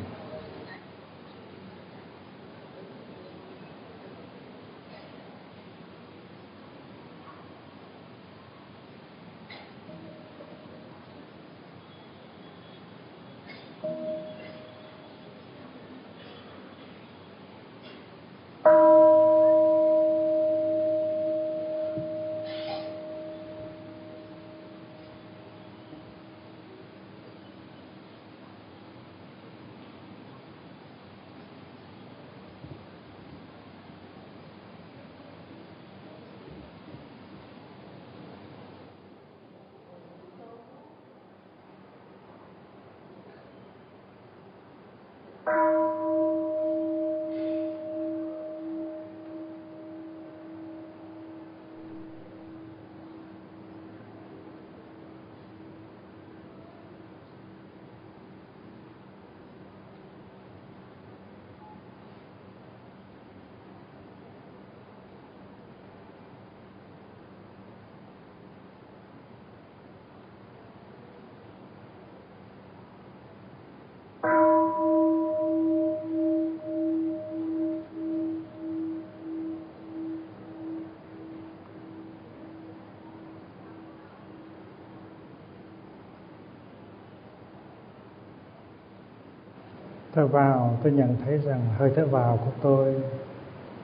Thở vào, tôi nhận thấy rằng hơi thở vào của tôi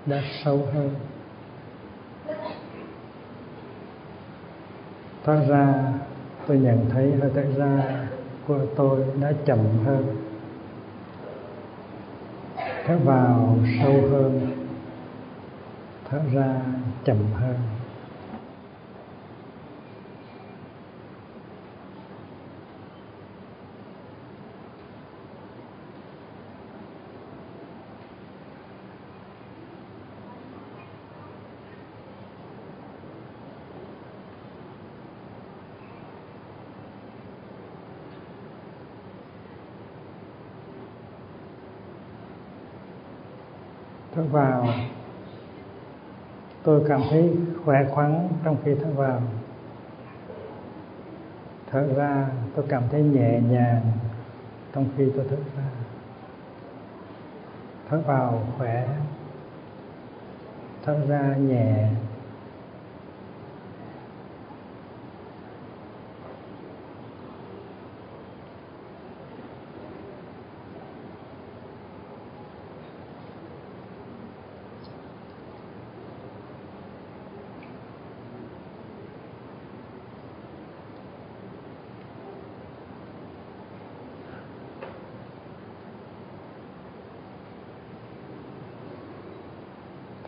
đã sâu hơn. Thở ra, tôi nhận thấy hơi thở ra của tôi đã chậm hơn. Thở vào sâu hơn. Thở ra chậm hơn thở vào. Tôi cảm thấy khỏe khoắn trong khi thở vào. Thở ra, tôi cảm thấy nhẹ nhàng trong khi tôi thở ra. Thở vào khỏe, thở ra nhẹ.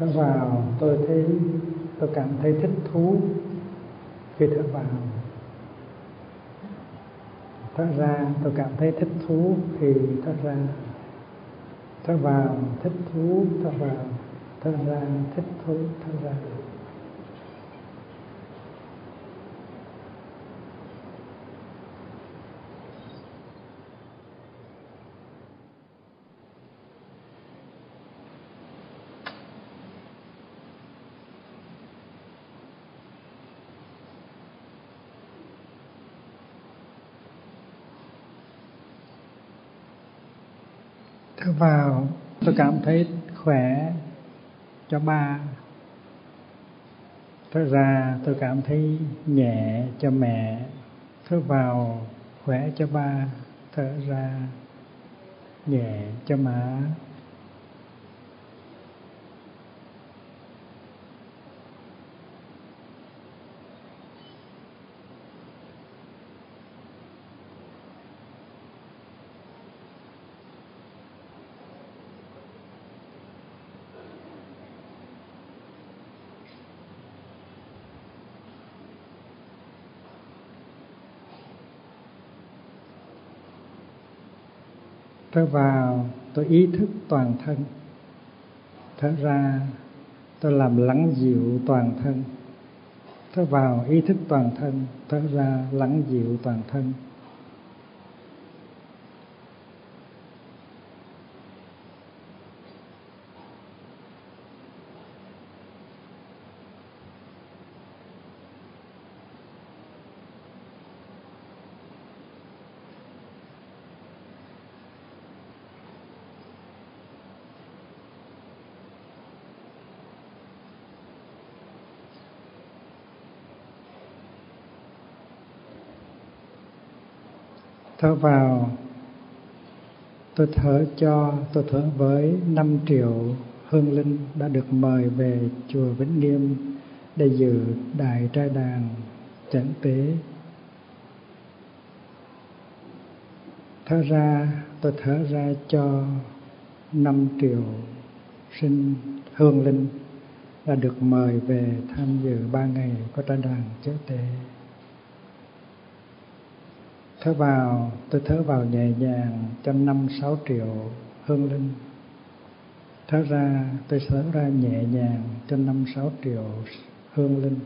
Thở vào tôi thấy, tôi cảm thấy thích thú khi thở vào thở ra, tôi cảm thấy thích thú khi thở ra thở vào thích thú thở vào thở ra thích thú thở ra thở vào tôi cảm thấy khỏe cho ba. Thở ra tôi cảm thấy nhẹ cho mẹ thở vào khỏe cho ba. Thở ra nhẹ cho má. Thở vào, tôi ý thức toàn thân. Thở ra, tôi làm lắng dịu toàn thân. Thở vào ý thức toàn thân thở ra lắng dịu toàn thân. Thở vào. Tôi thở cho, tôi thở với 5 triệu hương linh đã được mời về chùa Vĩnh Nghiêm để dự đại trai đàn chẩn tế. Thở ra, tôi thở ra cho 5 triệu sinh hương linh đã được mời về tham dự ba ngày có trai đàn chớ tế thở vào, tôi thở vào nhẹ nhàng cho năm sáu triệu hương linh. Thở ra, tôi thở ra nhẹ nhàng cho năm sáu triệu hương linh.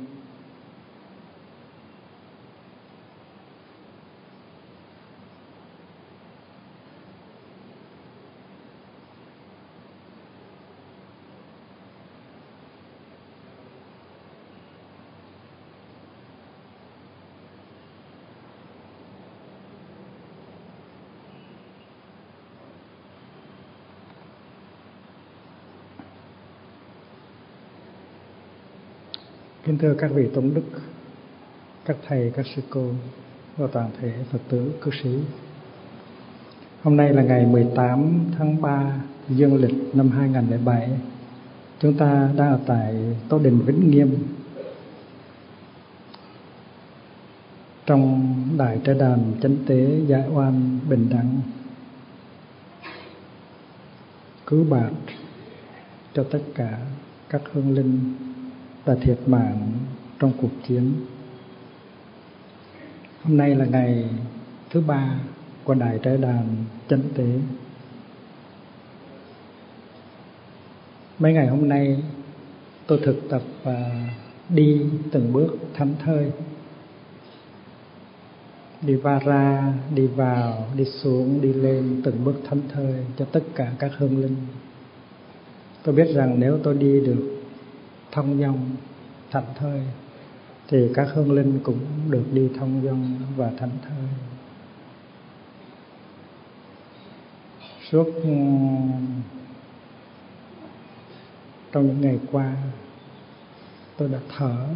Thưa các vị tôn đức, các thầy, các sư cô và toàn thể Phật tử cư sĩ. Hôm nay là ngày 18 tháng 3 dương lịch năm 2007. Chúng ta đang ở tại Tô Đình Vĩnh Nghiêm trong Đại Trái Đàn Chánh Tế Giải Oan Bình Đẳng cứu bạc cho tất cả các hương linh và thiệt mạng trong cuộc chiến. Hôm nay là ngày thứ ba của Đại Trái Đàn Chánh Tế. Mấy ngày hôm nay, tôi thực tập và đi từng bước thánh thơi đi va ra, đi vào, đi xuống, đi lên từng bước thánh thơi cho tất cả các hương linh tôi biết rằng nếu tôi đi được thông dong thảnh thơi thì các hương linh cũng được đi thông dong và thảnh thơi suốt ừ, trong những ngày qua, tôi đã thở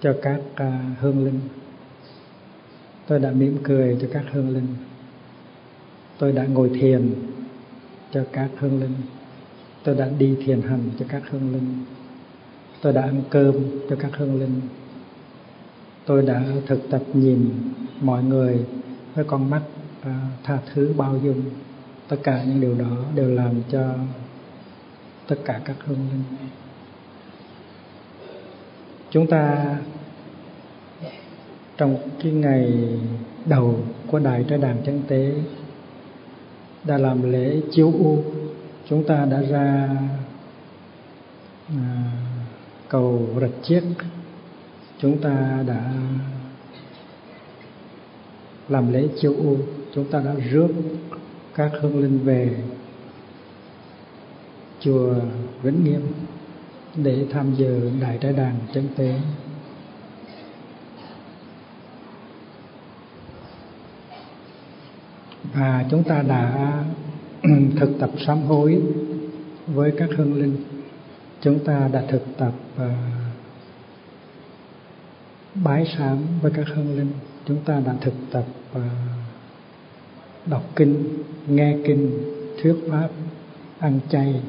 cho các à, hương linh. Tôi đã mỉm cười cho các hương linh. Tôi đã ngồi thiền cho các hương linh tôi đã đi thiền hành cho các hương linh. Tôi đã ăn cơm cho các hương linh. Tôi đã thực tập nhìn mọi người với con mắt à, tha thứ bao dung. Tất cả những điều đó đều làm cho tất cả các hương linh. Chúng ta trong cái ngày đầu của đại trái đàn chân tế đã làm lễ chiếu u chúng ta đã ra à, cầu rạch chiếc. Chúng ta đã làm lễ chiêu u. Chúng ta đã rước các hương linh về chùa Vĩnh Nghiêm để tham dự đại trái đàn chân tế. Và chúng ta đã Ừ, thực tập sám hối với các hương linh. Chúng ta đã thực tập uh, bái sám với các hương linh. Chúng ta đã thực tập uh, đọc kinh nghe kinh thuyết pháp ăn chay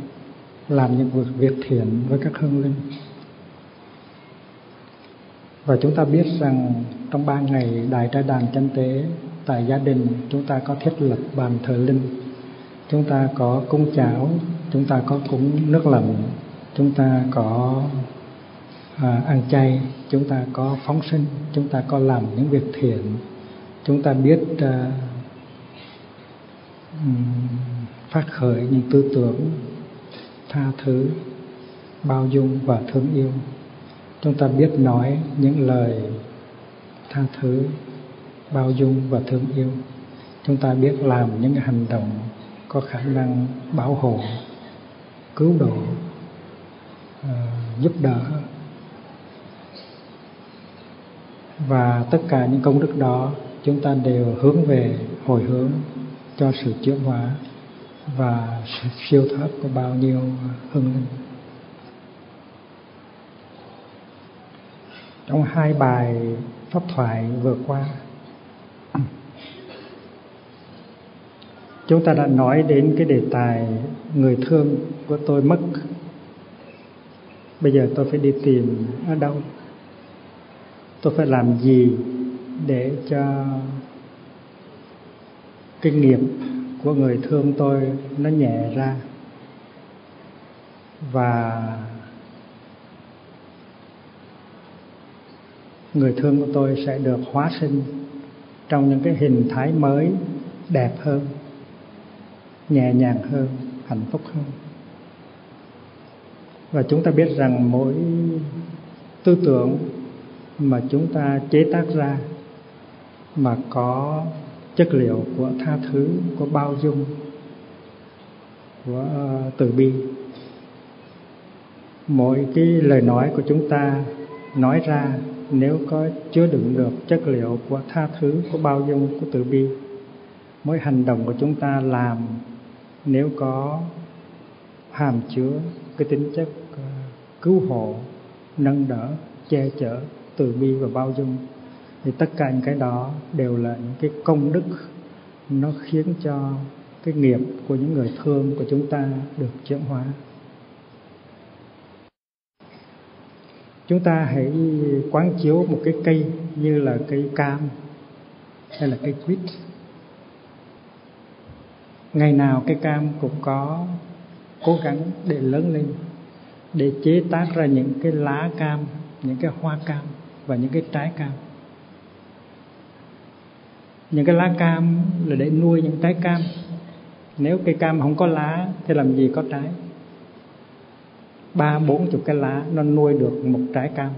làm những việc việc thiện với các hương linh. Và chúng ta biết rằng trong ba ngày đại trai đàn chân tế tại gia đình chúng ta có thiết lập bàn thờ linh chúng ta có cúng cháo chúng ta có cúng nước lạnh chúng ta có à, ăn chay chúng ta có phóng sinh chúng ta có làm những việc thiện. Chúng ta biết à, phát khởi những tư tưởng tha thứ bao dung và thương yêu. Chúng ta biết nói những lời tha thứ bao dung và thương yêu. Chúng ta biết làm những hành động có khả năng bảo hộ, cứu độ ờ, giúp đỡ. Và tất cả những công đức đó chúng ta đều hướng về hồi hướng cho sự chuyển hóa và sự siêu thoát của bao nhiêu hương linh. Trong hai bài pháp thoại vừa qua chúng ta đã nói đến cái đề tài người thương của tôi mất. Bây giờ tôi phải đi tìm ở đâu? Tôi phải làm gì để cho cái nghiệp của người thương tôi nó nhẹ ra? Và người thương của tôi sẽ được hóa sinh trong những cái hình thái mới, đẹp hơn nhẹ nhàng hơn, hạnh phúc hơn. Và chúng ta biết rằng mỗi tư tưởng mà chúng ta chế tác ra mà có chất liệu của tha thứ của bao dung, của ờ, từ bi, mỗi cái lời nói của chúng ta nói ra nếu có chứa đựng được chất liệu của tha thứ của bao dung của từ bi, mỗi hành động của chúng ta làm nếu có hàm chứa cái tính chất ờ, cứu hộ, nâng đỡ, che chở từ bi và bao dung, thì tất cả những cái đó đều là những cái công đức. Nó khiến cho cái nghiệp của những người thương của chúng ta được chuyển hóa. Chúng ta hãy quán chiếu một cái cây như là cây cam hay là cây quýt ngày nào cây cam cũng có, cố gắng để lớn lên, để chế tác ra những cái lá cam, những cái hoa cam và những cái trái cam. Những cái lá cam là để nuôi những trái cam. Nếu cây cam không có lá thì làm gì có trái? Ba, bốn chục cái lá nó nuôi được một trái cam.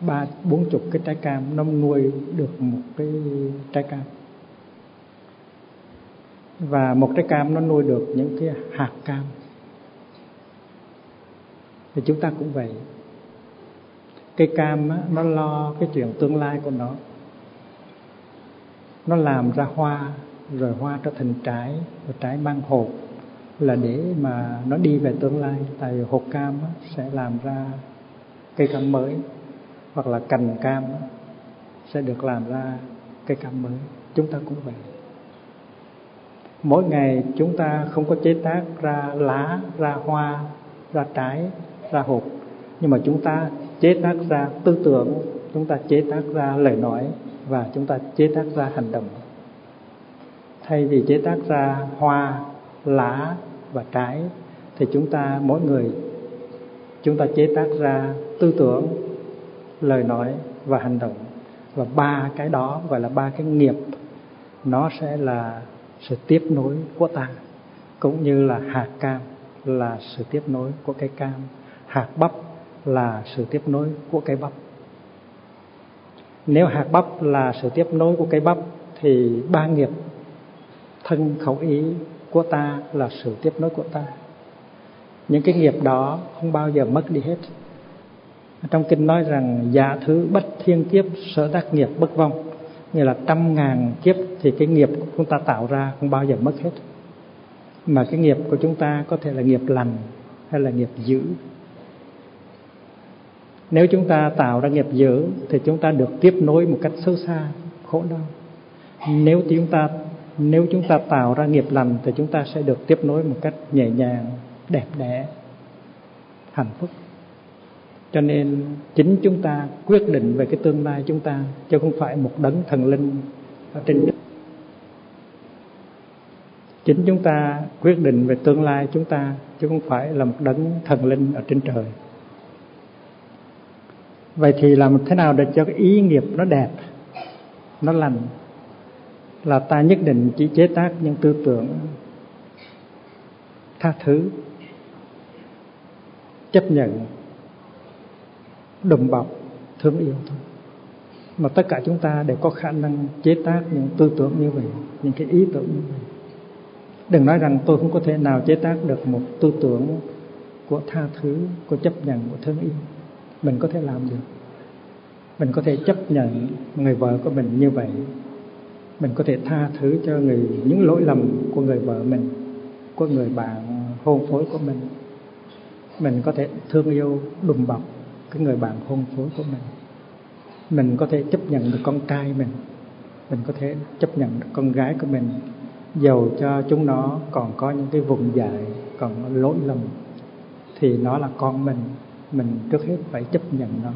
Ba, bốn chục cái trái cam nó nuôi được một cái trái cam và một trái cam nó nuôi được những cái hạt cam. Thì chúng ta cũng vậy. Cây cam á, nó lo cái chuyện tương lai của nó. Nó làm ra hoa rồi hoa trở thành trái rồi trái mang hột. Là để mà nó đi về tương lai. Tại vì hột cam á, sẽ làm ra cây cam mới. Hoặc là cành cam á, sẽ được làm ra cây cam mới. Chúng ta cũng vậy mỗi ngày chúng ta không có chế tác ra lá, ra hoa, ra trái, ra hộp nhưng mà chúng ta chế tác ra tư tưởng, chúng ta chế tác ra lời nói và chúng ta chế tác ra hành động. Thay vì chế tác ra hoa, lá và trái, thì chúng ta, mỗi người, chúng ta chế tác ra tư tưởng, lời nói và hành động. Và ba cái đó gọi là ba cái nghiệp, nó sẽ là sự tiếp nối của ta, cũng như là hạt cam là sự tiếp nối của cây cam, hạt bắp là sự tiếp nối của cây bắp. Nếu hạt bắp là sự tiếp nối của cây bắp, thì ba nghiệp thân khẩu ý của ta là sự tiếp nối của ta. Những cái nghiệp đó không bao giờ mất đi hết. Trong kinh nói rằng giả thứ bất thiên kiếp, sở đắc nghiệp bất vong nghĩa là trăm ngàn kiếp thì cái nghiệp của chúng ta tạo ra không bao giờ mất hết. Mà cái nghiệp của chúng ta có thể là nghiệp lành hay là nghiệp dữ. Nếu chúng ta tạo ra nghiệp dữ thì chúng ta được tiếp nối một cách sâu xa, khổ đau. Nếu chúng ta, nếu chúng ta tạo ra nghiệp lành thì chúng ta sẽ được tiếp nối một cách nhẹ nhàng, đẹp đẽ, hạnh phúc cho nên chính chúng ta quyết định về cái tương lai chúng ta, chứ không phải một đấng thần linh ở trên đất. Chính chúng ta quyết định về tương lai chúng ta, chứ không phải là một đấng thần linh ở trên trời. Vậy thì làm thế nào để cho cái ý nghiệp nó đẹp, nó lành? Là ta nhất định chỉ chế tác những tư tưởng tha thứ, chấp nhận đùm bọc, thương yêu thôi. Mà tất cả chúng ta đều có khả năng chế tác những tư tưởng như vậy, những cái ý tưởng như vậy. Đừng nói rằng tôi không có thể nào chế tác được một tư tưởng của tha thứ, của chấp nhận, của thương yêu. Mình có thể làm được. Mình có thể chấp nhận người vợ của mình như vậy. Mình có thể tha thứ cho người, những lỗi lầm của người vợ mình, của người bạn hôn phối của mình. Mình có thể thương yêu, đùm bọc cái người bạn hôn phối của mình. Mình có thể chấp nhận được con trai mình. Mình có thể chấp nhận được con gái của mình. Dầu cho chúng nó còn có những cái vùng dại, còn có lỗi lầm, thì nó là con mình. Mình trước hết phải chấp nhận nó.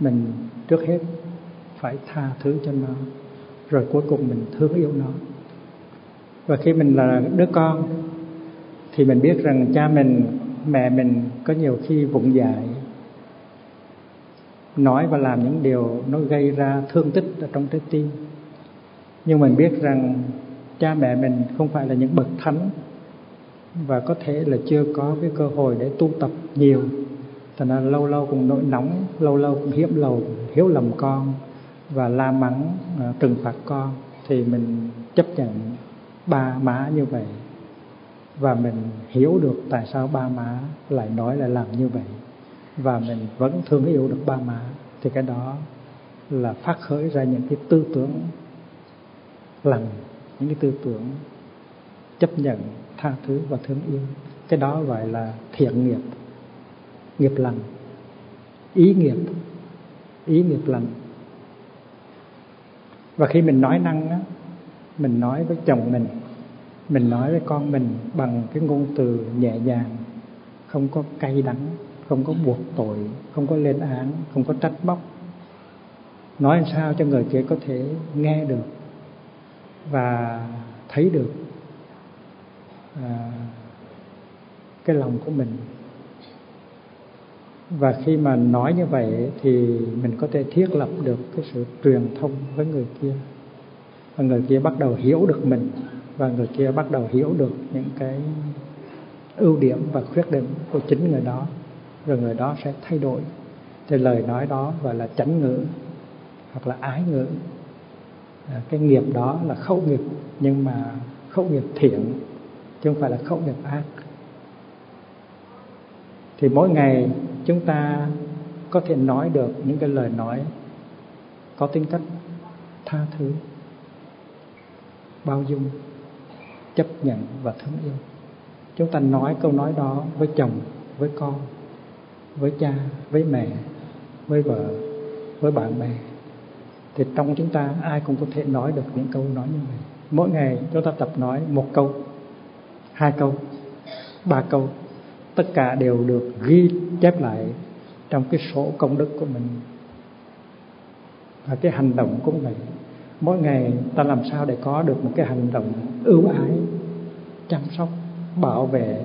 Mình trước hết phải tha thứ cho nó. Rồi cuối cùng mình thương yêu nó. Và khi mình là đứa con, thì mình biết rằng cha mình, mẹ mình có nhiều khi vụng dại nói và làm những điều nó gây ra thương tích ở trong trái tim. Nhưng mình biết rằng cha mẹ mình không phải là những bậc thánh và có thể là chưa có cái cơ hội để tu tập nhiều. Thành ra lâu lâu cũng nỗi nóng, lâu lâu cũng hiếm lầu, hiếu lầm con và la mắng à, trừng phạt con. Thì mình chấp nhận ba má như vậy và mình hiểu được tại sao ba má lại nói lại làm như vậy và mình vẫn thương yêu được ba má, thì cái đó là phát khởi ra những cái tư tưởng lành, những cái tư tưởng chấp nhận tha thứ và thương yêu. Cái đó gọi là thiện nghiệp nghiệp lành, ý nghiệp ý nghiệp lành. Và khi mình nói năng á, mình nói với chồng mình mình nói với con mình bằng cái ngôn từ nhẹ nhàng, không có cay đắng không có buộc tội không có lên án không có trách móc. Nói làm sao cho người kia có thể nghe được và thấy được à, cái lòng của mình. Và khi mà nói như vậy thì mình có thể thiết lập được cái sự truyền thông với người kia. Và người kia bắt đầu hiểu được mình và người kia bắt đầu hiểu được những cái ưu điểm và khuyết điểm của chính người đó rồi người đó sẽ thay đổi. Thì lời nói đó gọi là chánh ngữ hoặc là ái ngữ. À, cái nghiệp đó là khẩu nghiệp nhưng mà khẩu nghiệp thiện chứ không phải là khẩu nghiệp ác. Thì mỗi ngày chúng ta có thể nói được những cái lời nói có tính cách tha thứ bao dung chấp nhận và thương yêu. Chúng ta nói câu nói đó với chồng với con với cha, với mẹ, với vợ, với bạn bè. Thì trong chúng ta ai cũng có thể nói được những câu nói như vậy. Mỗi ngày chúng ta tập nói một câu, hai câu, ba câu. Tất cả đều được ghi chép lại trong cái sổ công đức của mình và cái hành động cũng vậy mỗi ngày ta làm sao để có được một cái hành động ưu ái, chăm sóc, bảo vệ,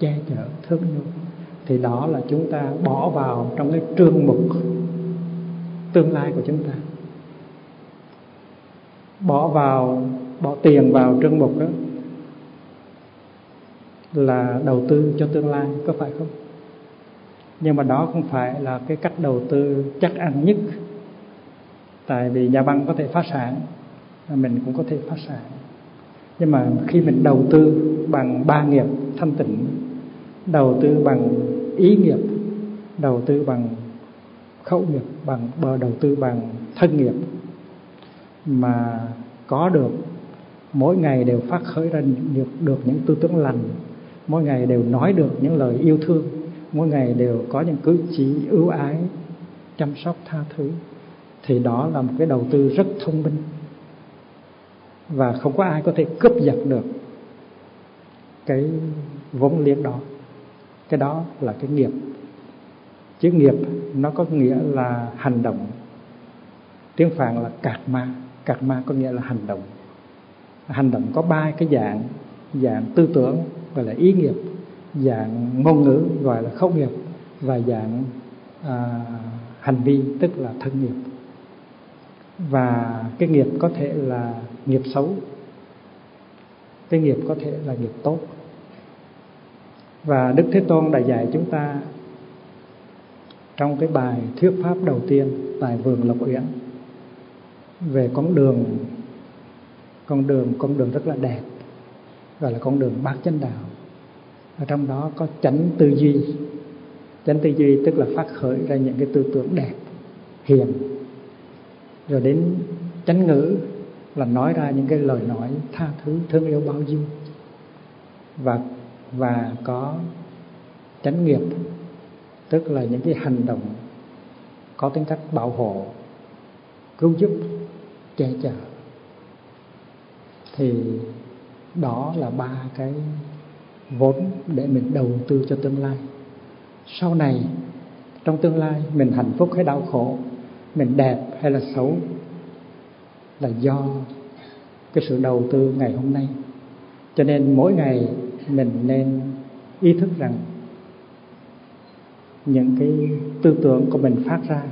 che chở, thương yêu? Thì đó là chúng ta bỏ vào trong cái trương mục tương lai của chúng ta. Bỏ vào, bỏ tiền vào trương mục đó là đầu tư cho tương lai, có phải không? Nhưng mà đó không phải là cái cách đầu tư chắc ăn nhất. Tại vì nhà băng có thể phá sản mình cũng có thể phá sản. Nhưng mà khi mình đầu tư bằng ba nghiệp thanh tịnh, đầu tư bằng ý nghiệp đầu tư bằng khẩu nghiệp bằng bờ đầu tư bằng thân nghiệp mà có được mỗi ngày đều phát khởi ra được, được những tư tưởng lành mỗi ngày đều nói được những lời yêu thương mỗi ngày đều có những cử chỉ ưu ái chăm sóc tha thứ thì đó là một cái đầu tư rất thông minh. Và không có ai có thể cướp giật được cái vốn liếng đó cái đó là cái nghiệp. Chữ nghiệp nó có nghĩa là hành động. Tiếng phạn là cạt ma cạt ma có nghĩa là hành động. Hành động có ba cái dạng. Dạng tư tưởng gọi là ý nghiệp. Dạng ngôn ngữ gọi là khẩu nghiệp. Và dạng à, hành vi tức là thân nghiệp. Và cái nghiệp có thể là nghiệp xấu. Cái nghiệp có thể là nghiệp tốt và đức thế tôn đã dạy chúng ta trong cái bài thuyết pháp đầu tiên tại vườn lộc uyển về con đường con đường con đường rất là đẹp, gọi là con đường bát chánh đạo. Ở trong đó có chánh tư duy. Chánh tư duy tức là phát khởi ra những cái tư tưởng đẹp, hiền. Rồi đến chánh ngữ là nói ra những cái lời nói tha thứ, thương yêu bao dung. Và và có chánh nghiệp, tức là những cái hành động có tính cách bảo hộ, cứu giúp, che chở. Thì đó là ba cái vốn để mình đầu tư cho tương lai. Sau này, trong tương lai, mình hạnh phúc hay đau khổ, mình đẹp hay là xấu, là do cái sự đầu tư ngày hôm nay. Cho nên mỗi ngày mình nên ý thức rằng những cái tư tưởng của mình phát ra,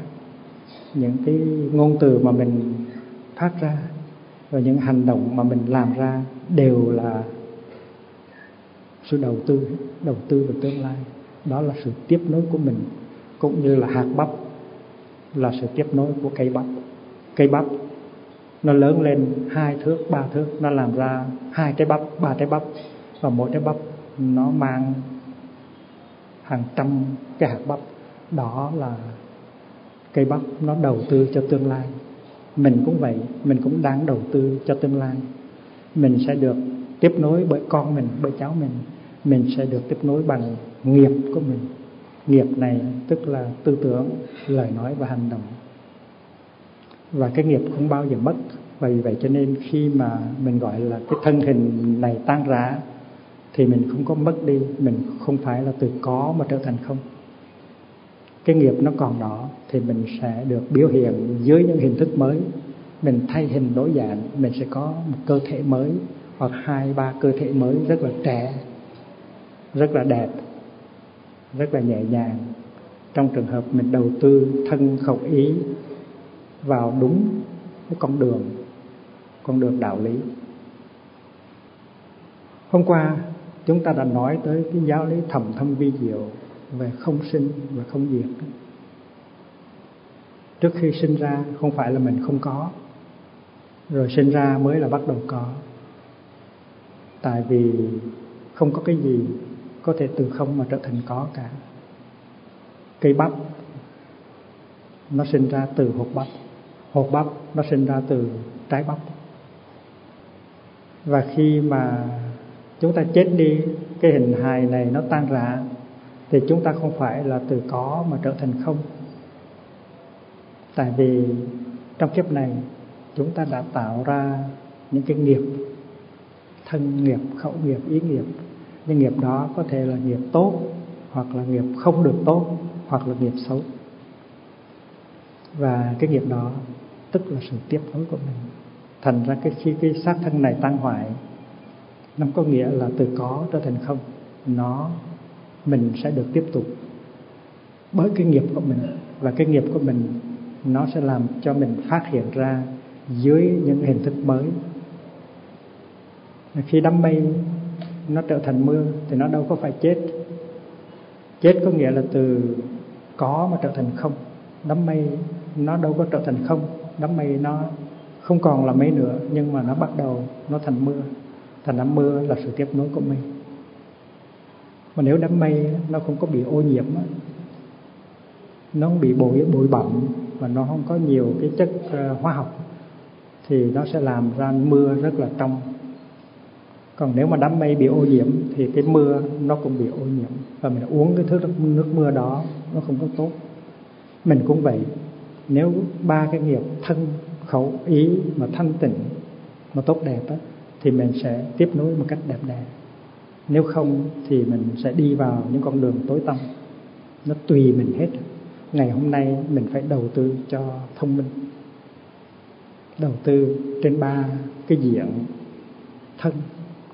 những cái ngôn từ mà mình phát ra và những hành động mà mình làm ra đều là sự đầu tư đầu tư vào tương lai. Đó là sự tiếp nối của mình, cũng như là hạt bắp là sự tiếp nối của cây bắp. Cây bắp, nó lớn lên hai thước, ba thước, nó làm ra hai trái bắp, ba trái bắp và mỗi trái bắp nó mang hàng trăm cái hạt bắp. Đó là cây bắp nó đầu tư cho tương lai. Mình cũng vậy, mình cũng đang đầu tư cho tương lai. Mình sẽ được tiếp nối bởi con mình, bởi cháu mình. Mình sẽ được tiếp nối bằng nghiệp của mình. Nghiệp này tức là tư tưởng, lời nói và hành động. Và cái nghiệp không bao giờ mất. Vì vậy cho nên khi mà mình gọi là cái thân hình này tan rã thì mình không có mất đi, mình không phải là từ có mà trở thành không. Cái nghiệp nó còn đó thì mình sẽ được biểu hiện dưới những hình thức mới. Mình thay hình đổi dạng, mình sẽ có một cơ thể mới hoặc hai, ba cơ thể mới rất là trẻ, rất là đẹp, rất là nhẹ nhàng. Trong trường hợp mình đầu tư thân khẩu ý vào đúng cái con đường con đường đạo lý. Hôm qua chúng ta đã nói tới cái giáo lý thầm thâm vi diệu về không sinh và không diệt. Trước khi sinh ra, không phải là mình không có. Rồi sinh ra mới là bắt đầu có. Tại vì không có cái gì có thể từ không mà trở thành có cả. Cây bắp, nó sinh ra từ hột bắp. Hột bắp, nó sinh ra từ trái bắp. Và khi mà chúng ta chết đi, cái hình hài này nó tan rã, thì chúng ta không phải là từ có mà trở thành không. Tại vì trong kiếp này, chúng ta đã tạo ra những cái nghiệp, thân nghiệp, khẩu nghiệp, ý nghiệp. Những nghiệp đó có thể là nghiệp tốt, hoặc là nghiệp không được tốt, hoặc là nghiệp xấu. Và cái nghiệp đó, tức là sự tiếp nối của mình. Thành ra cái khi cái xác thân này tan hoại nó có nghĩa là từ có trở thành không, nó, mình sẽ được tiếp tục. Bởi cái nghiệp của mình và cái nghiệp của mình, nó sẽ làm cho mình phát hiện ra dưới những hình thức mới. Khi đám mây, nó trở thành mưa thì nó đâu có phải chết. Chết có nghĩa là từ có mà trở thành không. Đám mây, nó đâu có trở thành không. Đám mây nó không còn là mây nữa, nhưng mà nó bắt đầu nó thành mưa thành đám mưa là sự tiếp nối của mây mà nếu đám mây nó không có bị ô nhiễm nó không bị bụi bụi bặm và nó không có nhiều cái chất ờ, hóa học thì nó sẽ làm ra mưa rất là trong. Còn nếu mà đám mây bị ô nhiễm thì cái mưa nó cũng bị ô nhiễm và mình uống cái thứ nước mưa đó nó không có tốt. Mình cũng vậy. Nếu ba cái nghiệp thân khẩu ý mà thanh tịnh mà tốt đẹp á, thì mình sẽ tiếp nối một cách đẹp đẽ. Nếu không thì mình sẽ đi vào những con đường tối tăm. Nó tùy mình hết. Ngày hôm nay mình phải đầu tư cho thông minh, đầu tư trên ba cái diện thân,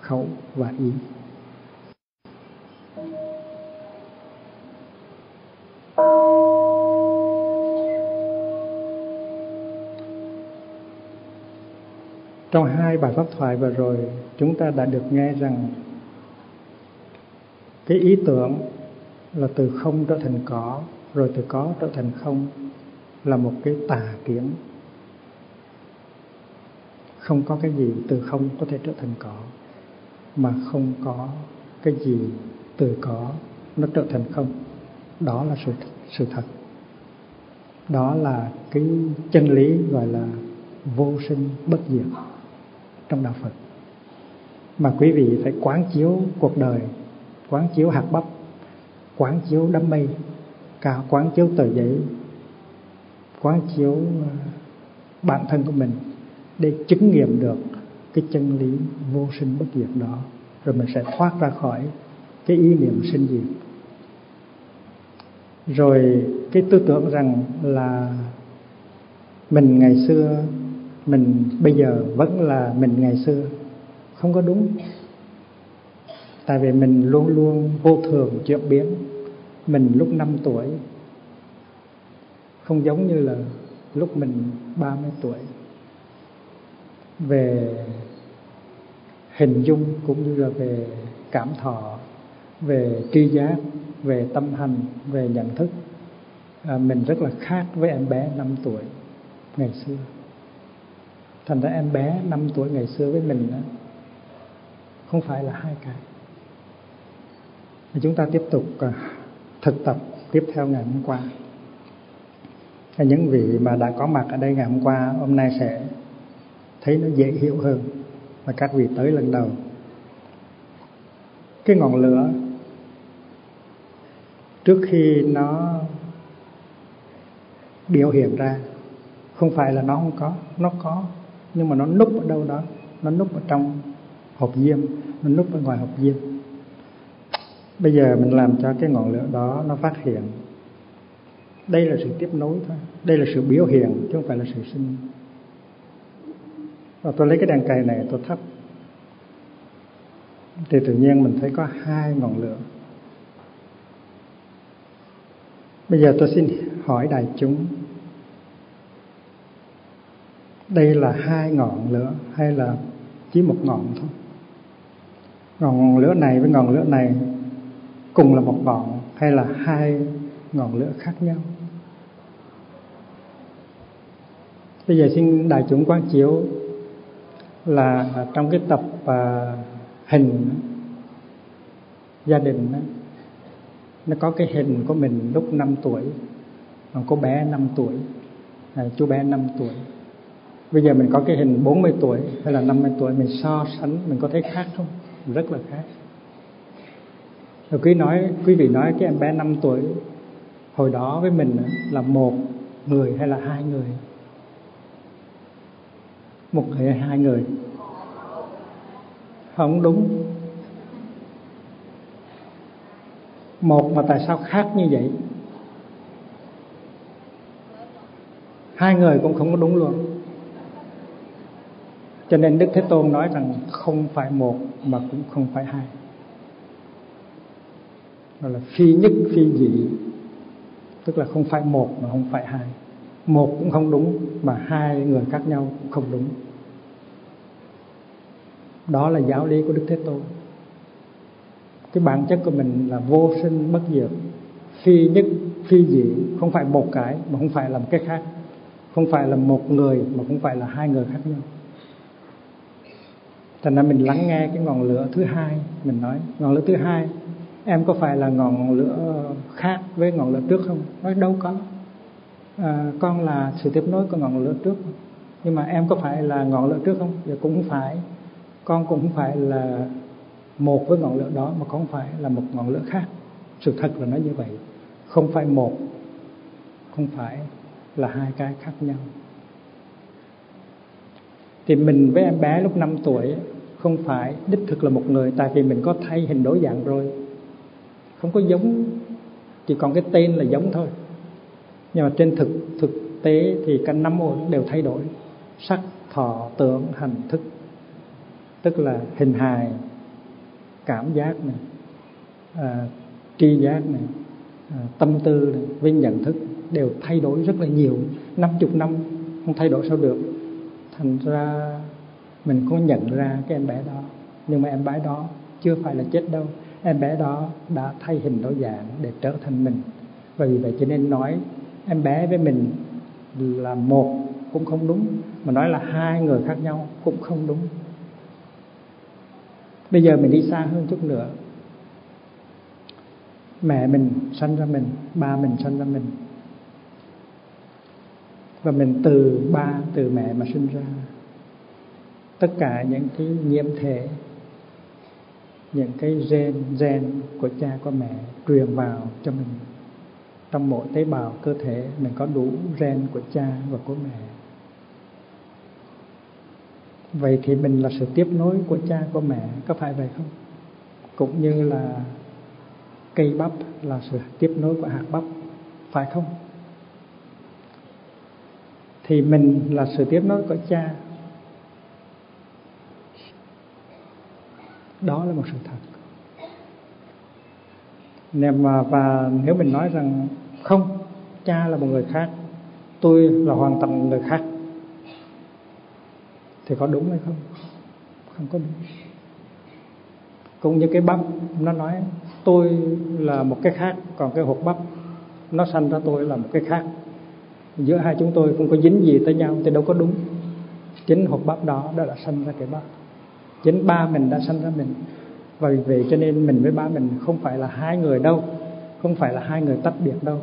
khẩu và ý. Trong hai bài pháp thoại vừa rồi, chúng ta đã được nghe rằng cái ý tưởng là từ không trở thành có, rồi từ có trở thành không là một cái tà kiến. Không có cái gì từ không có thể trở thành có, mà không có cái gì từ có nó trở thành không. Đó là sự sự thật. Đó là cái chân lý gọi là vô sinh bất diệt trong đạo Phật. Mà quý vị phải quán chiếu cuộc đời, quán chiếu hạt bắp, quán chiếu đám mây, cả quán chiếu tờ giấy, quán chiếu à, bản thân của mình để chứng nghiệm được cái chân lý vô sinh bất diệt đó, rồi mình sẽ thoát ra khỏi cái ý niệm sinh diệt. Rồi cái tư tưởng rằng là mình ngày xưa mình bây giờ vẫn là mình ngày xưa không có đúng. Tại vì mình luôn luôn vô thường chuyển biến. Mình lúc 5 tuổi không giống như là lúc mình 30 tuổi. Về hình dung cũng như là về cảm thọ về tri giác về tâm hành về nhận thức à, mình rất là khác với em bé 5 tuổi ngày xưa thành ra em bé 5 tuổi ngày xưa với mình đó, không phải là hai cái. Chúng ta tiếp tục à, thực tập tiếp theo ngày hôm qua. Những vị mà đã có mặt ở đây ngày hôm qua hôm nay sẽ thấy nó dễ hiểu hơn. Và các vị tới lần đầu. Cái ngọn lửa trước khi nó biểu hiện ra không phải là nó không có nó có nhưng mà nó núp ở đâu đó, nó núp ở trong hộp diêm nó núp ở ngoài hộp diêm bây giờ mình làm cho cái ngọn lửa đó nó phát hiện. Đây là sự tiếp nối thôi. Đây là sự biểu hiện, chứ không phải là sự sinh. Và tôi lấy cái đèn cày này, tôi thắp. Thì tự nhiên mình thấy có hai ngọn lửa. Bây giờ tôi xin hỏi đại chúng đây là hai ngọn lửa hay là chỉ một ngọn thôi. Ngọn lửa này với ngọn lửa này cùng là một ngọn hay là hai ngọn lửa khác nhau? Bây giờ xin đại chúng quán chiếu là trong cái tập à, hình gia đình nó có cái hình của mình lúc 5 tuổi, còn cô bé 5 tuổi à, chú bé 5 tuổi bây giờ mình có cái hình 40 tuổi hay là 50 tuổi, mình so sánh, mình có thấy khác không? Rất là khác. Rồi quý nói, quý vị nói cái em bé 5 tuổi hồi đó với mình là một người hay là hai người? Một người hay hai người? Không đúng. Một mà tại sao khác như vậy? Hai người cũng không có đúng luôn cho nên đức thế tôn nói rằng không phải một mà cũng không phải hai. Gọi là phi nhất, phi dị tức là không phải một mà không phải hai. Một cũng không đúng mà hai người khác nhau cũng không đúng. Đó là giáo lý của đức thế tôn. Cái bản chất của mình là vô sinh bất diệt. Phi nhất, phi dị không phải một cái mà không phải là một cái khác. Không phải là một người mà không phải là hai người khác nhau thành ra mình lắng nghe cái ngọn lửa thứ hai mình nói ngọn lửa thứ hai em có phải là ngọn lửa khác với ngọn lửa trước không? Nói đâu có. À, con là sự tiếp nối của ngọn lửa trước. Nhưng mà em có phải là ngọn lửa trước không? Dạ cũng không phải. Con cũng không phải là một với ngọn lửa đó mà không phải là một ngọn lửa khác. Sự thật là nó như vậy. Không phải một không phải là hai cái khác nhau. Thì mình với em bé lúc 5 tuổi không phải đích thực là một người tại vì mình có thay hình đổi dạng rồi. Không có giống chỉ còn cái tên là giống thôi. Nhưng mà trên thực thực tế thì cả năm ổn đều thay đổi. Sắc thọ tưởng hành thức. Tức là hình hài cảm giác này à, tri giác này à, tâm tư này với nhận thức đều thay đổi rất là nhiều. Năm chục năm không thay đổi sao được. Thành ra mình có nhận ra cái em bé đó, nhưng mà em bé đó chưa phải là chết đâu. Em bé đó đã thay hình đổi dạng để trở thành mình. Và vì vậy cho nên nói em bé với mình là một cũng không đúng, mà nói là hai người khác nhau cũng không đúng. Bây giờ mình đi xa hơn chút nữa. Mẹ mình sanh ra mình, ba mình sanh ra mình. Và mình từ ba, từ mẹ mà sinh ra tất cả những cái nhiễm thể, những cái gen gen của cha, của mẹ truyền vào cho mình. Trong mỗi tế bào cơ thể, mình có đủ gen của cha và của mẹ. Vậy thì mình là sự tiếp nối của cha, của mẹ, có phải vậy không? Cũng như là cây bắp là sự tiếp nối của hạt bắp, phải không? Thì mình là sự tiếp nối của cha đó là một sự thật. Nên mà, và nếu mình nói rằng không, cha là một người khác, tôi là hoàn toàn người khác, thì có đúng hay không? Không có đúng. Cũng như cái bắp, nó nói, tôi là một cái khác, còn cái hột bắp, nó sanh ra tôi là một cái khác. Giữa hai chúng tôi không có dính gì tới nhau thì đâu có đúng. Chính hột bắp đó đã là sanh ra cái bắp chính ba mình đã sanh ra mình. Và vì vậy cho nên mình với ba mình không phải là hai người đâu, không phải là hai người tách biệt đâu.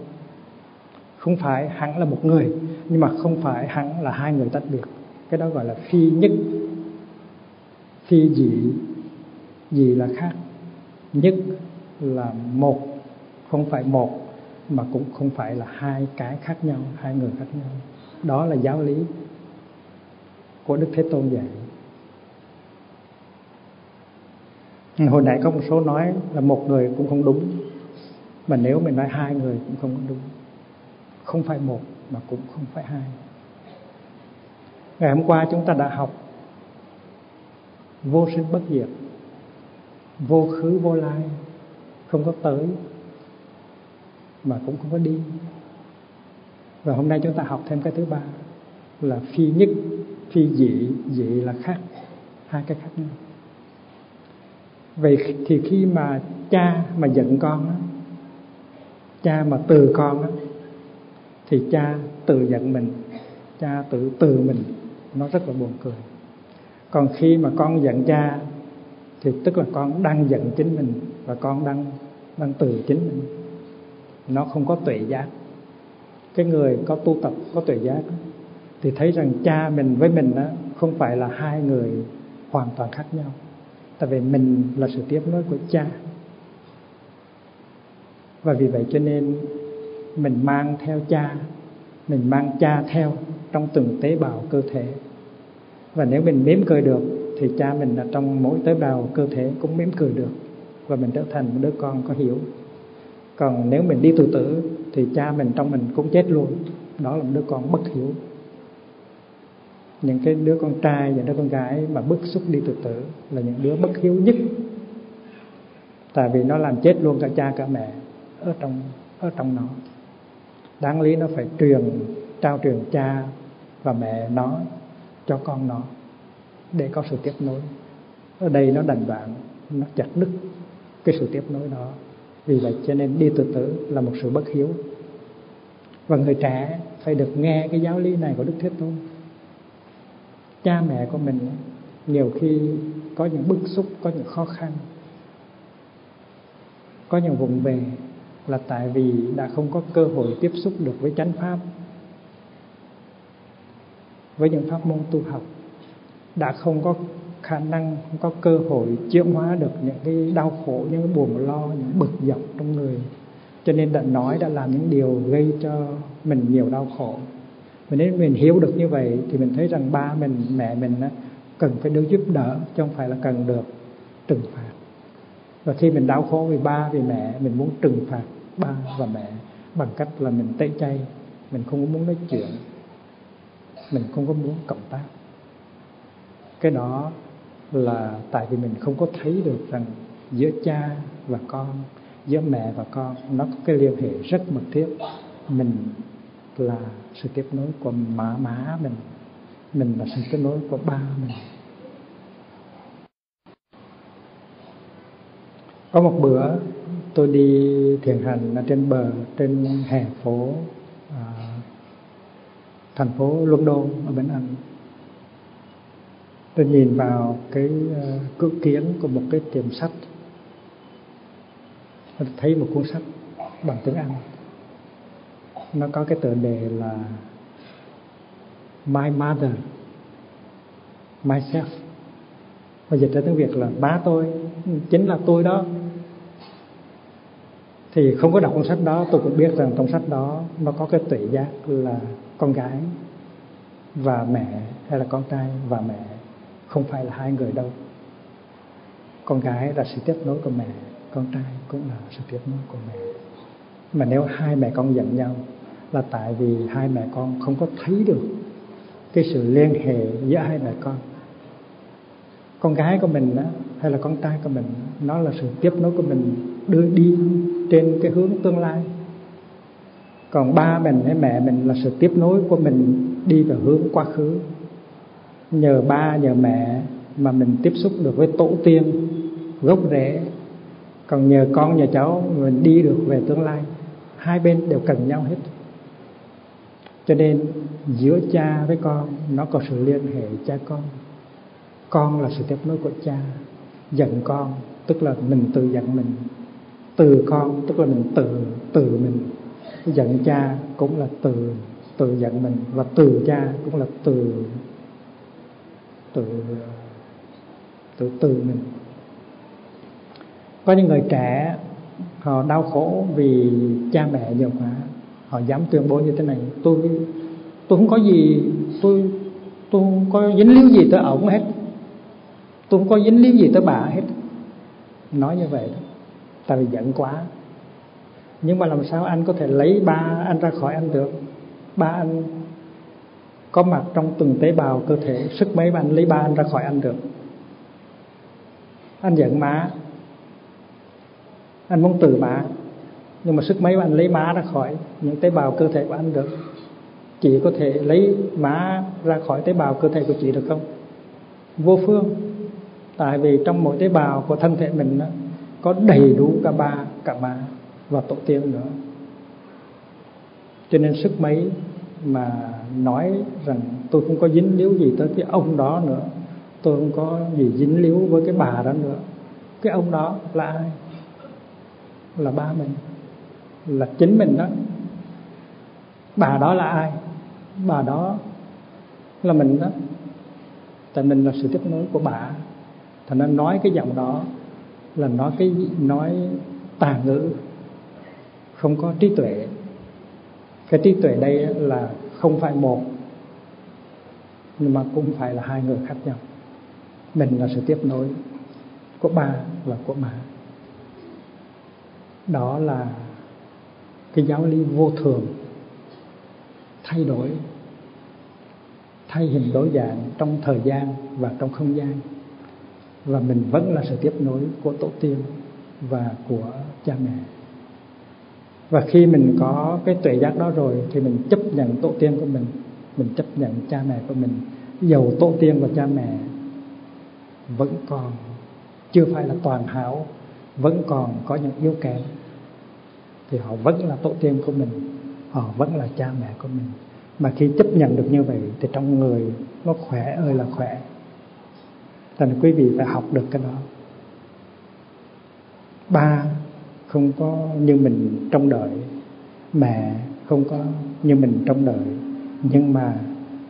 Không phải hẳn là một người, nhưng mà không phải hẳn là hai người tách biệt. Cái đó gọi là phi nhất. Phi dị dị là khác. Nhất là một, không phải một, mà cũng không phải là hai cái khác nhau, hai người khác nhau. Đó là giáo lý của đức thế tôn dạy. Ừ. hồi nãy có một số nói là một người cũng không đúng, mà nếu mình nói hai người cũng không đúng. Không phải một mà cũng không phải hai. Ngày hôm qua chúng ta đã học vô sinh bất diệt, vô khứ vô lai, không có tới mà cũng không có đi. Và hôm nay chúng ta học thêm cái thứ ba là phi nhất, phi dị dị là khác, hai cái khác nhau vậy thì khi mà cha mà giận con cha mà từ con thì cha tự giận mình, cha tự từ mình, nó rất là buồn cười. Còn khi mà con giận cha, thì tức là con đang giận chính mình và con đang đang từ chính mình. Nó không có tuệ giác. Cái người có tu tập, có tuệ giác thì thấy rằng cha mình với mình đó không phải là hai người hoàn toàn khác nhau tại vì mình là sự tiếp nối của cha. Và vì vậy cho nên mình mang theo cha, mình mang cha theo trong từng tế bào cơ thể. Và nếu mình mỉm cười được, thì cha mình là trong mỗi tế bào cơ thể cũng mỉm cười được, và mình trở thành một đứa con có hiểu. Còn nếu mình đi tự tử, thì cha mình trong mình cũng chết luôn. Đó là một đứa con bất hiểu những cái đứa con trai và đứa con gái mà bức xúc đi tự tử là những đứa bất hiếu nhất. Tại vì nó làm chết luôn cả cha cả mẹ ở trong ở trong nó. Đáng lý nó phải truyền, trao truyền cha và mẹ nó cho con nó để có sự tiếp nối. Ở đây nó đành đoạn nó chặt đứt cái sự tiếp nối đó. Vì vậy cho nên đi tự tử là một sự bất hiếu. Và người trẻ phải được nghe cái giáo lý này của đức thế tôn cha mẹ của mình, nhiều khi có những bức xúc, có những khó khăn, có những vùng về là tại vì đã không có cơ hội tiếp xúc được với chánh pháp, với những pháp môn tu học, đã không có khả năng, không có cơ hội chuyển hóa được những cái đau khổ, những cái buồn lo, những bực dọc trong người. Cho nên đã nói, đã làm những điều gây cho mình nhiều đau khổ và nếu mình hiểu được như vậy thì mình thấy rằng ba mình mẹ mình á, cần phải được giúp đỡ chứ không phải là cần được trừng phạt. Và khi mình đau khổ vì ba vì mẹ mình muốn trừng phạt ba và mẹ bằng cách là mình tẩy chay mình không có muốn nói chuyện mình không có muốn cộng tác. Cái đó là tại vì mình không có thấy được rằng giữa cha và con giữa mẹ và con nó có cái liên hệ rất mật thiết. Mình là sự tiếp nối của má má mình. Mình là sự kết nối của ba mình. Có một bữa tôi đi thiền hành ở trên bờ trên hè phố à, thành phố London ở bên Anh. Tôi nhìn vào cái ờ, uh, cửa kiến của một cái tiệm sách. Tôi thấy một cuốn sách bằng tiếng Anh nó có cái tựa đề là My Mother Myself và dịch ra tiếng Việt là bá tôi, chính là tôi đó. Thì không có đọc cuốn sách đó, tôi cũng biết rằng trong sách đó nó có cái tuệ giác là con gái và mẹ hay là con trai và mẹ không phải là hai người đâu. Con gái là sự tiếp nối của mẹ, con trai cũng là sự tiếp nối của mẹ. Mà nếu hai mẹ con giận nhau là tại vì hai mẹ con không có thấy được cái sự liên hệ giữa hai mẹ con. Con gái của mình đó, hay là con trai của mình nó là sự tiếp nối của mình đưa đi trên cái hướng tương lai. Còn ba mình hay mẹ mình là sự tiếp nối của mình đi về hướng quá khứ. Nhờ ba nhờ mẹ mà mình tiếp xúc được với tổ tiên gốc rễ. Còn nhờ con nhờ cháu mình đi được về tương lai. Hai bên đều cần nhau hết cho nên giữa cha với con, nó có sự liên hệ cha con. Con là sự tiếp nối của cha, giận con, tức là mình tự giận mình. Từ con, tức là mình tự từ mình. Giận cha cũng là từ từ giận mình. Và từ cha cũng là từ từ từ từ mình. Có những người trẻ, họ đau khổ vì cha mẹ nhiều quá họ dám tuyên bố như thế này. Tôi tôi không có gì, tôi tôi không có dính líu gì tới ổng hết. Tôi không có dính líu gì tới bà hết. Nói như vậy đó. Tại vì giận quá. Nhưng mà làm sao anh có thể lấy ba anh ra khỏi anh được? Ba anh có mặt trong từng tế bào cơ thể, sức mấy mà anh lấy ba anh ra khỏi anh được? Anh giận má. Anh muốn từ má nhưng mà sức mấy bạn anh lấy má ra khỏi những tế bào cơ thể của anh được. Chị có thể lấy má ra khỏi tế bào cơ thể của chị được không? Vô phương. Tại vì trong mỗi tế bào của thân thể mình đó, có đầy đủ cả ba cả má và tổ tiên nữa. Cho nên sức mấy mà nói rằng tôi không có dính líu gì tới cái ông đó nữa. Tôi không có gì dính líu với cái bà đó nữa. Cái ông đó là ai? Là ba mình là chính mình đó. Bà đó là ai? Bà đó là mình đó. Tại mình là sự tiếp nối của bà. Thành nên nói cái giọng đó là nói cái nói tà ngữ. Không có trí tuệ. Cái trí tuệ đây là không phải một, nhưng mà cũng phải là hai người khác nhau. Mình là sự tiếp nối của ba và của mẹ đó là cái giáo lý vô thường. Thay đổi. Thay hình đổi dạng trong thời gian và trong không gian. Và mình vẫn là sự tiếp nối của tổ tiên và của cha mẹ. Và khi mình có cái tuệ giác đó rồi thì mình chấp nhận tổ tiên của mình. Mình chấp nhận cha mẹ của mình. Dầu tổ tiên và cha mẹ vẫn còn, chưa phải là toàn hảo, vẫn còn có những yếu kém thì họ vẫn là tổ tiên của mình, họ vẫn là cha mẹ của mình. Mà khi chấp nhận được như vậy thì trong người nó khỏe ơi là khỏe. Thành quý vị phải học được cái đó. Ba, không có như mình trong đời. Mẹ không có như mình trong đời. Nhưng mà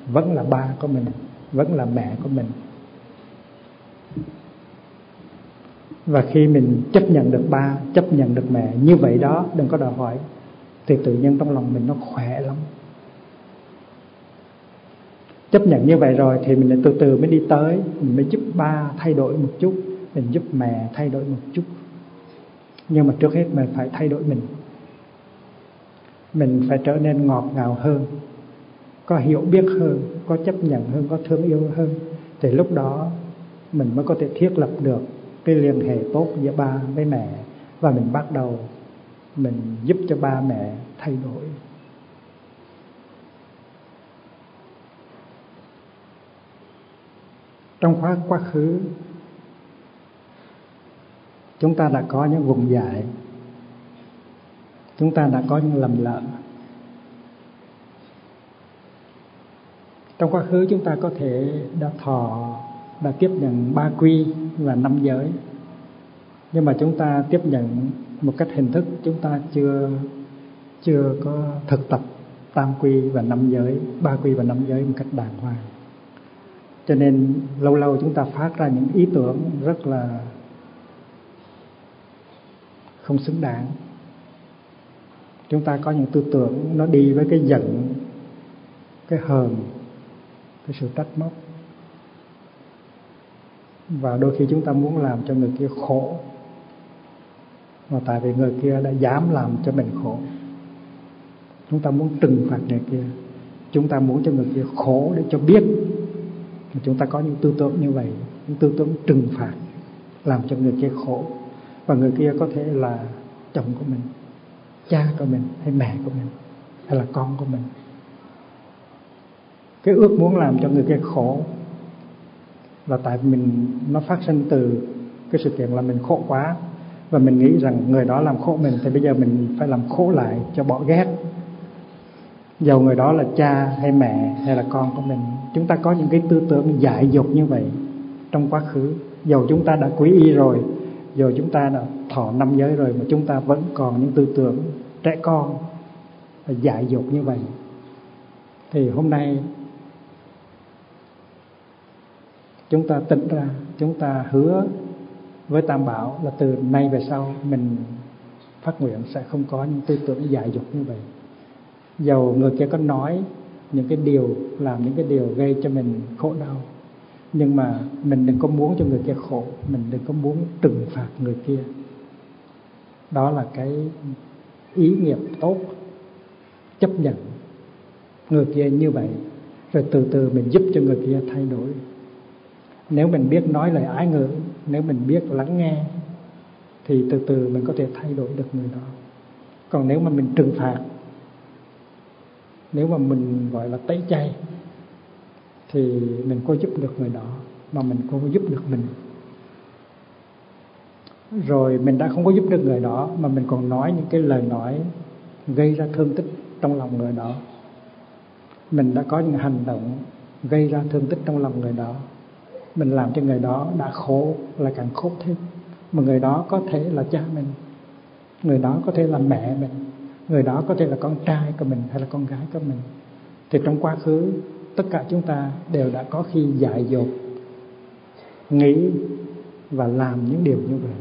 vẫn là ba của mình, vẫn là mẹ của mình. Và khi mình chấp nhận được ba, chấp nhận được mẹ, như vậy đó đừng có đòi hỏi thì tự nhiên trong lòng mình nó khỏe lắm. Chấp nhận như vậy rồi thì mình lại từ từ mới đi tới, mình mới giúp ba thay đổi một chút, mình giúp mẹ thay đổi một chút. Nhưng mà trước hết mình phải thay đổi mình. Mình phải trở nên ngọt ngào hơn, có hiểu biết hơn, có chấp nhận hơn, có thương yêu hơn. Thì lúc đó mình mới có thể thiết lập được cái liên hệ tốt giữa ba với mẹ. Và mình bắt đầu mình giúp cho ba mẹ thay đổi. Trong quá quá khứ, chúng ta đã có những vùng dại. Chúng ta đã có những lầm lỡ. Trong quá khứ, chúng ta có thể đã thọ đã tiếp nhận ba quy và năm giới. Nhưng mà chúng ta tiếp nhận một cách hình thức, chúng ta chưa chưa có thực tập tam quy và năm giới, ba quy và năm giới một cách đàng hoàng. Cho nên lâu lâu chúng ta phát ra những ý tưởng rất là không xứng đáng. Chúng ta có những tư tưởng nó đi với cái giận, cái hờn, cái sự trách móc và đôi khi chúng ta muốn làm cho người kia khổ. Mà tại vì người kia đã dám làm cho mình khổ. Chúng ta muốn trừng phạt người kia. Chúng ta muốn cho người kia khổ để cho biết chúng ta có những tư tưởng như vậy, những tư tưởng trừng phạt, làm cho người kia khổ. Và người kia có thể là chồng của mình, cha của mình, hay mẹ của mình, hay là con của mình. Cái ước muốn làm cho người kia khổ là tại mình, nó phát sinh từ cái sự kiện là mình khổ quá. Và mình nghĩ rằng người đó làm khổ mình thì bây giờ mình phải làm khổ lại cho bỏ ghét. Dầu người đó là cha hay mẹ hay là con của mình, chúng ta có những cái tư tưởng dại dột như vậy trong quá khứ. Dầu chúng ta đã quý y rồi, dầu chúng ta đã thọ năm giới rồi mà chúng ta vẫn còn những tư tưởng trẻ con và dại dột như vậy, thì hôm nay chúng ta tỉnh ra, chúng ta hứa với tam bảo là từ nay về sau mình phát nguyện sẽ không có những tư tưởng dại dột như vậy. Dầu người kia có nói những cái điều, làm những cái điều gây cho mình khổ đau, nhưng mà mình đừng có muốn cho người kia khổ, mình đừng có muốn trừng phạt người kia. Đó là cái ý nghiệp tốt, chấp nhận người kia như vậy, rồi từ từ mình giúp cho người kia thay đổi nếu mình biết nói lời ái ngữ, nếu mình biết lắng nghe, thì từ từ mình có thể thay đổi được người đó. Còn nếu mà mình trừng phạt, nếu mà mình, gọi là, tẩy chay, thì mình có giúp được người đó, mà mình không có giúp được mình. Rồi mình đã không có giúp được người đó, mà mình còn nói những cái lời nói gây ra thương tích trong lòng người đó. Mình đã có những hành động gây ra thương tích trong lòng người đó mình làm cho người đó đã khổ là càng khổ thêm. Mà người đó có thể là cha mình. Người đó có thể là mẹ mình. Người đó có thể là con trai của mình hay là con gái của mình. Thì trong quá khứ, tất cả chúng ta đều đã có khi dại dột, nghĩ và làm những điều như vậy.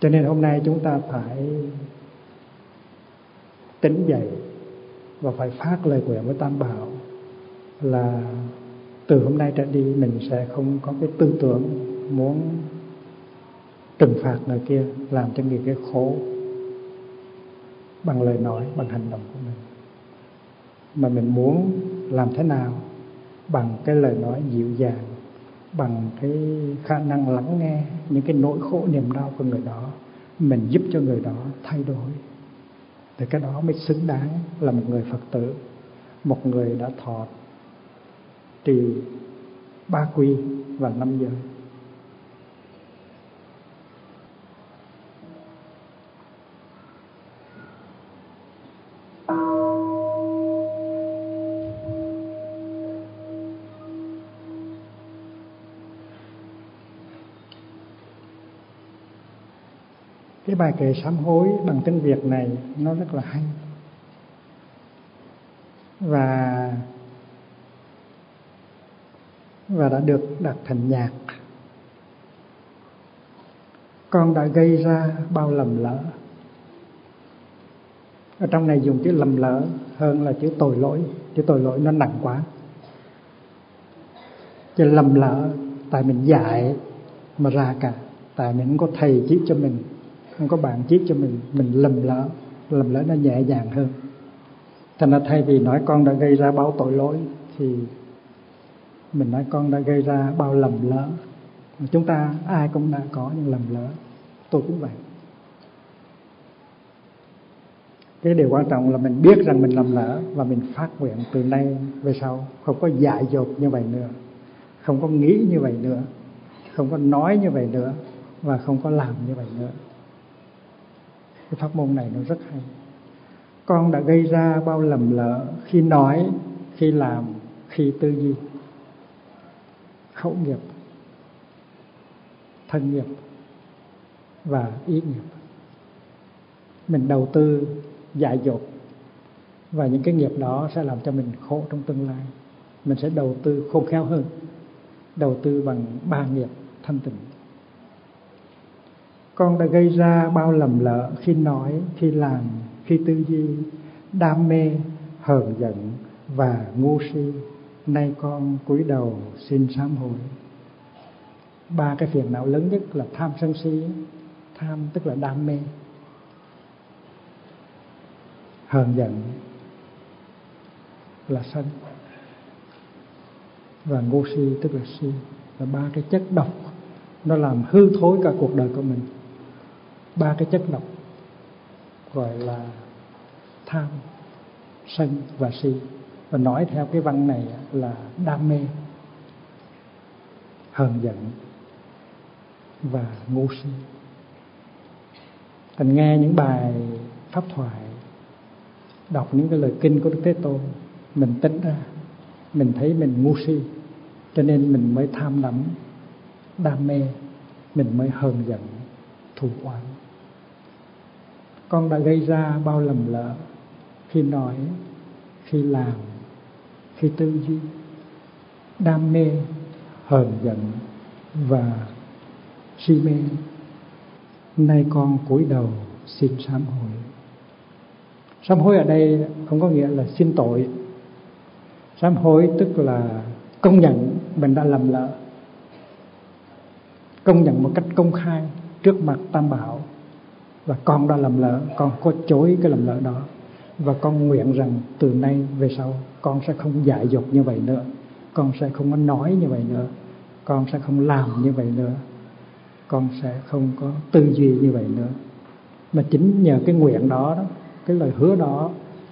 Cho nên hôm nay chúng ta phải tỉnh dậy và phải phát lời nguyện với tam bảo là từ hôm nay trở đi, mình sẽ không có cái tư tưởng muốn trừng phạt người kia, làm cho người kia khổ bằng lời nói, bằng hành động của mình. Mà mình muốn làm thế nào bằng cái lời nói dịu dàng, bằng cái khả năng lắng nghe những cái nỗi khổ niềm đau của người đó, mình giúp cho người đó thay đổi. Thì cái đó mới xứng đáng là một người phật tử, một người đã thọ trừ ba quy và năm giới. Cái bài kệ sám hối bằng tiếng Việt này nó rất là hay. Và và đã được đặt thành nhạc. Con đã gây ra bao lầm lỡ. Ở trong này dùng chữ lầm lỡ hơn là chữ tội lỗi. Chữ tội lỗi nó nặng quá. Chữ lầm lỡ, tại mình dạy mà ra cả. Tại mình không có thầy chỉ cho mình, không có bạn chiết cho mình mình lầm lỡ. Lầm lỡ nó nhẹ nhàng hơn. Thành ra thay vì nói con đã gây ra bao tội lỗi thì mình nói con đã gây ra bao lầm lỡ. Chúng ta ai cũng đã có những lầm lỡ. Tôi cũng vậy. Cái điều quan trọng là mình biết rằng mình lầm lỡ và mình phát nguyện từ nay về sau. Không có dại dột như vậy nữa. Không có nghĩ như vậy nữa. Không có nói như vậy nữa. Và không có làm như vậy nữa. Cái pháp môn này nó rất hay. Con đã gây ra bao lầm lỡ khi nói, khi làm, khi tư duy khẩu nghiệp, thân nghiệp và ý nghiệp. Mình đầu tư, dại dột và những cái nghiệp đó sẽ làm cho mình khổ trong tương lai. Mình sẽ đầu tư khôn khéo hơn, đầu tư bằng ba nghiệp thanh tịnh. Con đã gây ra bao lầm lỡ khi nói, khi làm, khi tư duy, đam mê, hờn giận và ngu si nay con cúi đầu xin sám hối. Ba cái phiền não lớn nhất là tham sân si. Tham tức là đam mê. Hờn giận là sân. Và ngu si tức là si. Là ba cái chất độc, nó làm hư thối cả cuộc đời của mình. Ba cái chất độc gọi là tham, sân và si và nói theo cái văn này là đam mê, hờn giận và ngu si. Thành nghe những bài pháp thoại, đọc những cái lời kinh của đức thế tôn, mình tính ra, mình thấy mình ngu si, cho nên mình mới tham đắm đam mê, mình mới hờn giận, thù oán. Con đã gây ra bao lầm lỡ khi nói, khi làm khi tư duy, đam mê, hờn giận và si mê. Nay con cúi đầu xin sám hối. Sám hối ở đây không có nghĩa là xin tội. Sám hối tức là công nhận mình đã lầm lỡ. Công nhận một cách công khai trước mặt tam bảo và con đã lầm lỡ, con có chối cái lầm lỡ đó và con nguyện rằng từ nay về sau con sẽ không dại dột như vậy nữa. Con sẽ không có nói như vậy nữa. Con sẽ không làm như vậy nữa. Con sẽ không có tư duy như vậy nữa. Mà chính nhờ cái nguyện đó, đó cái lời hứa đó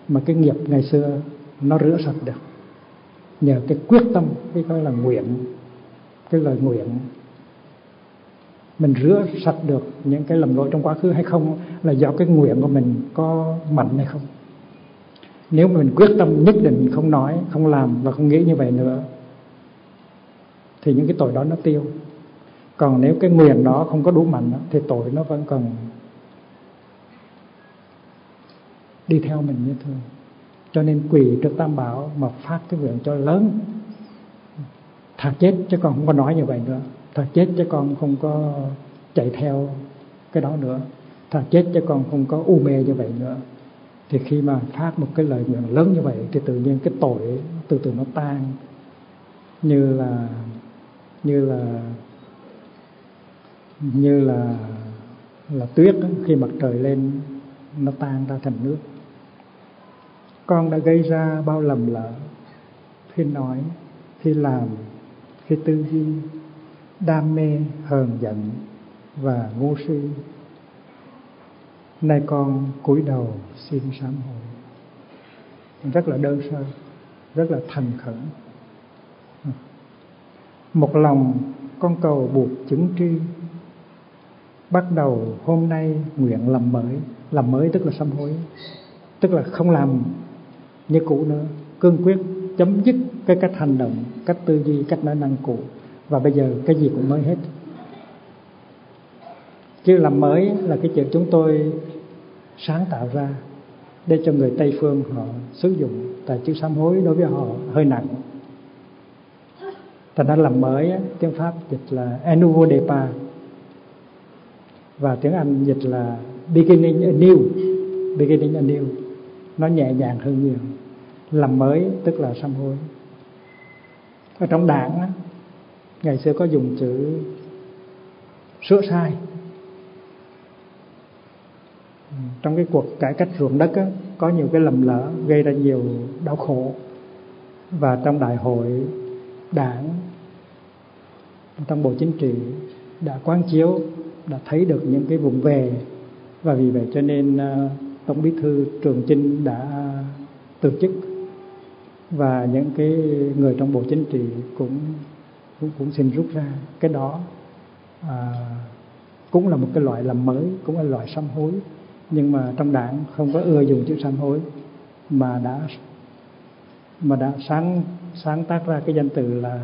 mà cái nghiệp ngày xưa nó rửa sạch được. Nhờ cái quyết tâm cái gọi là nguyện cái lời nguyện mình rửa sạch được những cái lầm lỗi trong quá khứ hay không là do cái nguyện của mình có mạnh hay không nếu mình quyết tâm nhất định không nói, không làm và không nghĩ như vậy nữa, thì những cái tội đó nó tiêu. Còn nếu cái nguyện đó không có đủ mạnh thì tội nó vẫn còn đi theo mình như thường. Cho nên quỳ trước tam bảo mà phát cái nguyện cho lớn. Thật chết chứ con không có nói như vậy nữa. Thật chết chứ con không có chạy theo cái đó nữa. Thật chết chứ con không có u mê như vậy nữa thì khi mà phát một cái lời nguyện lớn như vậy thì tự nhiên cái tội từ từ nó tan. Như là như là như là là tuyết đó, khi mặt trời lên nó tan ra thành nước. Con đã gây ra bao lầm lỡ khi nói khi làm khi tư duy đam mê hờn giận và ngu si nay con cúi đầu xin sám hối. Rất là đơn sơ, rất là thành khẩn. Một lòng con cầu buộc chứng tri. Bắt đầu hôm nay nguyện làm mới. Làm mới tức là sám hối, tức là không làm như cũ nữa. Cương quyết chấm dứt cái cách hành động, cách tư duy, cách nói năng cũ và bây giờ cái gì cũng mới hết. Chứ làm mới là cái chuyện chúng tôi sáng tạo ra để cho người tây phương họ sử dụng tại chữ sám hối đối với họ hơi nặng. Thành ra làm mới tiếng pháp dịch là enuvo depa và tiếng anh dịch là beginning anew. Beginning anew, nó nhẹ nhàng hơn nhiều. Làm mới tức là sám hối. Ở trong đảng ngày xưa có dùng chữ sửa sai trong cái cuộc cải cách ruộng đất á, có nhiều cái lầm lỡ gây ra nhiều đau khổ. Và trong đại hội đảng trong bộ chính trị đã quán chiếu đã thấy được những cái vùng về. Và vì vậy cho nên à, tổng bí thư trường chinh đã từ chức. Và những cái người trong bộ chính trị cũng cũng, cũng xin rút ra. Cái đó à, cũng là một cái loại làm mới cũng là loại sám hối nhưng mà trong đảng không có ưa dùng chữ sám hối, mà đã mà đã sáng sáng tác ra cái danh từ là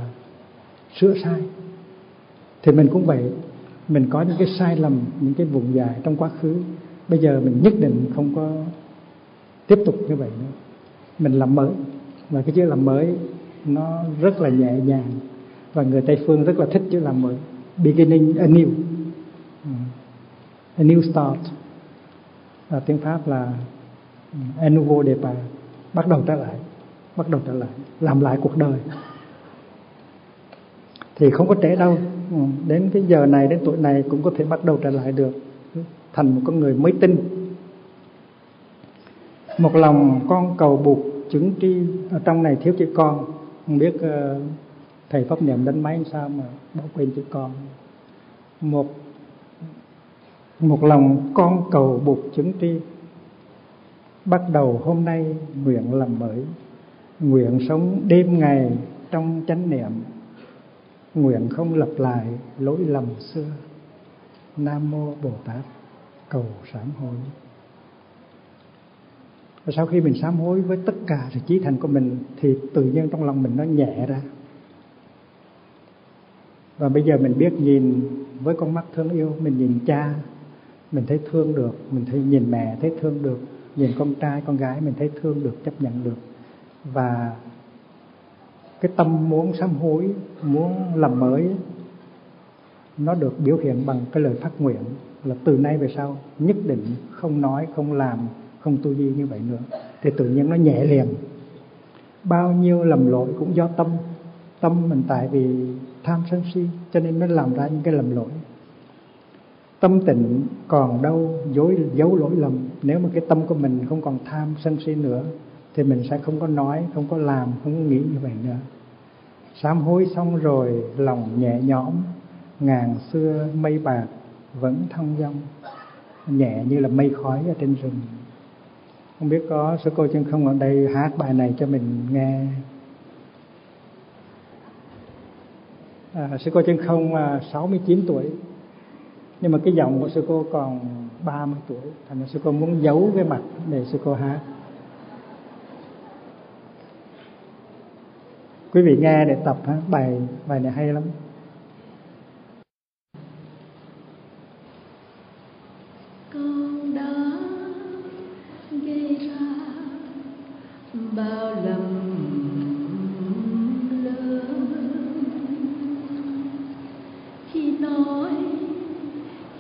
sửa sai. Thì mình cũng vậy, mình có những cái sai lầm, những cái vùng dài trong quá khứ. Bây giờ mình nhất định không có tiếp tục như vậy nữa. Mình làm mới, và cái chữ làm mới nó rất là nhẹ nhàng, và người tây phương rất là thích chữ làm mới. Beginning anew. Ừ. A new start à, tiếng pháp là ừ, a depa bắt đầu trở lại bắt đầu trở lại làm lại cuộc đời. Thì không có trễ đâu ừ, đến cái giờ này đến tuổi này cũng có thể bắt đầu trở lại được ừ, thành một con người mới tin một lòng con cầu buộc chứng tri ở trong này thiếu chữ con. Không biết uh, thầy pháp niệm đánh máy sao mà bỏ quên chữ con. Một một lòng con cầu bục chứng tri. Bắt đầu hôm nay nguyện làm mới. Nguyện sống đêm ngày trong chánh niệm. Nguyện không lặp lại lỗi lầm xưa. Nam mô bồ tát, cầu sám hối. Và sau khi mình sám hối với tất cả sự chí thành của mình, thì tự nhiên trong lòng mình nó nhẹ ra. Và bây giờ mình biết nhìn với con mắt thương yêu, mình nhìn cha mình thấy thương được, mình thấy nhìn mẹ thấy thương được, nhìn con trai, con gái mình thấy thương được, chấp nhận được. Và cái tâm muốn sám hối, muốn làm mới, nó được biểu hiện bằng cái lời phát nguyện là từ nay về sau, nhất định không nói, không làm, không tu di như vậy nữa. Thì tự nhiên nó nhẹ liền. Bao nhiêu lầm lỗi cũng do tâm tâm mình tại vì tham sân si, cho nên nó làm ra những cái lầm lỗi tâm tịnh còn đâu dối giấu lỗi lầm. Nếu mà cái tâm của mình không còn tham sân si nữa thì mình sẽ không có nói không có làm không có nghĩ như vậy nữa. Sám hối xong rồi lòng nhẹ nhõm ngàn xưa mây bạc vẫn thông dong. Nhẹ như là mây khói ở trên rừng. Không biết có sư cô chân không ở đây hát bài này cho mình nghe. À, sư cô chân không à, 69 tuổi nhưng mà cái giọng của sư cô còn 30 tuổi, thành ra sư cô muốn giấu cái mặt để sư cô hát. Quý vị nghe để tập ha, bài bài này hay lắm. Con đã gây ra bao lần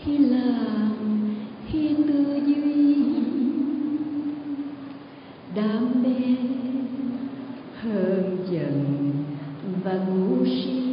khi làm khi tư duy. Đam mê hờn giận và ngu si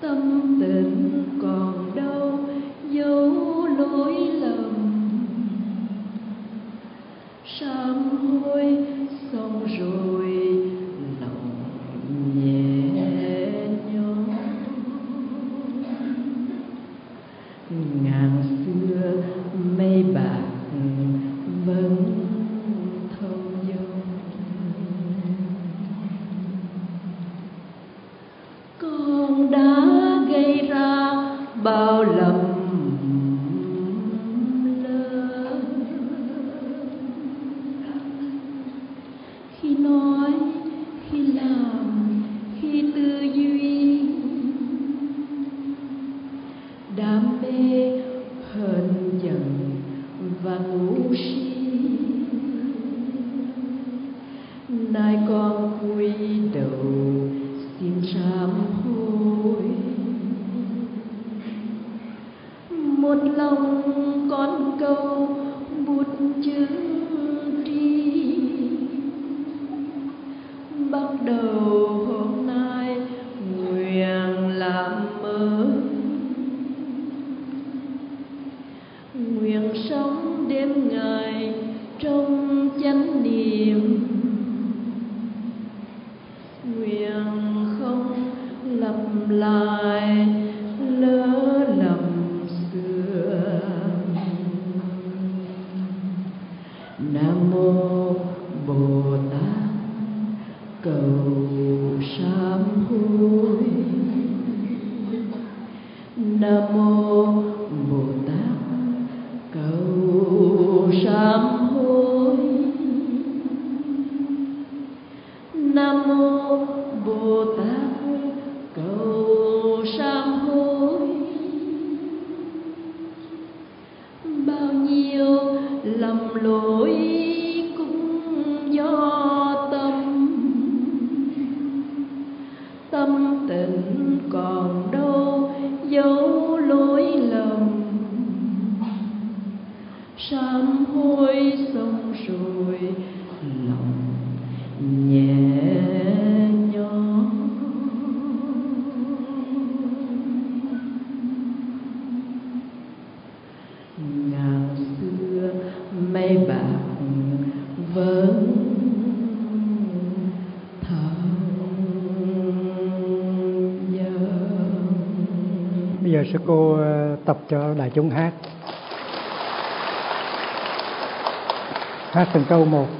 噔噔 hát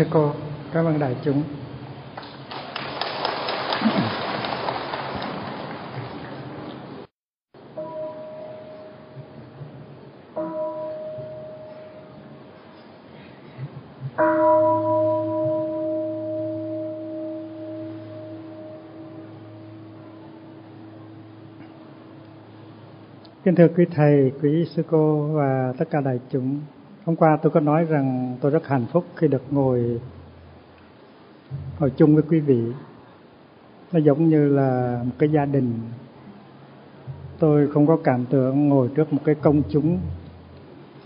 sư cô cảm ơn đại chúng Kính thưa quý thầy, quý sư cô và tất cả đại chúng. Hôm qua tôi có nói rằng tôi rất hạnh phúc khi được ngồi ngồi chung với quý vị. Nó giống như là một cái gia đình. Tôi không có cảm tưởng ngồi trước một cái công chúng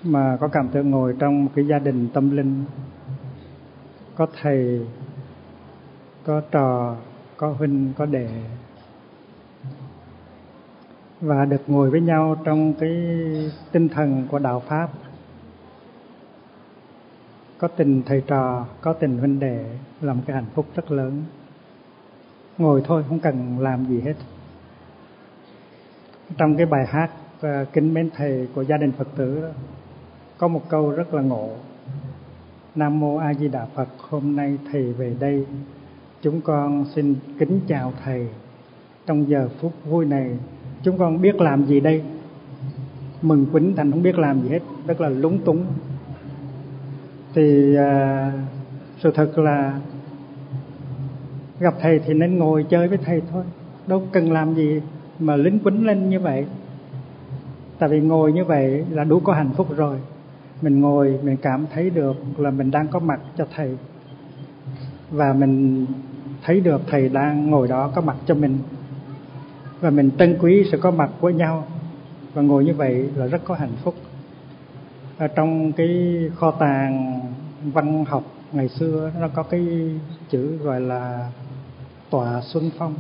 mà có cảm tưởng ngồi trong một cái gia đình tâm linh. Có thầy, có trò, có huynh, có đệ, và được ngồi với nhau trong cái tinh thần của đạo pháp có tình thầy trò có tình huynh đệ là một cái hạnh phúc rất lớn. Ngồi thôi không cần làm gì hết. Trong cái bài hát à, kính mến thầy của gia đình phật tử đó, có một câu rất là ngộ. Nam mô a di đà phật hôm nay thầy về đây. Chúng con xin kính chào thầy. Trong giờ phút vui này chúng con biết làm gì đây? Mừng quýnh thành không biết làm gì hết rất là lúng túng thì à, sự thật là gặp thầy thì nên ngồi chơi với thầy thôi. Đâu cần làm gì mà lính quýnh lên như vậy. Tại vì ngồi như vậy là đủ có hạnh phúc rồi. Mình ngồi mình cảm thấy được là mình đang có mặt cho thầy. Và mình thấy được thầy đang ngồi đó có mặt cho mình. Và mình trân quý sự có mặt của nhau. Và ngồi như vậy là rất có hạnh phúc ở trong cái kho tàng văn học ngày xưa, nó có cái chữ gọi là tòa xuân phong.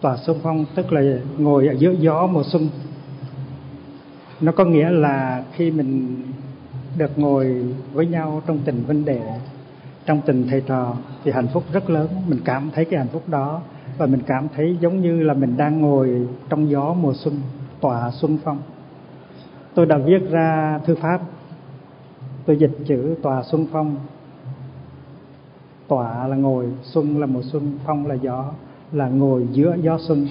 Tòa xuân phong tức là ngồi ở giữa gió mùa xuân. Nó có nghĩa là khi mình được ngồi với nhau trong tình vấn đệ trong tình thầy trò, thì hạnh phúc rất lớn. Mình cảm thấy cái hạnh phúc đó và mình cảm thấy giống như là mình đang ngồi trong gió mùa xuân tỏa xuân phong tôi đã viết ra thư pháp. Tôi dịch chữ tòa xuân phong. Tòa là ngồi, xuân là mùa xuân, phong là gió, là ngồi giữa gió xuân.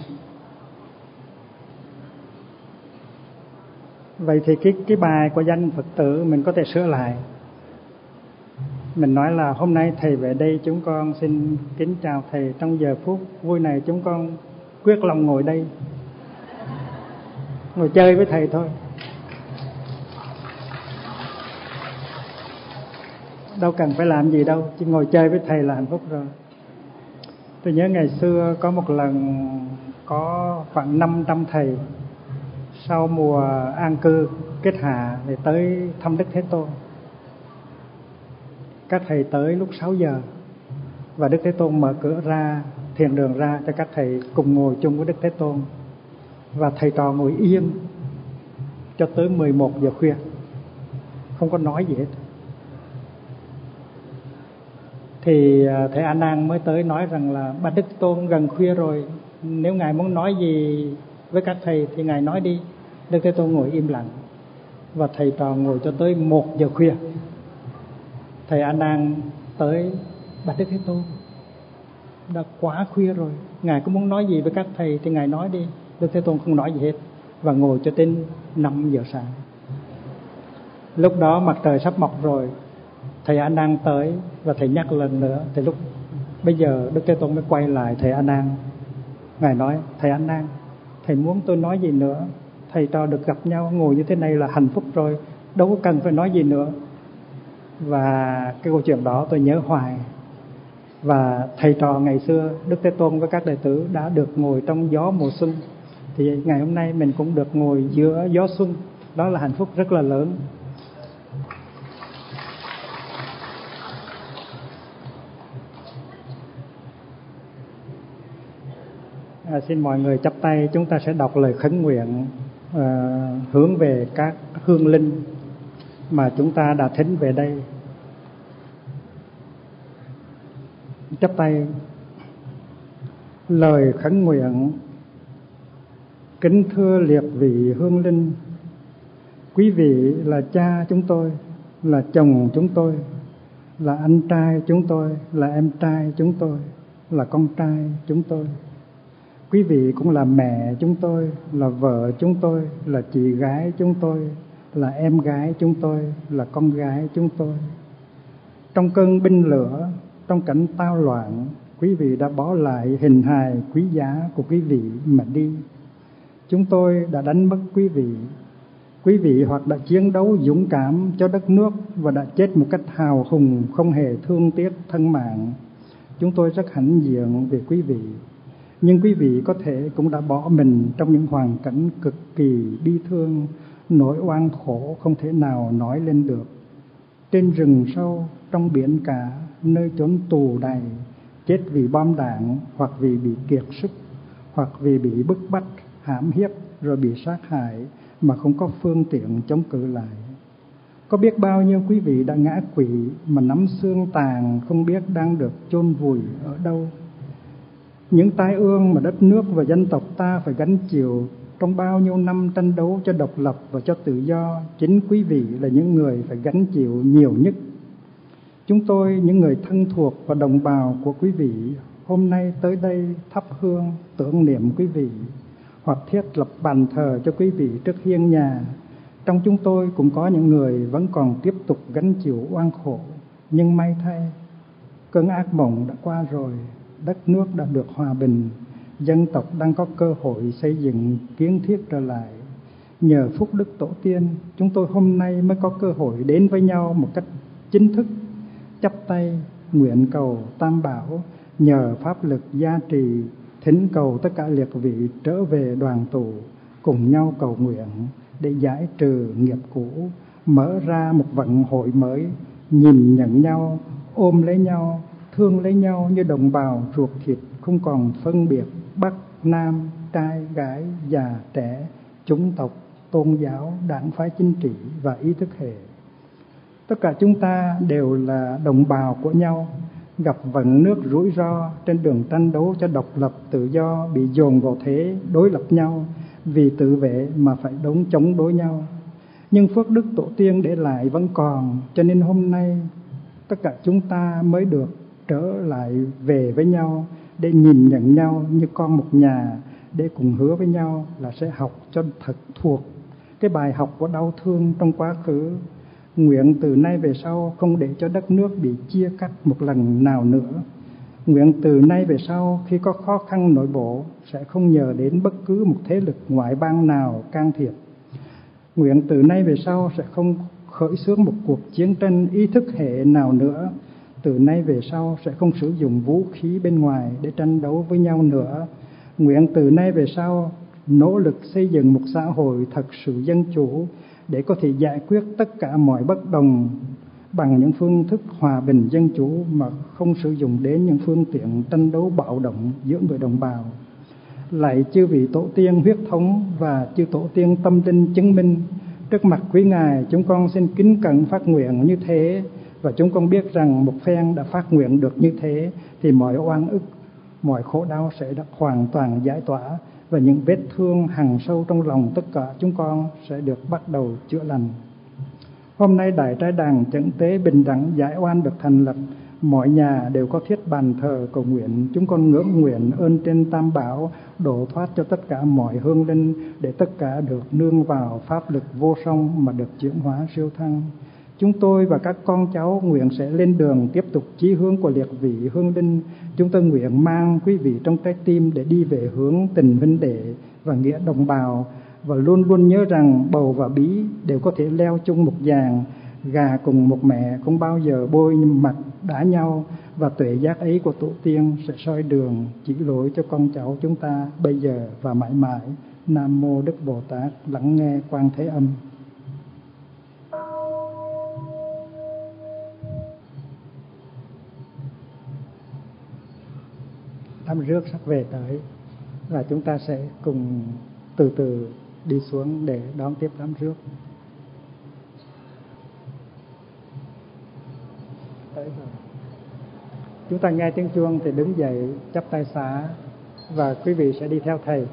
Vậy thì cái cái bài của danh phật tử mình có thể sửa lại. Mình nói là hôm nay thầy về đây chúng con xin kính chào thầy. Trong giờ phút vui này chúng con quyết lòng ngồi đây. Ngồi chơi với thầy thôi. Đâu cần phải làm gì đâu, chỉ ngồi chơi với thầy là hạnh phúc rồi. Tôi nhớ ngày xưa có một lần có khoảng 500 thầy sau mùa an cư, kết hạ để tới thăm Đức Thế Tôn. Các thầy tới lúc 6 giờ và Đức Thế Tôn mở cửa ra, thiền đường ra cho các thầy cùng ngồi chung với Đức Thế Tôn. Và thầy trò ngồi yên cho tới 11 giờ khuya. Không có nói gì hết thì à, thầy A Nan mới tới nói rằng là bà Đức Tôn, gần khuya rồi, nếu ngài muốn nói gì với các thầy thì ngài nói đi. Đức Thế Tôn ngồi im lặng và thầy trò ngồi cho tới một giờ khuya. Thầy a nan tới bà đức thế tôn. Đã quá khuya rồi, ngài có muốn nói gì với các thầy thì ngài nói đi. Đức thế tôn không nói gì hết và ngồi cho đến 5 giờ sáng. Lúc đó mặt trời sắp mọc rồi thầy a nan tới và thầy nhắc lần nữa. Thì lúc bây giờ đức thế tôn mới quay lại thầy a nan. Ngài nói, thầy a nan, thầy muốn tôi nói gì nữa? Thầy trò được gặp nhau, ngồi như thế này là hạnh phúc rồi. Đâu có cần phải nói gì nữa. Và cái câu chuyện đó tôi nhớ hoài. Và thầy trò ngày xưa, Đức Thế Tôn với các đệ tử đã được ngồi trong gió mùa xuân. Thì ngày hôm nay mình cũng được ngồi giữa gió xuân. Đó là hạnh phúc rất là lớn. À, xin mọi người chắp tay chúng ta sẽ đọc lời khấn nguyện à, hướng về các hương linh mà chúng ta đã thính về đây. Chắp tay. Lời khấn nguyện. Kính thưa liệt vị hương linh. Quý vị là cha chúng tôi là chồng chúng tôi là anh trai chúng tôi là em trai chúng tôi là con trai chúng tôi quý vị cũng là mẹ chúng tôi, là vợ chúng tôi, là chị gái chúng tôi, là em gái chúng tôi, là con gái chúng tôi. Trong cơn binh lửa, trong cảnh tao loạn, quý vị đã bỏ lại hình hài quý giá của quý vị mà đi. Chúng tôi đã đánh mất quý vị. Quý vị hoặc đã chiến đấu dũng cảm cho đất nước và đã chết một cách hào hùng, không hề thương tiếc, thân mạng. Chúng tôi rất hãnh diện về quý vị nhưng quý vị có thể cũng đã bỏ mình trong những hoàn cảnh cực kỳ bi thương, nỗi oan khổ không thể nào nói lên được. Trên rừng sâu, trong biển cả, nơi chốn tù đầy, chết vì bom đạn hoặc vì bị kiệt sức, hoặc vì bị bức bách, hãm hiếp rồi bị sát hại mà không có phương tiện chống cự lại. Có biết bao nhiêu quý vị đã ngã quỵ mà nắm xương tàn không biết đang được chôn vùi ở đâu? Những tai ương mà đất nước và dân tộc ta phải gánh chịu trong bao nhiêu năm tranh đấu cho độc lập và cho tự do, chính quý vị là những người phải gánh chịu nhiều nhất. Chúng tôi, những người thân thuộc và đồng bào của quý vị, hôm nay tới đây thắp hương tưởng niệm quý vị, hoặc thiết lập bàn thờ cho quý vị trước hiên nhà. Trong chúng tôi cũng có những người vẫn còn tiếp tục gánh chịu oan khổ, nhưng may thay, cơn ác mộng đã qua rồi đất nước đã được hòa bình. Dân tộc đang có cơ hội xây dựng kiến thiết trở lại. Nhờ phúc đức tổ tiên, chúng tôi hôm nay mới có cơ hội đến với nhau một cách chính thức, chắp tay nguyện cầu tam bảo, nhờ pháp lực gia trì, thỉnh cầu tất cả liệt vị trở về đoàn tụ, cùng nhau cầu nguyện để giải trừ nghiệp cũ, mở ra một vận hội mới, nhìn nhận nhau, ôm lấy nhau thương lấy nhau như đồng bào ruột thịt, không còn phân biệt bắc, nam, trai, gái, già, trẻ. Chủng tộc, tôn giáo, đảng phái chính trị và ý thức hệ. Tất cả chúng ta đều là đồng bào của nhau, gặp vận nước rủi ro trên đường tranh đấu cho độc lập, tự do, bị dồn vào thế đối lập nhau vì tự vệ mà phải đống chống đối nhau. Nhưng phước đức tổ tiên để lại vẫn còn, cho nên hôm nay tất cả chúng ta mới được trở lại về với nhau, để nhìn nhận nhau như con một nhà, để cùng hứa với nhau là sẽ học cho thật thuộc. Cái bài học của đau thương trong quá khứ, nguyện từ nay về sau không để cho đất nước bị chia cắt một lần nào nữa. Nguyện từ nay về sau khi có khó khăn nội bộ, sẽ không nhờ đến bất cứ một thế lực ngoại bang nào can thiệp. Nguyện từ nay về sau sẽ không khởi xướng một cuộc chiến tranh ý thức hệ nào nữa từ nay về sau sẽ không sử dụng vũ khí bên ngoài để tranh đấu với nhau nữa. Nguyện từ nay về sau, nỗ lực xây dựng một xã hội thật sự dân chủ để có thể giải quyết tất cả mọi bất đồng bằng những phương thức hòa bình dân chủ mà không sử dụng đến những phương tiện tranh đấu bạo động giữa người đồng bào. Lại chư vị tổ tiên huyết thống và chư tổ tiên tâm linh chứng minh, trước mặt quý ngài, chúng con xin kính cẩn phát nguyện như thế và chúng con biết rằng một phen đã phát nguyện được như thế thì mọi oan ức mọi khổ đau sẽ được hoàn toàn giải tỏa và những vết thương hằn sâu trong lòng tất cả chúng con sẽ được bắt đầu chữa lành. Hôm nay Đại trai Đàn Chẩn Tế Bình Đẳng Giải Oan được thành lập, mọi nhà đều có thiết bàn thờ cầu nguyện. Chúng con ngưỡng nguyện ơn trên Tam Bảo độ thoát cho tất cả mọi hương linh để tất cả được nương vào pháp lực vô song mà được chuyển hóa siêu thăng. Chúng tôi và các con cháu nguyện sẽ lên đường tiếp tục chí hướng của liệt vị hương linh. Chúng tôi nguyện mang quý vị trong trái tim để đi về hướng tình huynh đệ và nghĩa đồng bào. Và luôn luôn nhớ rằng bầu và bí đều có thể leo chung một giàn gà cùng một mẹ không bao giờ bôi mặt đá nhau. Và tuệ giác ấy của tổ tiên sẽ soi đường, chỉ lối cho con cháu chúng ta bây giờ và mãi mãi. Nam mô đức bồ tát, lắng nghe quan thế âm. Đám rước sắp về tới và chúng ta sẽ cùng từ từ đi xuống để đón tiếp đám rước. Chúng ta nghe tiếng chuông thì đứng dậy, chắp tay xá và quý vị sẽ đi theo thầy.